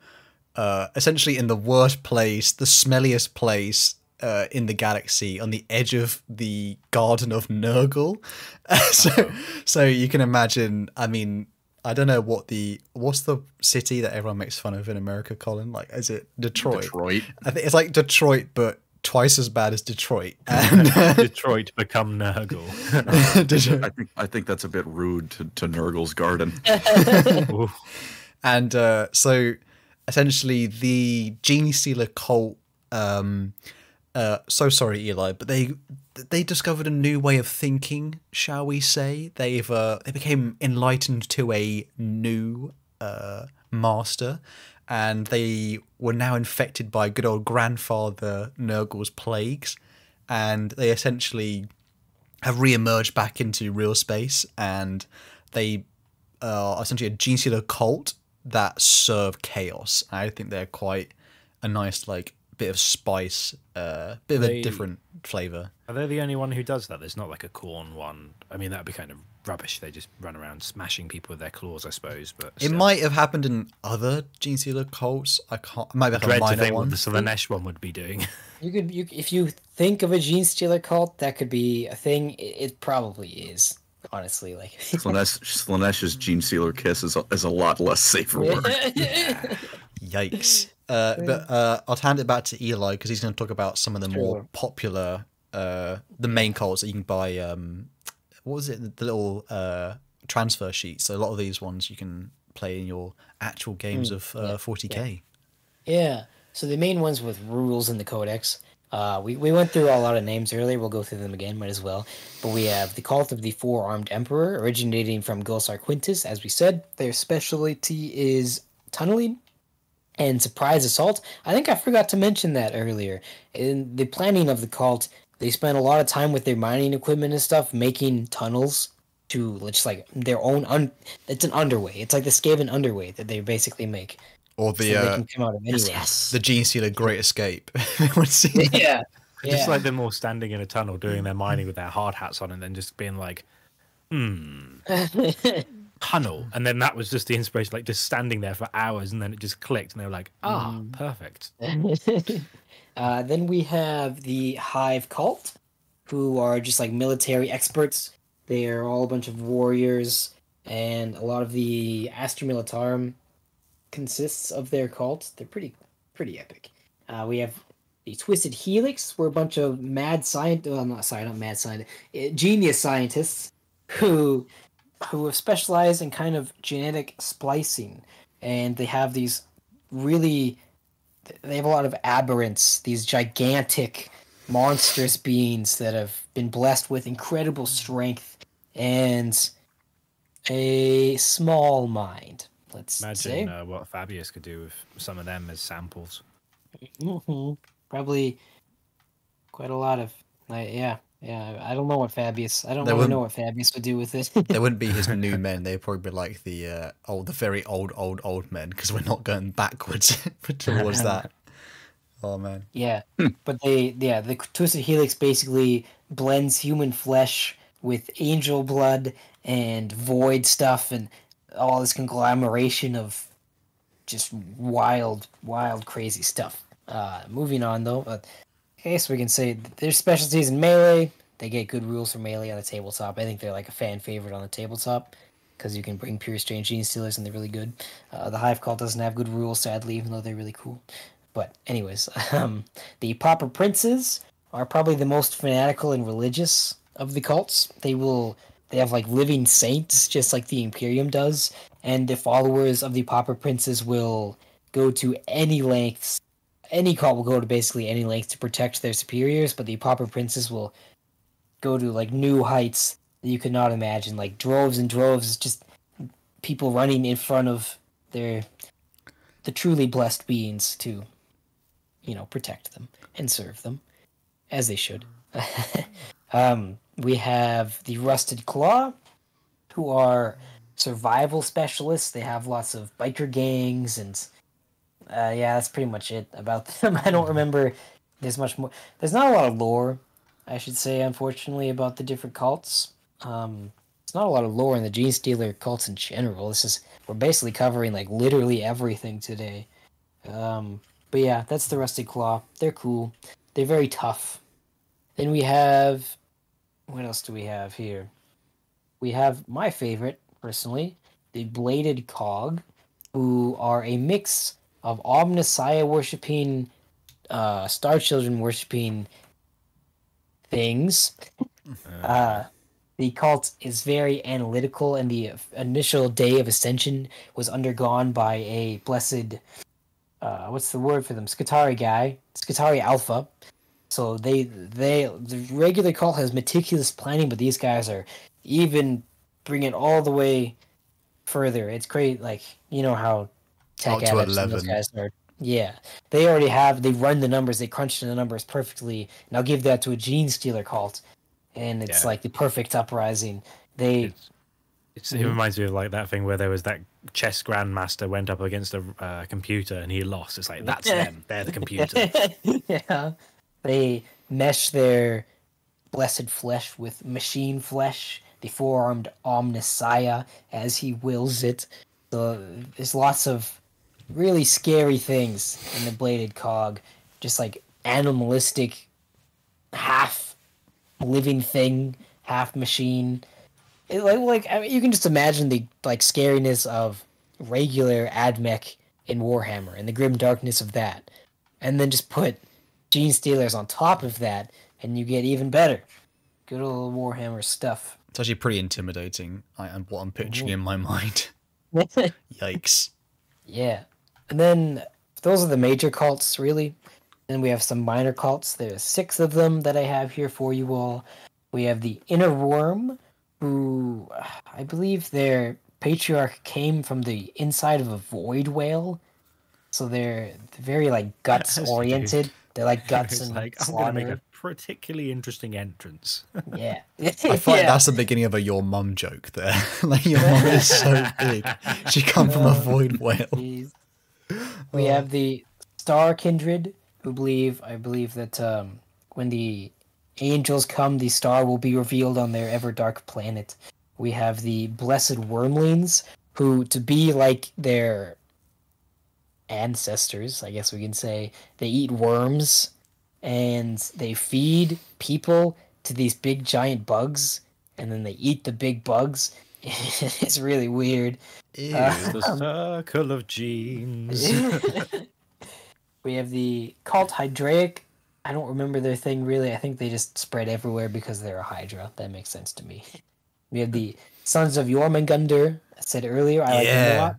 uh, essentially in the worst place the smelliest place uh, in the galaxy on the edge of the garden of nurgle. So so you can imagine i mean i don't know what the what's the city that everyone makes fun of in america colin? Like is it detroit, Detroit. i think it's like detroit but twice as bad as detroit. And uh, Detroit become Nurgle. I think I think that's a bit rude to, to Nurgle's garden. And uh, so essentially the gene stealer cult um uh so sorry eli but they they discovered a new way of thinking shall we say? They've uh they became enlightened to a new uh master and they were now infected by good old grandfather nurgle's plagues and they essentially have re-emerged back into real space and they are essentially a gene stealer cult that serve chaos. I think they're quite a nice like bit of spice, uh, bit of a different flavor. Are they the only one who does that? There's not like a Khorne one. I mean, that'd be kind of rubbish. They just run around smashing people with their claws, I suppose. But It might have happened in other Gene Stealer cults. I can't. It might be like a dread to minor think what one. the Slaanesh one would be doing. You could, you if you think of a gene stealer cult, that could be a thing. It, it probably is, honestly. Like, Slaanesh, Slaanesh's Gene Stealer kiss is a, is a lot less safer for work. Yikes. Uh, but uh, I'll hand it back to Eli because he's going to talk about some of the more popular, uh, the main cults that you can buy. Um, what was it? The little uh, transfer sheets. So a lot of these ones you can play in your actual games of uh, 40k. Yeah. So the main ones with rules in the codex. Uh, we, we went through a lot of names earlier. We'll go through them again, might as well. But we have the Cult of the Four Armed Emperor, originating from Ghosar Quintus, as we said. Their specialty is tunneling and surprise assault. I think I forgot to mention that earlier. In the planning of the cult, they spent a lot of time with their mining equipment and stuff making tunnels to just like their own. Un- it's an underway. It's like the Skaven underway that they basically make. Or So the they uh, can come out of anywhere. the Gene Stealer Great Escape. Everyone's seen that? yeah. Just Yeah. like them all standing in a tunnel doing their mining with their hard hats on, and then just being like, "Hmm, tunnel," and then that was just the inspiration, like just standing there for hours, and then it just clicked, and they were like, "Ah, perfect." uh, then we have the Hive Cult, who are just like military experts. They are all a bunch of warriors, and a lot of the Astra Militarum consists of their cult. They're pretty, pretty epic. Uh, we have the Twisted Helix, we're a bunch of mad scientists. Well, not sorry, not mad scientists, genius scientists who who have specialized in kind of genetic splicing, and they have these really they have a lot of aberrants, these gigantic, monstrous beings that have been blessed with incredible strength and a small mind. Let's say Imagine uh, what Fabius could do with some of them as samples. Probably quite a lot of like, yeah. Yeah, I don't know what Fabius. I don't They really know what Fabius would do with it. They wouldn't be his new men. They'd probably be like the uh, old, the very old, old, old men because we're not going backwards towards that. Oh man. Yeah, but they yeah the twisted helix basically blends human flesh with angel blood and void stuff and all this conglomeration of just wild, wild, crazy stuff. Uh, moving on though, but I guess we can say th- their specialties in melee. They get good rules for melee on the tabletop. I think they're like a fan favorite on the tabletop because you can bring pure strange gene stealers and they're really good. Uh, the hive cult doesn't have good rules, sadly, even though they're really cool. But anyways, um, the pauper princes are probably the most fanatical and religious of the cults. They will they have like living saints, just like the Imperium does, and the followers of the pauper princes will go to any lengths. Any cult will go to basically any length to protect their superiors, but the pauper princes will go to like new heights that you could not imagine, like droves and droves, just people running in front of their the truly blessed beings to you know protect them and serve them as they should um, we have the rusted claw who are survival specialists they have lots of biker gangs and uh, yeah that's pretty much it about them i don't remember there's much more there's not a lot of lore i should say unfortunately about the different cults um, it's not a lot of lore in the gene stealer cults in general this is we're basically covering like literally everything today um, but yeah, that's the Rusted Claw. They're cool. They're very tough. Then we have what else do we have here? We have my favorite, personally, the Bladed Cog, who are a mix of Omnissiah worshipping, uh, Star Children worshipping things. Uh, the cult is very analytical, and the initial day of ascension was undergone by a blessed uh, what's the word for them? Skitarii guy, Skitarii Alpha. So they they the regular cult has meticulous planning, but these guys are even bring it all the way further. It's great, like you know how tech adepts and those guys are. Yeah, they already have. They run the numbers. They crunch the numbers perfectly. And I'll give that to a gene stealer cult, and it's Yeah. like the perfect uprising. They It's, It's, It reminds me of like that thing where there was that chess grandmaster went up against a uh, computer and he lost. It's like that's them. They're the computer. yeah. They mesh their blessed flesh with machine flesh, the four armed Omnissiah, as he wills it. So there's lots of really scary things in the bladed cog. Just like animalistic, half living thing, half machine. It, like, like I mean, you can just imagine the like scariness of regular Admech in Warhammer and the grim darkness of that, and then just put Gene Stealers on top of that, and you get even better. Good old Warhammer stuff. It's actually pretty intimidating. I am what I'm picturing mm-hmm. in my mind. Yikes. yeah, and then those are the major cults, really. Then we have some minor cults. There's six of them that I have here for you all. We have the Inner Worm, who I believe their patriarch came from the inside of a void whale. So they're very like guts oriented. They're like guts and like I'm gonna make a particularly interesting entrance. Yeah. I feel like that's the beginning of a your mum joke there. like your mum is so big. She come from a void whale. Jeez. We have the Star Kindred, who believe I believe that um, when the angels come, the star will be revealed on their ever dark planet. We have the Blessed Wormlings, who to be like their ancestors, I guess we can say, they eat worms and they feed people to these big giant bugs, and then they eat the big bugs. it's really weird. Ew. the um, circle of genes. we have the cult Hydraic. I don't remember their thing really. I think they just spread everywhere because they're a Hydra. That makes sense to me. We have the Sons of Jormungandr. I said earlier. I like them a lot.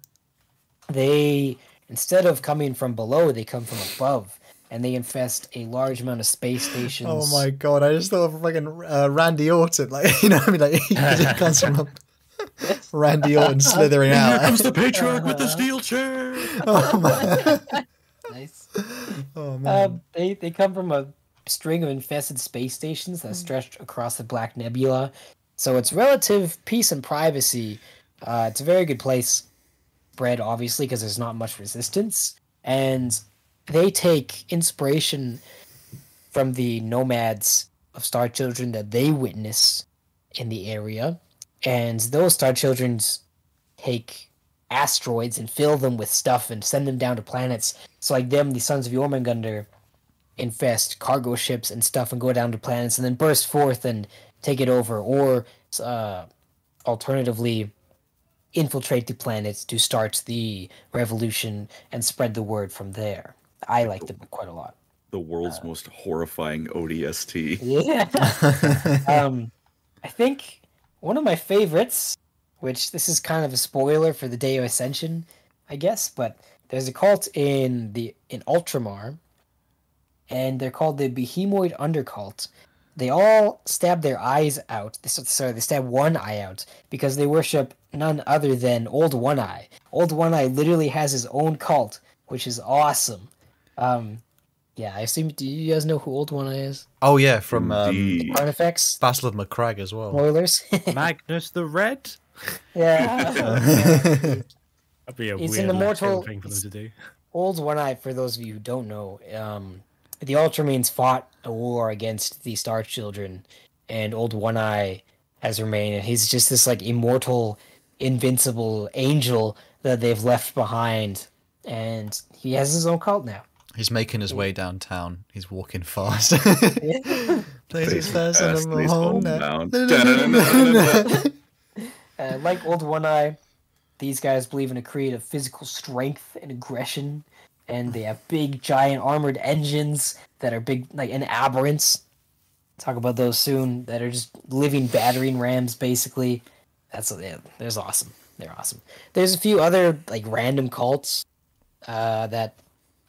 They instead of coming from below, they come from above, and they infest a large amount of space stations. Oh my god! I just thought of fucking uh, Randy Orton, like you know, what I mean, like he just comes from a- Randy Orton slithering out. Here comes the patriarch with the steel chair. oh, man. Nice. oh man! Um, they they come from a string of infested space stations that stretch across the Black Nebula. So it's relative peace and privacy. Uh, it's a very good place. Spread obviously because there's not much resistance, and they take inspiration from the nomads of Star Children that they witness in the area, and those Star Childrens take asteroids and fill them with stuff and send them down to planets. So like them, the Sons of Jormungandr infest cargo ships and stuff and go down to planets and then burst forth and take it over, or uh, alternatively infiltrate the planets to start the revolution and spread the word from there. I like them quite a lot. The world's most horrifying ODST. Yeah. um, I think one of my favorites, which this is kind of a spoiler for the Day of Ascension, I guess, but there's a cult in the in Ultramar, and they're called the Behemoid Undercult. They all stab their eyes out. They- Sorry, they stab one eye out because they worship none other than Old One Eye. Old One Eye literally has his own cult, which is awesome. Um, yeah, I assume. Do you guys know who Old One Eye is? oh yeah, from um, Indeed. Artifacts. Battle of Macragge as well. Spoilers. Magnus the Red. yeah. That'd be a It's weird an left immortal- thing for them to do. Old One Eye, for those of you who don't know, um, the Ultramarines fought a war against the Star Children, and Old One Eye has remained, and he's just this like immortal, invincible angel that they've left behind, and he has his own cult now. He's making his way downtown. He's walking fast. Yeah. Plays his Fast first and the he's home homebound. Uh, like Old One Eye, these guys believe in a creed of physical strength and aggression, and they have big, giant armored engines that are big, like and aberrants. Talk about those soon. That are just living battering rams, basically. That's yeah, there's awesome. They're awesome. There's a few other like random cults uh, that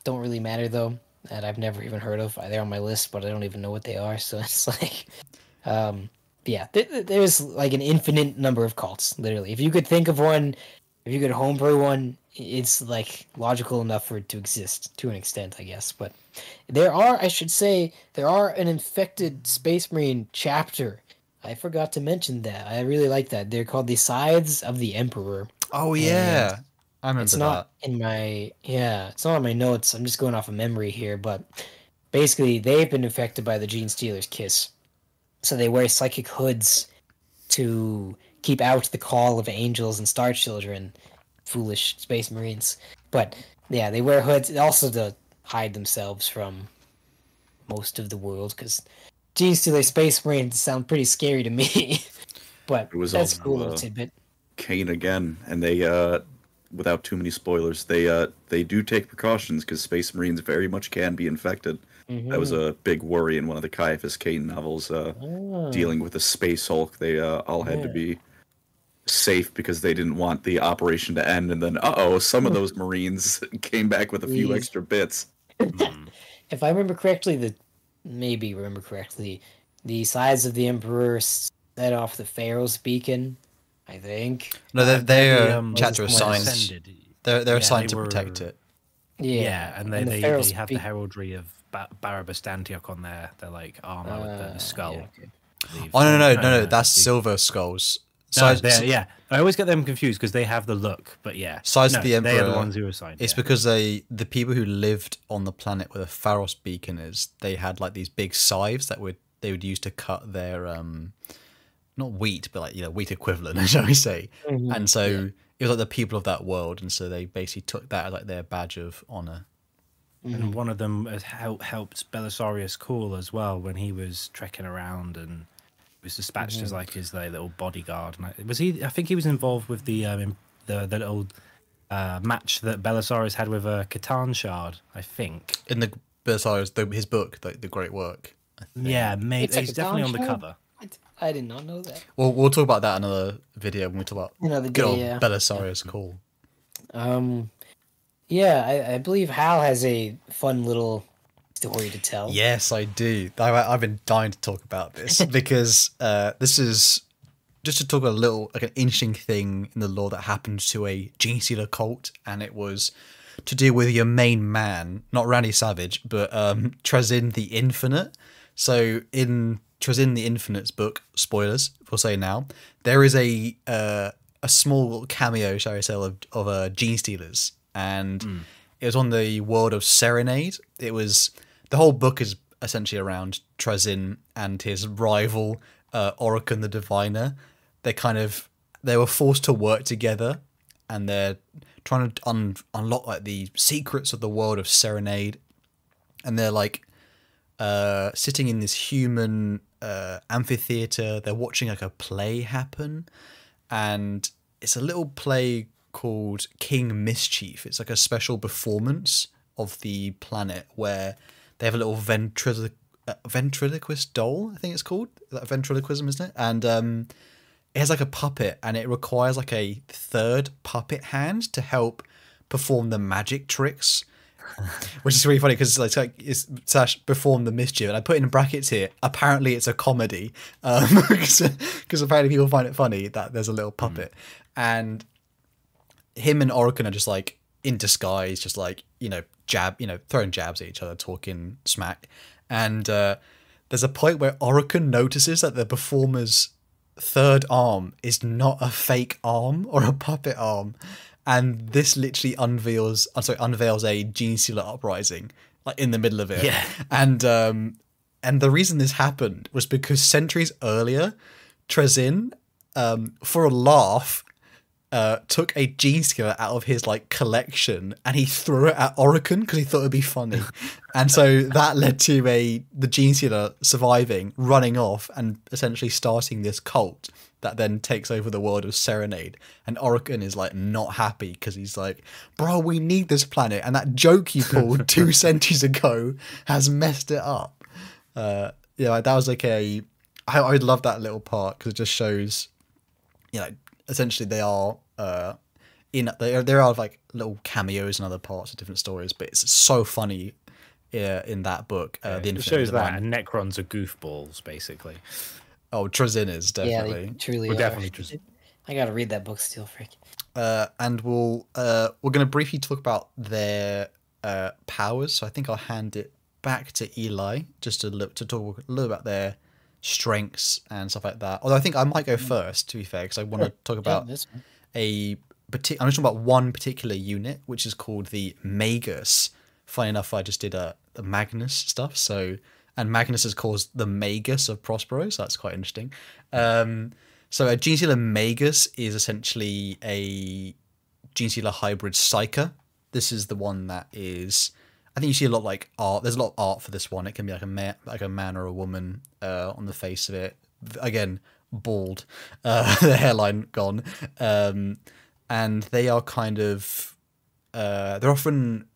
don't really matter though. That I've never even heard of. They're on my list, but I don't even know what they are. So it's like, um, yeah, th- th- there's like an infinite number of cults. Literally, if you could think of one, if you could homebrew one, it's like logical enough for it to exist to an extent, I guess. But there are, I should say, there are an infected Space Marine chapter I forgot to mention that. I really like that. They're called the Scythes of the Emperor. Oh yeah, I remember It's that. not in my yeah, it's not on my notes. I'm just going off of memory here, but basically they've been infected by the Gene Stealer's kiss. So they wear psychic hoods to keep out the call of angels and star children, foolish space marines. But yeah, they wear hoods also to hide themselves from most of the world because Gene Stealer space marines sound pretty scary to me. but It was that's a also, cool little uh, tidbit. Cain again, and they, uh, without too many spoilers, they uh, they do take precautions because Space Marines very much can be infected. That was a big worry in one of the Ciaphas Cain novels, uh, Ah. dealing with the Space Hulk. They uh, all had to be safe because they didn't want the operation to end, and then uh oh, some of those Marines came back with a few Please. extra bits. if I remember correctly, the maybe remember correctly, the Scythes of the Emperor set off the Pharos beacon. I think. No, they're, they're The, um, chapter of was They're they're Yeah, assigned they to protect it. Yeah, Yeah, and they, the they, they have the heraldry of ba- Barabas Dantioch on their their like armor with the, uh, skull. yeah, okay. I believe. Oh no no no no, Uh, that's the- silver skulls. No, Scythes, they're- yeah, I always get them confused because they have the look, but yeah, Scythes no, of the They are Emperor, the ones who are assigned. It's yeah. because they the people who lived on the planet where the Pharos beacon is, they had like these big scythes that would they would use to cut their um not wheat, but like you know, wheat equivalent, shall we say. Mhm, And so it was like the people of that world, and so they basically took that as like their badge of honor. and one of them has hel- helped Belisarius Cawl as well when he was trekking around and was dispatched as like his like, little bodyguard. And I, was he? I think he was involved with the um, the the little uh, match that Belisarius had with a C'tan shard. I think. In the Belisarius, the, his book, like the Great Work. I think. Yeah, maybe he's definitely on the shard? cover. What? I did not know that. We'll we'll talk about that in another video when we talk about Another good old yeah. Belisarius Cawl. Um, yeah, I, I believe Hal has a fun little story to tell. Yes, I do. I, I've been dying to talk about this because uh, this is just to talk a little like an interesting thing in the lore that happened to a gene stealer cult, and it was to do with your main man, not Randy Savage, but um, Trazyn the Infinite. So in Trazyn the Infinite's book, spoilers, we'll say now, there is a uh, a small cameo, shall I say, of, of uh, gene stealers, and it was on the world of Serenade. It was the whole book is essentially around Trazyn and his rival uh, Orikan the Diviner. They kind of they were forced to work together, and they're trying to un- unlock like the secrets of the world of Serenade, and they're like uh, sitting in this human uh, amphitheater. They're watching like a play happen, and it's a little play called King Mischief. It's like a special performance of the planet where they have a little ventriloqu- uh, ventriloquist doll. I think it's called that ventriloquism, isn't it? And um, it has like a puppet, and it requires like a third puppet hand to help perform the magic tricks which is really funny because it's like it's slash perform the mischief and i put in brackets here apparently it's a comedy um because apparently people find it funny that there's a little puppet and him and Orikan are just like in disguise just like you know jab you know throwing jabs at each other talking smack. And uh there's a point where Orikan notices that the performer's third arm is not a fake arm or a puppet arm. And this literally unveils I'm sorry unveils a gene uprising like in the middle of it. Yeah. and um and the reason this happened was because centuries earlier Trazyn um for a laugh uh, took a gene stealer out of his like collection and he threw it at Orikan because he thought it'd be funny, and so that led to a the gene stealer surviving, running off, and essentially starting this cult that then takes over the world of Serenade. And Orikan is like not happy because he's like, "Bro, we need this planet," and that joke you pulled two centuries ago has messed it up. Uh, yeah, that was like a. I, I would love that little part because it just shows you know, essentially they are uh, in there. There are like little cameos and other parts of different stories, but it's so funny. Uh, in that book, uh, the it Infinite shows that, and Necrons are goofballs, basically. Oh, Trazyn is Yeah, definitely. they truly Well, are. definitely just- I gotta read that book still, freak. uh, and we'll uh, we're going to briefly talk about their uh, powers. So I think I'll hand it back to Eli just to look to talk a little about their strengths and stuff like that. Although I think I might go first, to be fair, because I want to talk about Yeah, a partic- I'm just talking about one particular unit, which is called the Magus. Funny enough, I just did a the Magnus stuff, so and Magnus is called the Magus of Prospero, so that's quite interesting. Um, so a Gene Stealer Magus is essentially a Gene Stealer hybrid Psyker. This is the one that is. I think you see a lot like art. There's a lot of art for this one. It can be like a man, like a man or a woman uh, on the face of it. Again, bald, uh, the hairline gone, um, and they are kind of. Uh, they're often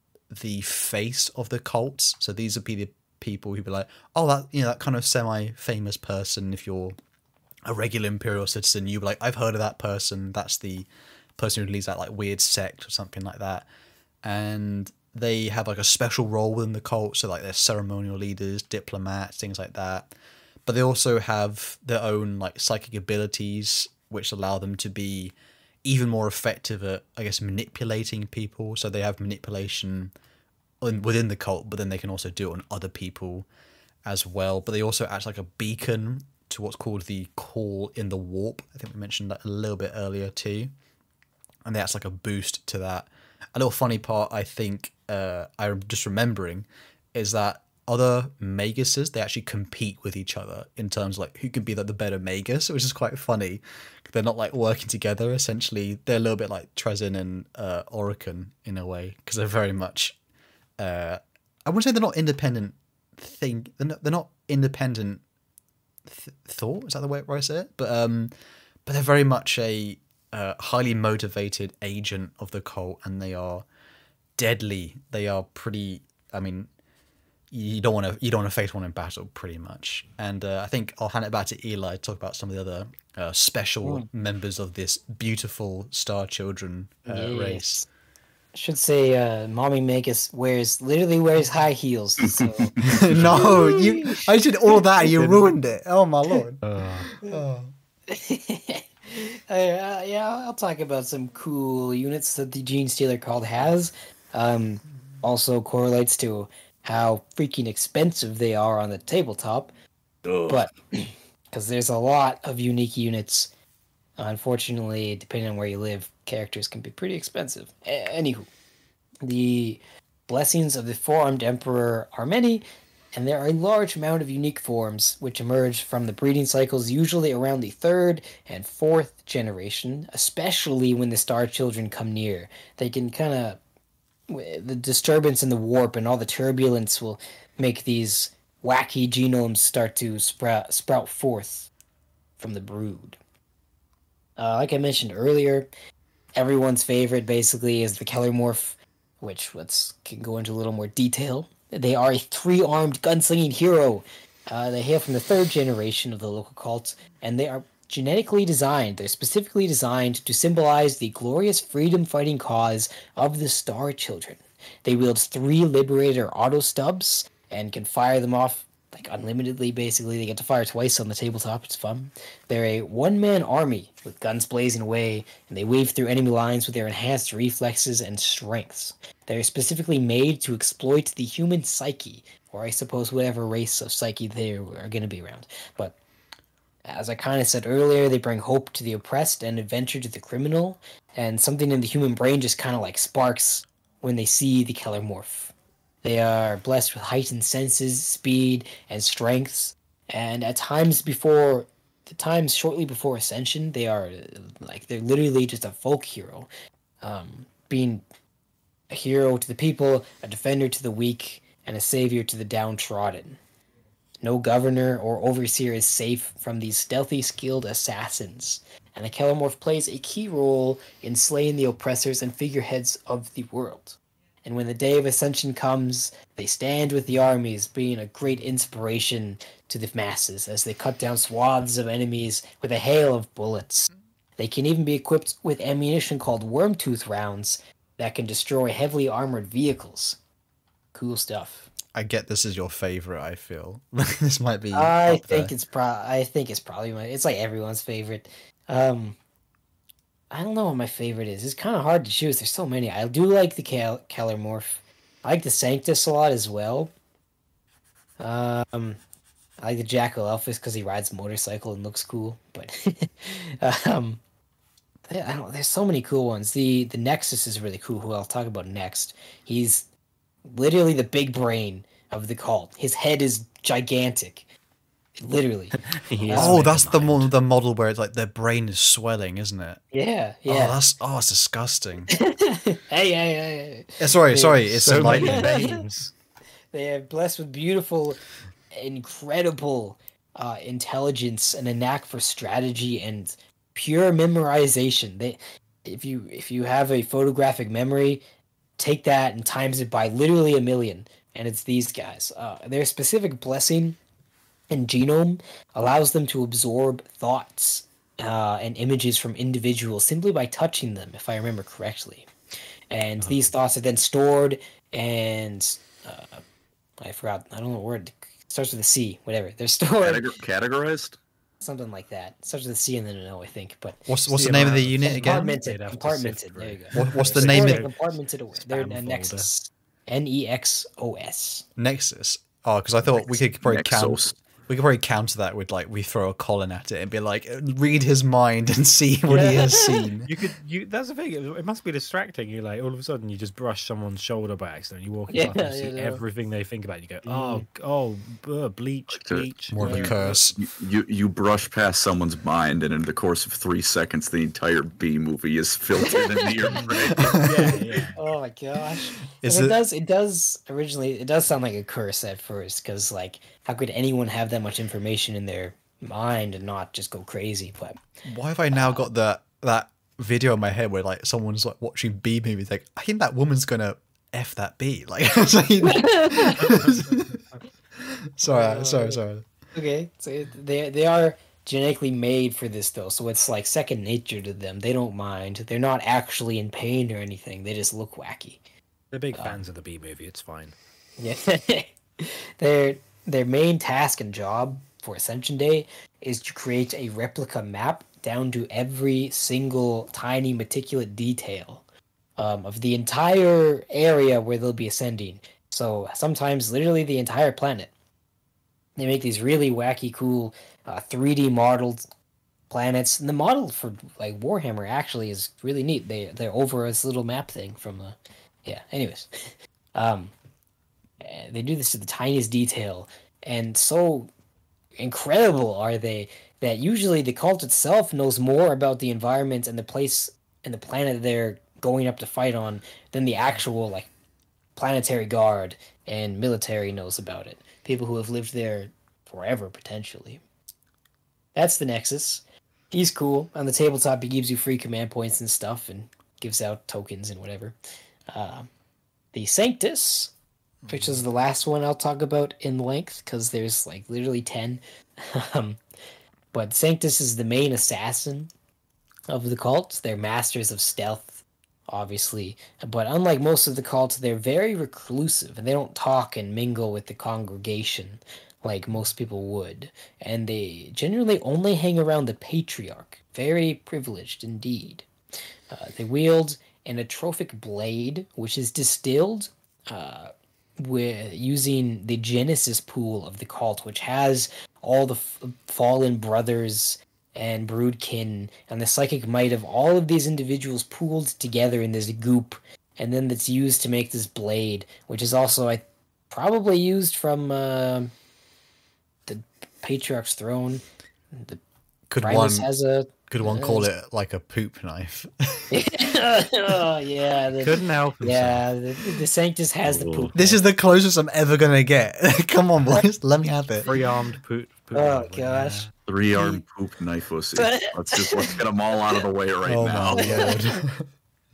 the face of the cults. So these would be the people who'd be like, oh, that you know that kind of semi-famous person. If you're a regular imperial citizen, you'd be like, I've heard of that person. That's the person who leads that like weird sect or something like that. And they have like a special role within the cult, so like they're ceremonial leaders, diplomats, things like that. But they also have their own like psychic abilities, which allow them to be even more effective at, I guess, manipulating people. So they have manipulation within the cult, but then they can also do it on other people as well. But they also act like a beacon to what's called the call in the warp. I think we mentioned that a little bit earlier too. And that's like a boost to that. A little funny part, I think, uh, I'm just remembering, is that other Maguses they actually compete with each other in terms of like who can be like the better Magus, which is quite funny. They're not like working together. Essentially, they're a little bit like Trazyn and uh, Orikan in a way because they're very much. Uh, I wouldn't say they're not independent. Thing they're not, they're not independent th- thought. Is that the way I say it? But um, but they're very much a uh, highly motivated agent of the cult, and they are deadly. They are pretty. I mean, you don't want to you don't want to face one in battle, pretty much. And uh, I think I'll hand it back to Eli to talk about some of the other uh, special members of this beautiful Star Children uh, Yes. race. I should say, uh, Mommy Magus wears literally wears high heels. So no, you. I did all that. You ruined it. Oh my lord. Uh, Oh. Uh, yeah, I'll talk about some cool units that the Gene Stealer called has. Um, also correlates to how freaking expensive they are on the tabletop. Ugh. But because there's a lot of unique units, unfortunately, depending on where you live, characters can be pretty expensive. A- anywho, the blessings of the four-armed emperor are many, and there are a large amount of unique forms which emerge from the breeding cycles, usually around the third and fourth generation, especially when the star children come near. They can kind of the disturbance in the warp and all the turbulence will make these wacky genomes start to sprout sprout forth from the brood. Uh, like I mentioned earlier, everyone's favorite basically is the Kelermorph, which let's can go into a little more detail. They are a three-armed gunslinging hero. Uh, they hail from the third generation of the local cults, and they are genetically designed. They're specifically designed to symbolize the glorious freedom-fighting cause of the Star Children. They wield three Liberator auto stubs and can fire them off like unlimitedly. Basically, they get to fire twice on the tabletop. It's fun. They're a one-man army with guns blazing away, and they weave through enemy lines with their enhanced reflexes and strengths. They're specifically made to exploit the human psyche, or I suppose whatever race of psyche they are going to be around. But as I kind of said earlier, they bring hope to the oppressed and adventure to the criminal, and something in the human brain just kind of like sparks when they see the Kelermorph. They are blessed with heightened senses, speed, and strengths, and at times before, the times shortly before Ascension, they are like they're literally just a folk hero, um, being a hero to the people, a defender to the weak, and a savior to the downtrodden. No governor or overseer is safe from these stealthy, skilled assassins, and the Kelermorph plays a key role in slaying the oppressors and figureheads of the world. And when the day of ascension comes, they stand with the armies, being a great inspiration to the masses as they cut down swaths of enemies with a hail of bullets. They can even be equipped with ammunition called Wormtooth rounds that can destroy heavily armored vehicles. Cool stuff. I get this is your favorite. I feel this might be. I think there. it's pro. I think it's probably my. It's like everyone's favorite. Um, I don't know what my favorite is. It's kind of hard to choose. There's so many. I do like the Cal- Kelermorph. I like the Sanctus a lot as well. Um, I like the Jackal Alphus because he rides motorcycle and looks cool. But um, I don't. There's so many cool ones. The the Nexos is really cool. Who I'll talk about next. He's literally the big brain of the cult. His head is gigantic. Literally. He is Oh, that's the Megamind. mo- the model where it's like their brain is swelling, isn't it? Yeah. yeah. Oh, that's oh, it's disgusting. hey, hey, hey, hey. Yeah, sorry, They- sorry, it's so many enlightening. names. They are blessed with beautiful, incredible uh, intelligence and a knack for strategy and pure memorization. They, if you if you have a photographic memory, take that and times it by literally a million, and it's these guys. Uh, their specific blessing and genome allows them to absorb thoughts uh, and images from individuals simply by touching them, if I remember correctly. And these thoughts are then stored and uh, I forgot. I don't know the word. Starts with a C. Whatever. They're stored. Categor- categorized? Something like that. Starts with a C and then an O, I think. But What's what's the the name of the amount of unit again? compartmented. They'd have to Compartmented. sift There you go. What, what's the Stored name? and Of, compartmented away. They're Spam a folder. Nexos. N E X O S. Nexos. Oh, because I thought we could probably count. Nexos. We could probably counter that with like we throw a colon at it and be like, read his mind and see what he has seen. You could you that's the thing, it, it must be distracting. You like all of a sudden you just brush someone's shoulder by accident, you walk Yeah, up and you see you know. everything they think about. You go, Oh oh uh, bleach, to- bleach. More of a curse. You, you you brush past someone's mind, and in the course of three seconds, the entire B movie is filtered into your brain. Yeah, yeah. Oh my gosh. Is it, it- does it does originally it does sound like a curse at first because like how could anyone have that much information in their mind and not just go crazy but Why have I now got that that video in my head where like someone's like watching B movies? Like, I think that woman's gonna f that B. Like, it's like- sorry, sorry, uh, sorry. okay so they they are genetically made for this though so it's like second nature to them they don't mind they're not actually in pain or anything they just look wacky They're big uh, fans of the B movie, it's fine. Yeah. their their main task and job for Ascension Day is to create a replica map down to every single tiny meticulous detail um, of the entire area where they'll be ascending. So sometimes literally the entire planet. They make these really wacky, cool, uh, 3D modeled planets. And the model for like Warhammer actually is really neat. They they're over this little map thing from uh, yeah. Anyways, um, they do this to the tiniest detail, and so incredible are they that usually the cult itself knows more about the environment and the place and the planet they're going up to fight on than the actual like planetary guard and military knows about it. People who have lived there forever potentially. That's the Nexos. He's cool. On the tabletop, he gives you free command points and stuff, and gives out tokens and whatever. Uh, the Sanctus, which is the last one I'll talk about in length because there's like literally 10. um, but Sanctus is the main assassin of the cult. They're masters of stealth, obviously. But unlike most of the cults, they're very reclusive and they don't talk and mingle with the congregation like most people would. And they generally only hang around the patriarch. Very privileged indeed. Uh, they wield an atrophic blade, which is distilled uh, with using the Genesis pool of the cult, which has all the f- fallen brothers and broodkin and the psychic might of all of these individuals pooled together in this goop, and then that's used to make this blade, which is also I probably used from uh, the Patriarch's throne. The Could one has a could one call it like a poop knife? oh yeah, the, Couldn't help himself. yeah. The, the Sanctus has the poop. this is the closest I'm ever gonna get. Come on, boys, let me have it. Free armed poot. poot Oh goblin, gosh. Three armed poop knife pussy. Let's just let's get them all out of the way right oh now. my lord.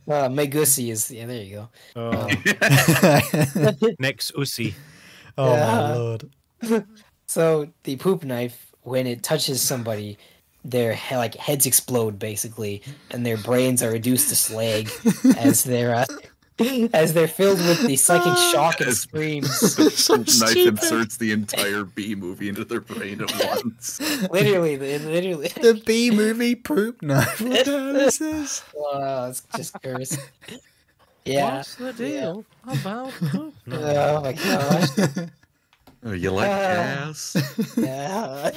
Uh, Megusi is yeah. There you go. Oh, next Usi. oh Yeah. my lord. So the poop knife, when it touches somebody, their he- like heads explode basically, and their brains are reduced to slag as they're uh, as they're filled with the psychic shock and As- screams. so Knife stupid. inserts the entire B movie into their brain at once. literally, literally. The B movie poop knife. What the hell is this? Wow, it's just cursed. Yeah. What's the deal How about poop? No. Oh my gosh. Oh, you like Ah. gas? Yeah.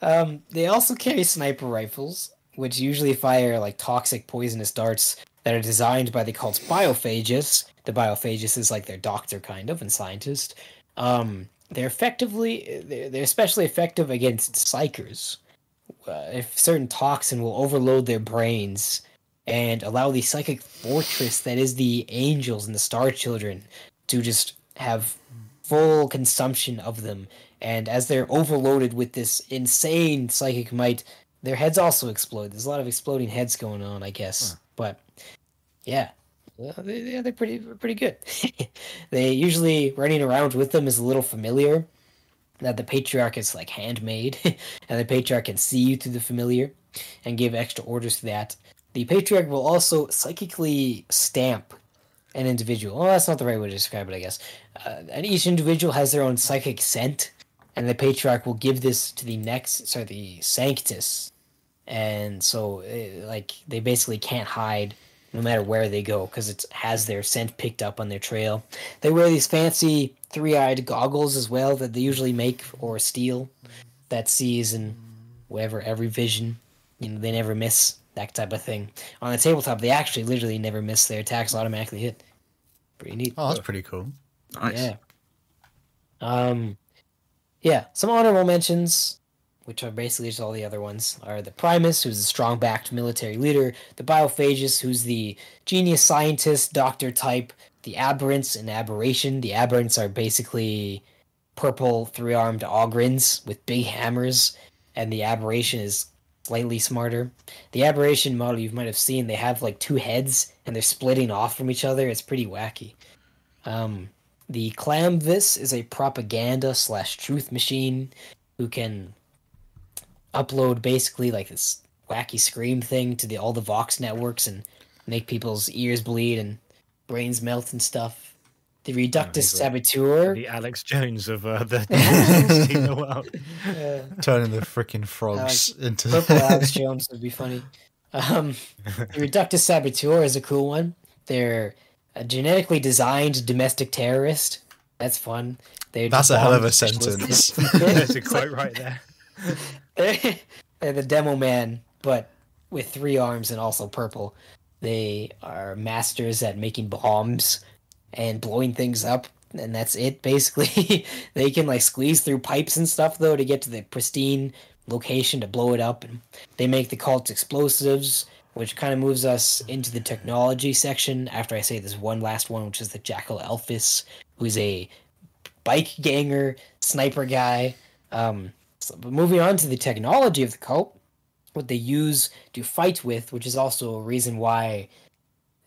Um, they also carry sniper rifles, which usually fire like toxic poisonous darts that are designed by the cult Biophagus. The Biophagus is like their doctor, kind of, and scientist. Um, they're effectively, they're, they're especially effective against psykers. Uh, if certain toxin will overload their brains and allow the psychic fortress that is the angels and the star children to just have full consumption of them and as they're overloaded with this insane psychic might their heads also explode. There's a lot of exploding heads going on i guess. But yeah. Well, they, yeah, they're pretty pretty good. They usually running around with them is a little familiar. That the patriarch is like handmade. And the patriarch can see you through the familiar and give extra orders to that. The patriarch will also psychically stamp an individual. Well, that's not the right way to describe it, I guess. Uh, and each individual has their own psychic scent, and the patriarch will give this to the next, sorry, the sanctus. And so, uh, like, they basically can't hide no matter where they go because it has their scent picked up on their trail. They wear these fancy three-eyed goggles as well that they usually make or steal that sees in whatever every vision. You know, they never miss that type of thing. On the tabletop, they actually literally never miss. Their attacks automatically hit. Pretty neat. Oh, that's pretty cool. Nice. Yeah. Um, yeah. Some honorable mentions, which are basically just all the other ones, are the Primus, who's a strong-backed military leader, the Biophagus, who's the genius scientist, doctor type, the Aberrants and Aberration. The Aberrants are basically purple three-armed Ogryns with big hammers, and the Aberration is slightly smarter. The Aberration model you might have seen, they have like two heads and they're splitting off from each other. It's pretty wacky. Um, the Clamavus is a propaganda slash truth machine who can upload basically like this wacky scream thing to the all the Vox networks and make people's ears bleed and brains melt and stuff. The Reductus he's Saboteur. The Alex Jones of uh, the, the world. uh, Turning the freaking frogs into. Purple Alex Jones would be funny. Um, the Reductus Saboteur is a cool one. They're a genetically designed domestic terrorist. That's fun. They're That's a hell of a sentence. There's a quote right there. they're, they're the demo man, but with three arms and also purple. They are masters at making bombs and blowing things up, and that's it basically. they can like squeeze through pipes and stuff though to get to the pristine location to blow it up. And they make the cults explosives, which kind of moves us into the technology section. After I say this one last one, which is the Jackal Alphus, who's a bike ganger, sniper guy. Um, so, moving on to the technology of the cult, what they use to fight with, which is also a reason why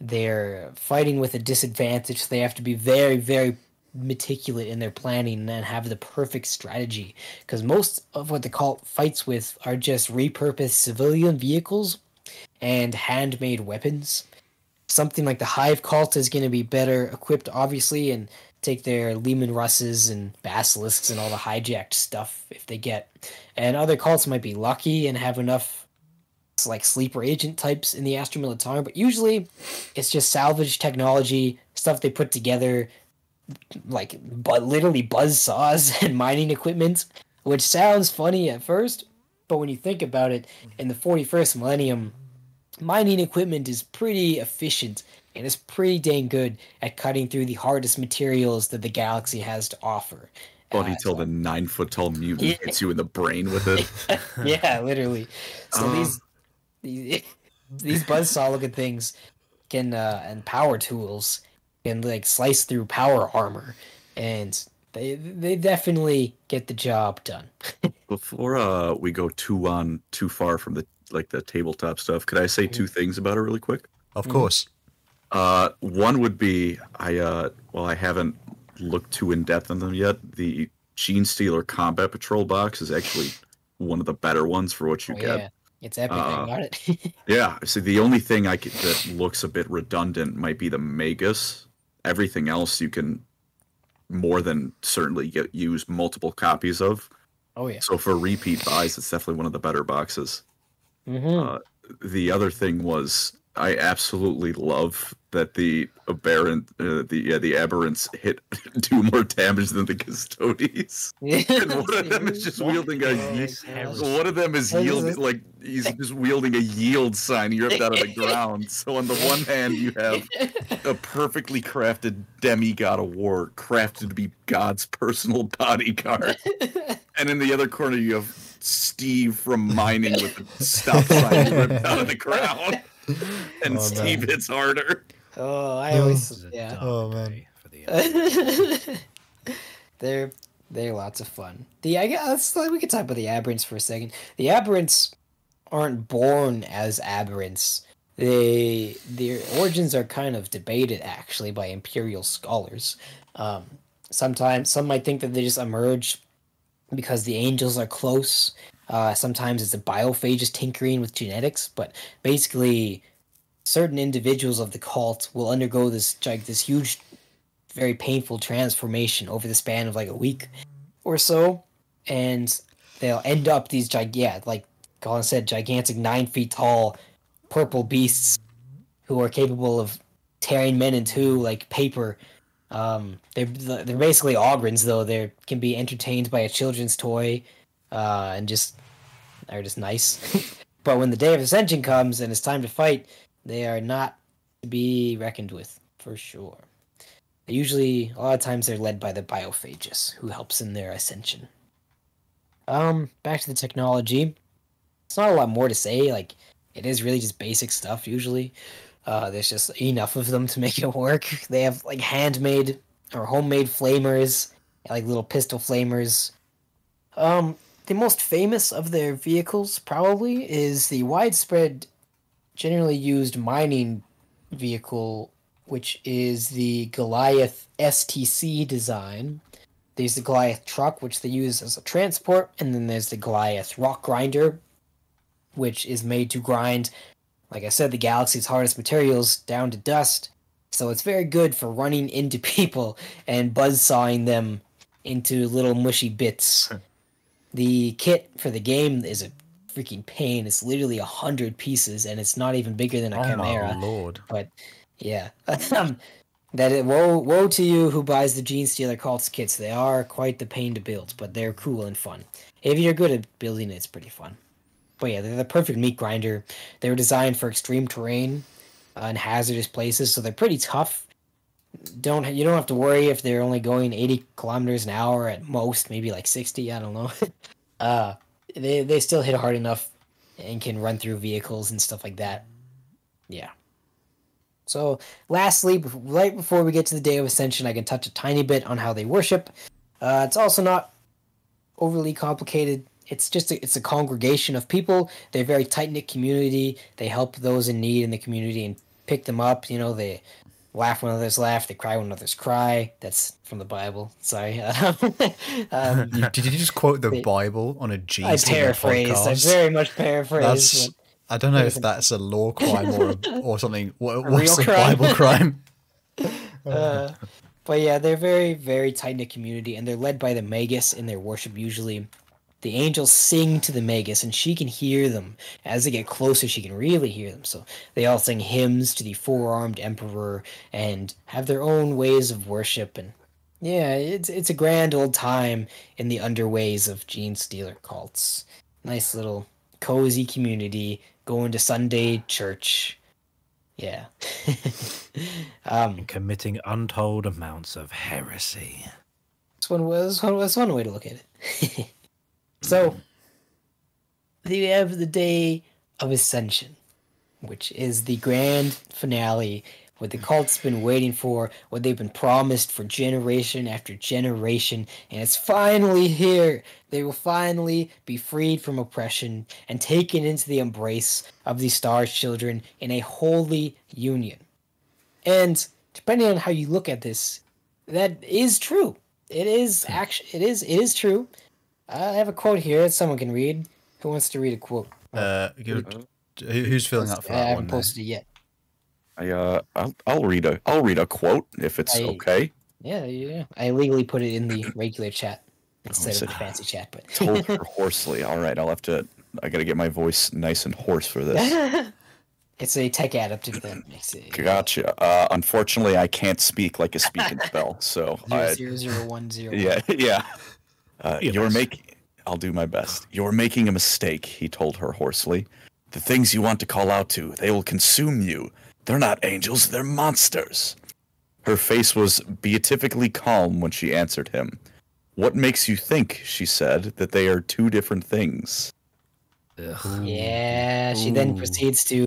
they're fighting with a disadvantage. They have to be very, very meticulous in their planning and have the perfect strategy. Because most of what the cult fights with are just repurposed civilian vehicles and handmade weapons. Something like the Hive cult is going to be better equipped, obviously, and take their Leman Russes and Basilisks and all the hijacked stuff if they get. And other cults might be lucky and have enough like sleeper agent types in the Astra Militarum, but usually it's just salvage technology, stuff they put together, like but literally buzz saws and mining equipment, which sounds funny at first, but when you think about it, in the 41st millennium, mining equipment is pretty efficient and is pretty dang good at cutting through the hardest materials that the galaxy has to offer. Buddy Uh, till the nine foot tall mutant Yeah. hits you in the brain with it. yeah, literally. So Uh. these these these buzzsaw looking things can uh, and power tools can like slice through power armor, and they they definitely get the job done. Before uh we go too on too far from the like the tabletop stuff, could I say two things about it really quick? Of course. Uh, one would be I uh, well I haven't looked too in depth on them yet. The Gene Stealer Combat Patrol box is actually one of the better ones for what you Oh, get. yeah, it's epic. Uh, got it. Yeah. So the only thing I could, that looks a bit redundant might be the Magus. Everything else you can more than certainly get use multiple copies of. oh yeah. So for repeat buys, it's definitely one of the better boxes. Hmm Uh, the other thing was I absolutely love that the aberrant, uh, the yeah, the aberrants hit do more damage than the custodes. And one of them is just wielding a. Oh, Ye- heresy. one of them is What is yield this? like he's just wielding a yield sign ripped out of the ground. So on the one hand, you have a perfectly crafted demigod of war, crafted to be God's personal bodyguard, and in the other corner, you have Steve from mining with a stop sign ripped out of the ground, and Oh, Steve man. hits harder. oh, I always This is a yeah. Oh, man. for the they're they're lots of fun. The I guess we could talk about the aberrants for a second. The aberrants aren't born as aberrants. They their origins are kind of debated actually by imperial scholars. Um, sometimes some might think that they just emerge because the angels are close. Uh, sometimes it's a biophagist tinkering with genetics, but basically, certain individuals of the cult will undergo this like this huge very painful transformation over the span of like a week or so, and they'll end up these gig yeah, like Colin said, gigantic nine feet tall purple beasts who are capable of tearing men in two like paper. Um, they're they're basically ogryns though. They can be entertained by a children's toy, uh, and just are just nice. but when the day of ascension comes and it's time to fight, they are not to be reckoned with for sure. Usually, a lot of times they're led by the biophagus, who helps in their ascension. Um, back to the technology. It's not a lot more to say. Like, it is really just basic stuff. Usually, uh, there's just enough of them to make it work. They have like handmade or homemade flamers, like little pistol flamers. Um, the most famous of their vehicles probably is the widespread, generally used mining vehicle which is the Goliath STC design. There's the Goliath truck, which they use as a transport, and then there's the Goliath rock grinder, which is made to grind, like I said, the galaxy's hardest materials down to dust. So it's very good for running into people and buzzsawing them into little mushy bits. the kit for the game is a freaking pain. It's literally a hundred pieces, and it's not even bigger than a Oh chimera. my lord. But yeah, that it, woe woe to you who buys the Gene Stealer cults kits. They are quite the pain to build, but they're cool and fun. If you're good at building it, it's pretty fun. But yeah, they're the perfect meat grinder. They were designed for extreme terrain uh, and hazardous places, so they're pretty tough. Don't you don't have to worry if they're only going 80 kilometers an hour at most, maybe like 60. I don't know. uh, they they still hit hard enough and can run through vehicles and stuff like that. Yeah. So, lastly, right before we get to the Day of Ascension, I can touch a tiny bit on how they worship. Uh, it's also not overly complicated. It's just a, it's a congregation of people. They're a very tight knit community. They help those in need in the community and pick them up. You know, they laugh when others laugh. They cry when others cry. That's from the Bible. Sorry. um, Did you just quote the They- Bible on a G I paraphrased. I very much paraphrased. I don't know if that's a lore crime or a, or something. What, what's a crime? Bible crime? Uh, but yeah, they're very, very tight knit community, and they're led by the Magus in their worship. Usually, the angels sing to the Magus, and she can hear them as they get closer. She can really hear them. So they all sing hymns to the four armed emperor and have their own ways of worship. And yeah, it's it's a grand old time in the underways of Gene Stealer cults. Nice little cozy community going to Sunday church. Yeah. um, committing untold amounts of heresy. This one, that's one, that's one way to look at it. so, we have the Day of Ascension, which is the grand finale, what the cult's been waiting for, what they've been promised for generation after generation, and it's finally here. They will finally be freed from oppression and taken into the embrace of the Star Children in a holy union. And depending on how you look at this, that is true. It is actually it is it is true. I have a quote here that someone can read. Who wants to read a quote? Uh, give- who- who's filling up for I that haven't one? there? posted it yet. I uh, I'll, I'll read a I'll read a quote if it's I- okay. Yeah, yeah. I legally put it in the regular chat instead is of the fancy chat, but Told her hoarsely. All right, I'll have to. I gotta get my voice nice and hoarse for this. It's a tech adaptive that makes it Gotcha. Uh, unfortunately, I can't speak like a speaking spell, so zero I, zero zero one zero. yeah, yeah. Uh, you're making. I'll do my best. You're making a mistake, he told her hoarsely. The things you want to call out to, they will consume you. They're not angels, they're monsters. Her face was beatifically calm when she answered him. What makes you think, she said, that they are two different things? Ugh. Yeah, she then proceeds to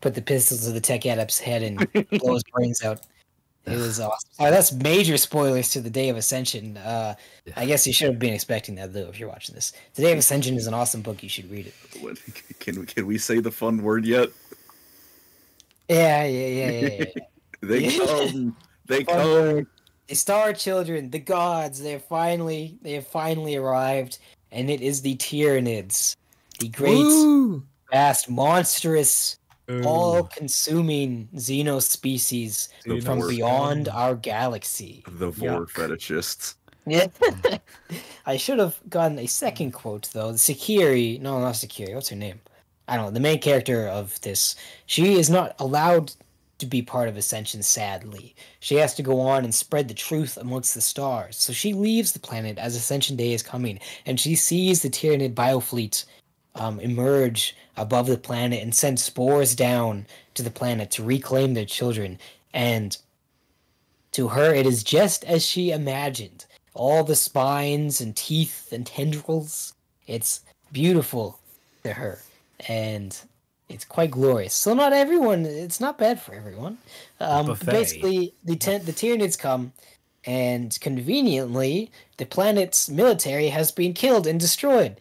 put the pistol to the tech adept's head and blow his brains out. It was awesome. That's major spoilers to the Day of Ascension. Uh, I guess you should have been expecting that though if you're watching this. The Day of Ascension is an awesome book. You should read it. What, can, can we say the fun word yet? Yeah, yeah, yeah, yeah. yeah. They Yeah. come. They Fun come. word. The Star Children, the gods, they have finally they have finally arrived, and it is the Tyranids, the great, Woo! vast, monstrous, Ooh. all-consuming xeno species The from vor- beyond our galaxy. The vor Yuck. fetishists. Yeah. I should have gotten a second quote though. The Sakiri, no, not Sakiri. What's her name? I don't know. The main character of this, she is not allowed to be part of Ascension. Sadly, she has to go on and spread the truth amongst the stars. So she leaves the planet as Ascension Day is coming, and she sees the Tyranid biofleet um, emerge above the planet and send spores down to the planet to reclaim their children. And to her, it is just as she imagined all the spines and teeth and tendrils. It's beautiful to her, and it's quite glorious. So not everyone. It's not bad for everyone. Um, basically, the ten, the Tyranids come, and conveniently, the planet's military has been killed and destroyed,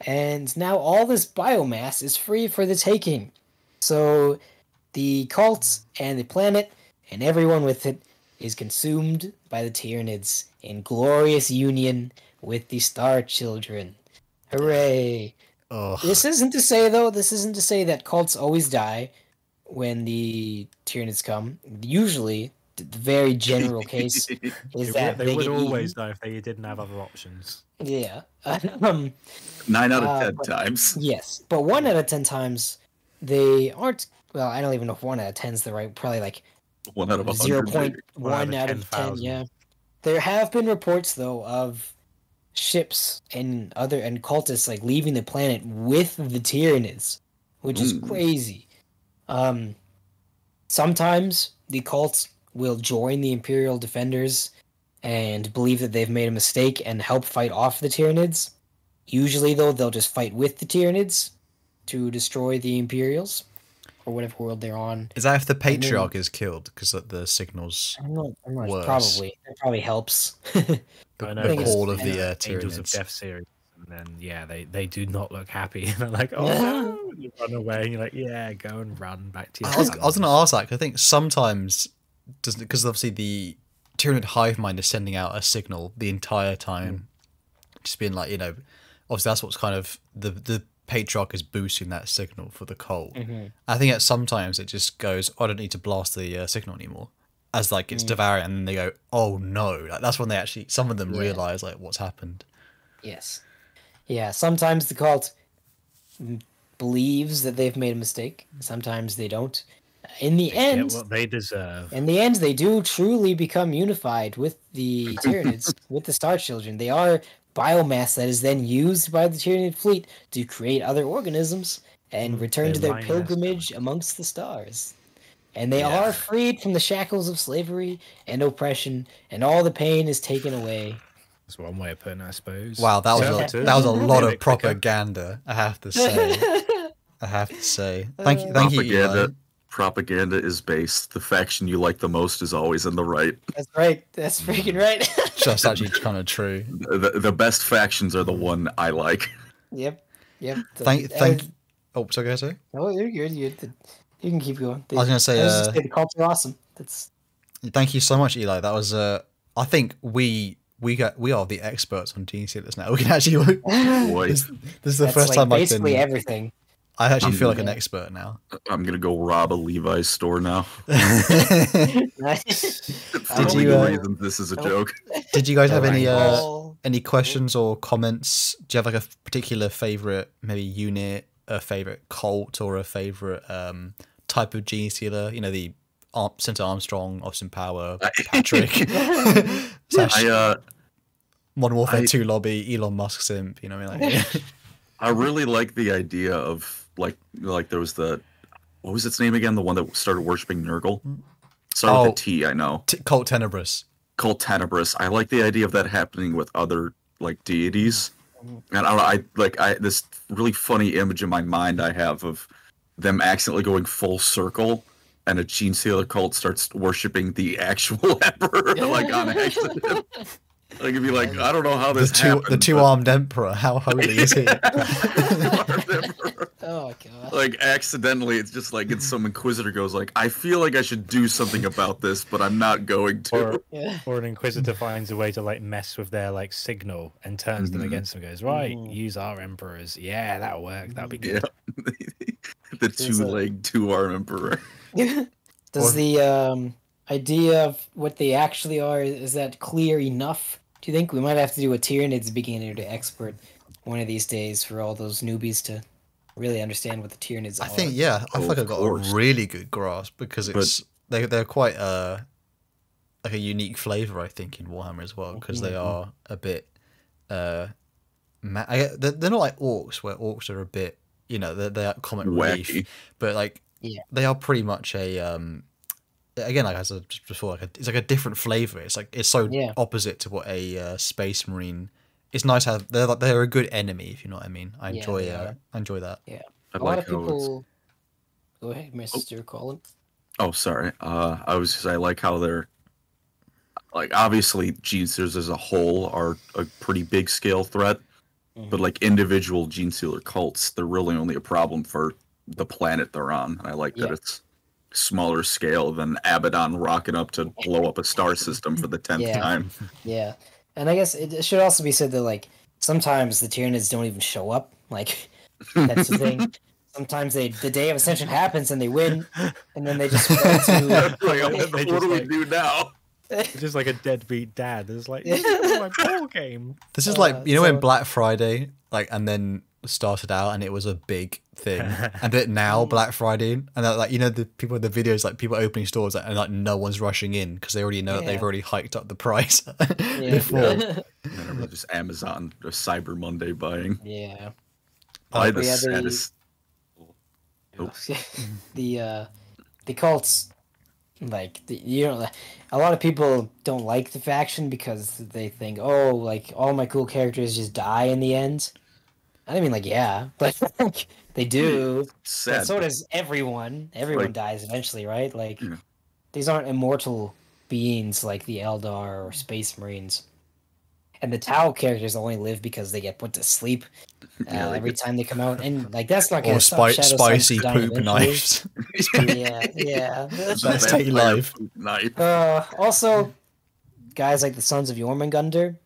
and now all this biomass is free for the taking. So, the cults and the planet and everyone with it is consumed by the Tyranids in glorious union with the Star Children. Hooray! Ugh. This isn't to say, though, this isn't to say that cults always die when the Tyranids come. Usually, very general case is that they they would always eaten. die if they didn't have other options. Yeah. um, Nine out of Uh, ten but- times. yes, but one out of ten times they aren't. Well, I don't even know if one out of ten is the right. Probably like One out of a zero hundred. point maybe. One out one of out of ten. Yeah, there have been reports though of ships and other and cultists like leaving the planet with the Tyranids, which is Mm. crazy. Um, sometimes the cults will join the Imperial defenders and believe that they've made a mistake and help fight off the Tyranids. Usually, though, they'll just fight with the Tyranids to destroy the Imperials or whatever world they're on. Is that if the then- patriarch is killed because the signals, I'm not. I'm not Worse. probably. That probably helps. the, I know, the think call of the uh, Angels of Tyranids? Death series, and then yeah, they they do not look happy. And they're like, oh, no. you run away, and you're like, yeah, go and run back to your. I was, I was going to families. ask that 'cause I think sometimes, doesn't because obviously the Tyranid hive mind is sending out a signal the entire time, just being like, you know, obviously that's what's kind of the the patriarch is boosting that signal for the cult. Mhm. I think at sometimes it just goes, "Oh, I don't need to blast the uh, signal anymore, as like it's devouring, and then they go, oh no, like, that's when they actually some of them Yeah. realize like what's happened. Yes. Yeah, sometimes the cult believes that they've made a mistake. Sometimes they don't. In the Get end, what they deserve. in the end, they do truly become unified with the Tyranids, with the Star Children. They are biomass that is then used by the Tyranid fleet to create other organisms and Mm, return they're to their pilgrimage now. amongst the stars. And they Yeah. are freed from the shackles of slavery and oppression, and all the pain is taken away. That's one way of putting it, I suppose. Wow, that was Shout a, that was a lot of propaganda. I have to say. I have to say. Thank you, thank you. Eli. Propaganda. Propaganda is based. The faction you like the most is always in the right. That's right. That's freaking right. That's actually kind of true. The, the best factions are the one I like. yep. Yep. Thank, Uh, thank. Oh, so go say. Oh, you're good. You're good. You can keep going. I was gonna say, I just uh, saying the cults are awesome. That's Thank you so much, Eli. That was. Uh, I think we we got we are the experts on gene stealers now. We can actually. Boy, this, this is the that's first like time I basically can. everything. I actually feel like an expert now. I'm gonna go rob a Levi's store now. Did you, legal uh, this is a joke. Did you guys have any uh, Oh, any questions or comments? Do you have like a particular favorite, maybe unit, a favorite cult, or a favorite um, type of gene stealer. You know, the Ar- Senator Armstrong, Austin Power, Patrick, slash I uh, Modern Warfare I- 2 lobby, Elon Musk simp. You know what I mean? Like, I really like the idea of like like there was the what was its name again? The one that started worshiping Nurgle. Started with Oh. a T, I know. T- Cult Tenebris. Cult Tenebris. I like the idea of that happening with other like deities. Mm-hmm. And I, don't know, I like I this really funny image in my mind I have of them accidentally going full circle and a gene stealer cult starts worshiping the actual emperor like on accident. Like it'd be like, I don't know how The this two, happened. the two but- armed emperor. How holy is he? Two-armed emperor. Oh god. like accidentally it's just like it's some inquisitor goes like i feel like i should do something about this but i'm not going to Or, Yeah. or an inquisitor finds a way to like mess with their like signal and turns them Mhm. against them. Goes right, Mhm. use our emperors. Yeah, that'll work. That'll be yeah good. the two-leg two-arm emperor Does Or- the um, idea of what they actually are is that clear enough? Do you think we might have to do a Tyranids beginner to expert one of these days for all those newbies to really understand what the Tyranids are? I think yeah, I feel like I've got course. a really good grasp because But- it's they they're quite uh like a unique flavor I think in Warhammer as well because they Mhm. are a bit uh ma- I, they're, they're not like orcs where orcs are a bit you know they're they're comic relief but like Yeah. they are pretty much a um again like I said before like a, it's like a different flavor it's like it's so Yeah. opposite to what a uh, space marine it's nice to have they're like they're a good enemy if you know what I mean I Yeah, enjoy they uh. I enjoy that Yeah, i a lot like of people. Go ahead, Mr. Colin. oh sorry uh i was just i like how they're like obviously gene stealers as a whole are a pretty big scale threat but like individual gene stealer cults they're really only a problem for the planet they're on and i like that it's smaller scale than abaddon rocking up to blow up a star system for the 10th Yeah. time Yeah, and I guess it it should also be said that like sometimes the Tyranids don't even show up. Like that's the thing. Sometimes they the day of ascension happens and they win, and then they just to like, They what just, do we like- do now It's just like a deadbeat dad. It's like this is my ball game. This is Uh, like you know when Black Friday like and then started out and it was a big thing and then now Black Friday and then, like you know the people in the videos like people opening stores and like no one's rushing in because they already know that they've already hiked up the price Yeah. before. And then just Amazon or Cyber Monday buying. yeah. Buy the yeah, they- saddest. Nope. the uh the cults like the, you know a lot of people don't like the faction because they think oh like all my cool characters just die in the end i mean like yeah but they do Sad. but so does everyone everyone like- dies eventually right like Yeah. these aren't immortal beings like the eldar or space marines and the tau characters only live because they get put to sleep uh, Yeah, every get- time they come out and like that's not gonna or stop spi- Shadow spicy poop eventually. knives. yeah yeah Let's take life. poop Knife. uh, also, guys like the Sons of Jormungandr,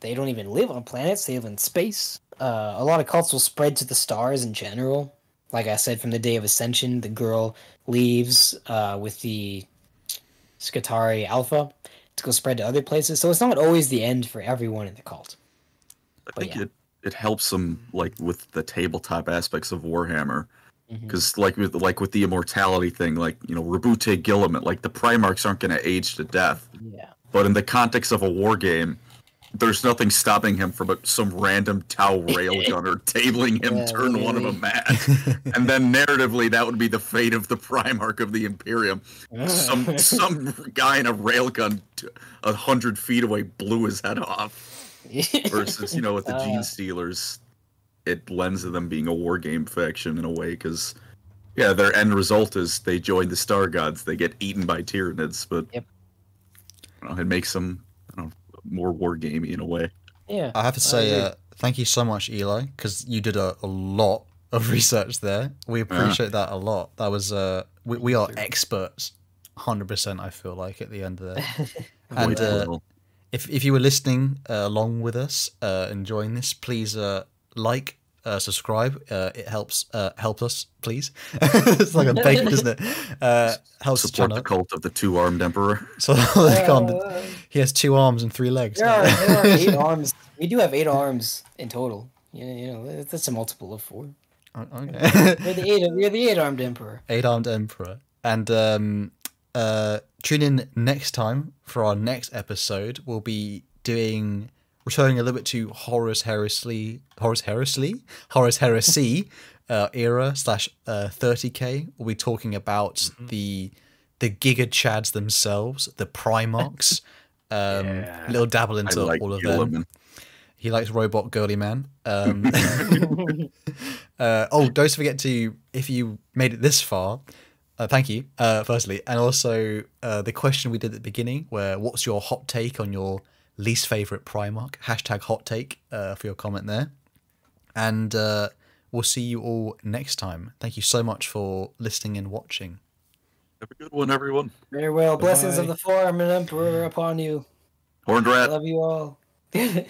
they don't even live on planets; they live in space. Uh, a lot of cults will spread to the stars in general. Like I said, from the Day of Ascension, the girl leaves uh, with the Skitarii Alpha to go spread to other places. So it's not always the end for everyone in the cult. I But think yeah. it, it helps them like with the tabletop aspects of Warhammer. Because like with like with the immortality thing, like you know, Roboute Guilliman, like the Primarchs aren't gonna age to death. Yeah, But in the context of a war game, there's nothing stopping him from a, some random Tau railgunner tabling him, Yeah, turn one of really. them mad. and then narratively, that would be the fate of the Primarch of the Imperium. Some some guy in a railgun, t- a hundred feet away, blew his head off. Versus, you know, with the Uh, Gene Stealers, it lends to them being a war game faction in a way because. Yeah, their end result is they join the Star Gods. They get eaten by Tyranids, but Yep. you know, it makes them I don't know, more war gamey in a way. yeah. I have to say, uh, thank you so much, Eli, because you did a, a lot of research there. We appreciate that a lot. That was uh, we, we are experts, hundred percent. I feel like at the end of that. And uh, if if you were listening uh, along with us, uh, enjoying this, please uh, like, uh, subscribe. Uh, it helps uh, help us, please. it's like a bacon, isn't it? Uh, helps support the cult of the two armed emperor. So they can't- Uh, he has two arms and three legs. there, are, there are eight arms. We do have eight arms in total. Yeah, you know, that's a multiple of four. Okay. We're the eight. We're the eight-armed emperor. Eight armed emperor. And um, uh, tune in next time for our next episode. We'll be doing returning a little bit to Horus Harrisley, Horus Harrisley, Horus Heresy uh, era slash uh, 30k. We'll be talking about the the Giga Chads themselves, the Primarchs. Um, Yeah. Little dabble into like all of them. He likes robot girly man. Um, uh, oh, don't forget to if you made it this far, uh, thank you. Uh, firstly, and also uh, the question we did at the beginning, where what's your hot take on your least favorite Primarch? Hashtag hot take uh, for your comment there, and uh, we'll see you all next time. Thank you so much for listening and watching. Have a good one, everyone. Very well. Blessings of Bye-bye. the four-armed emperor upon you. Horned rat. I love you all.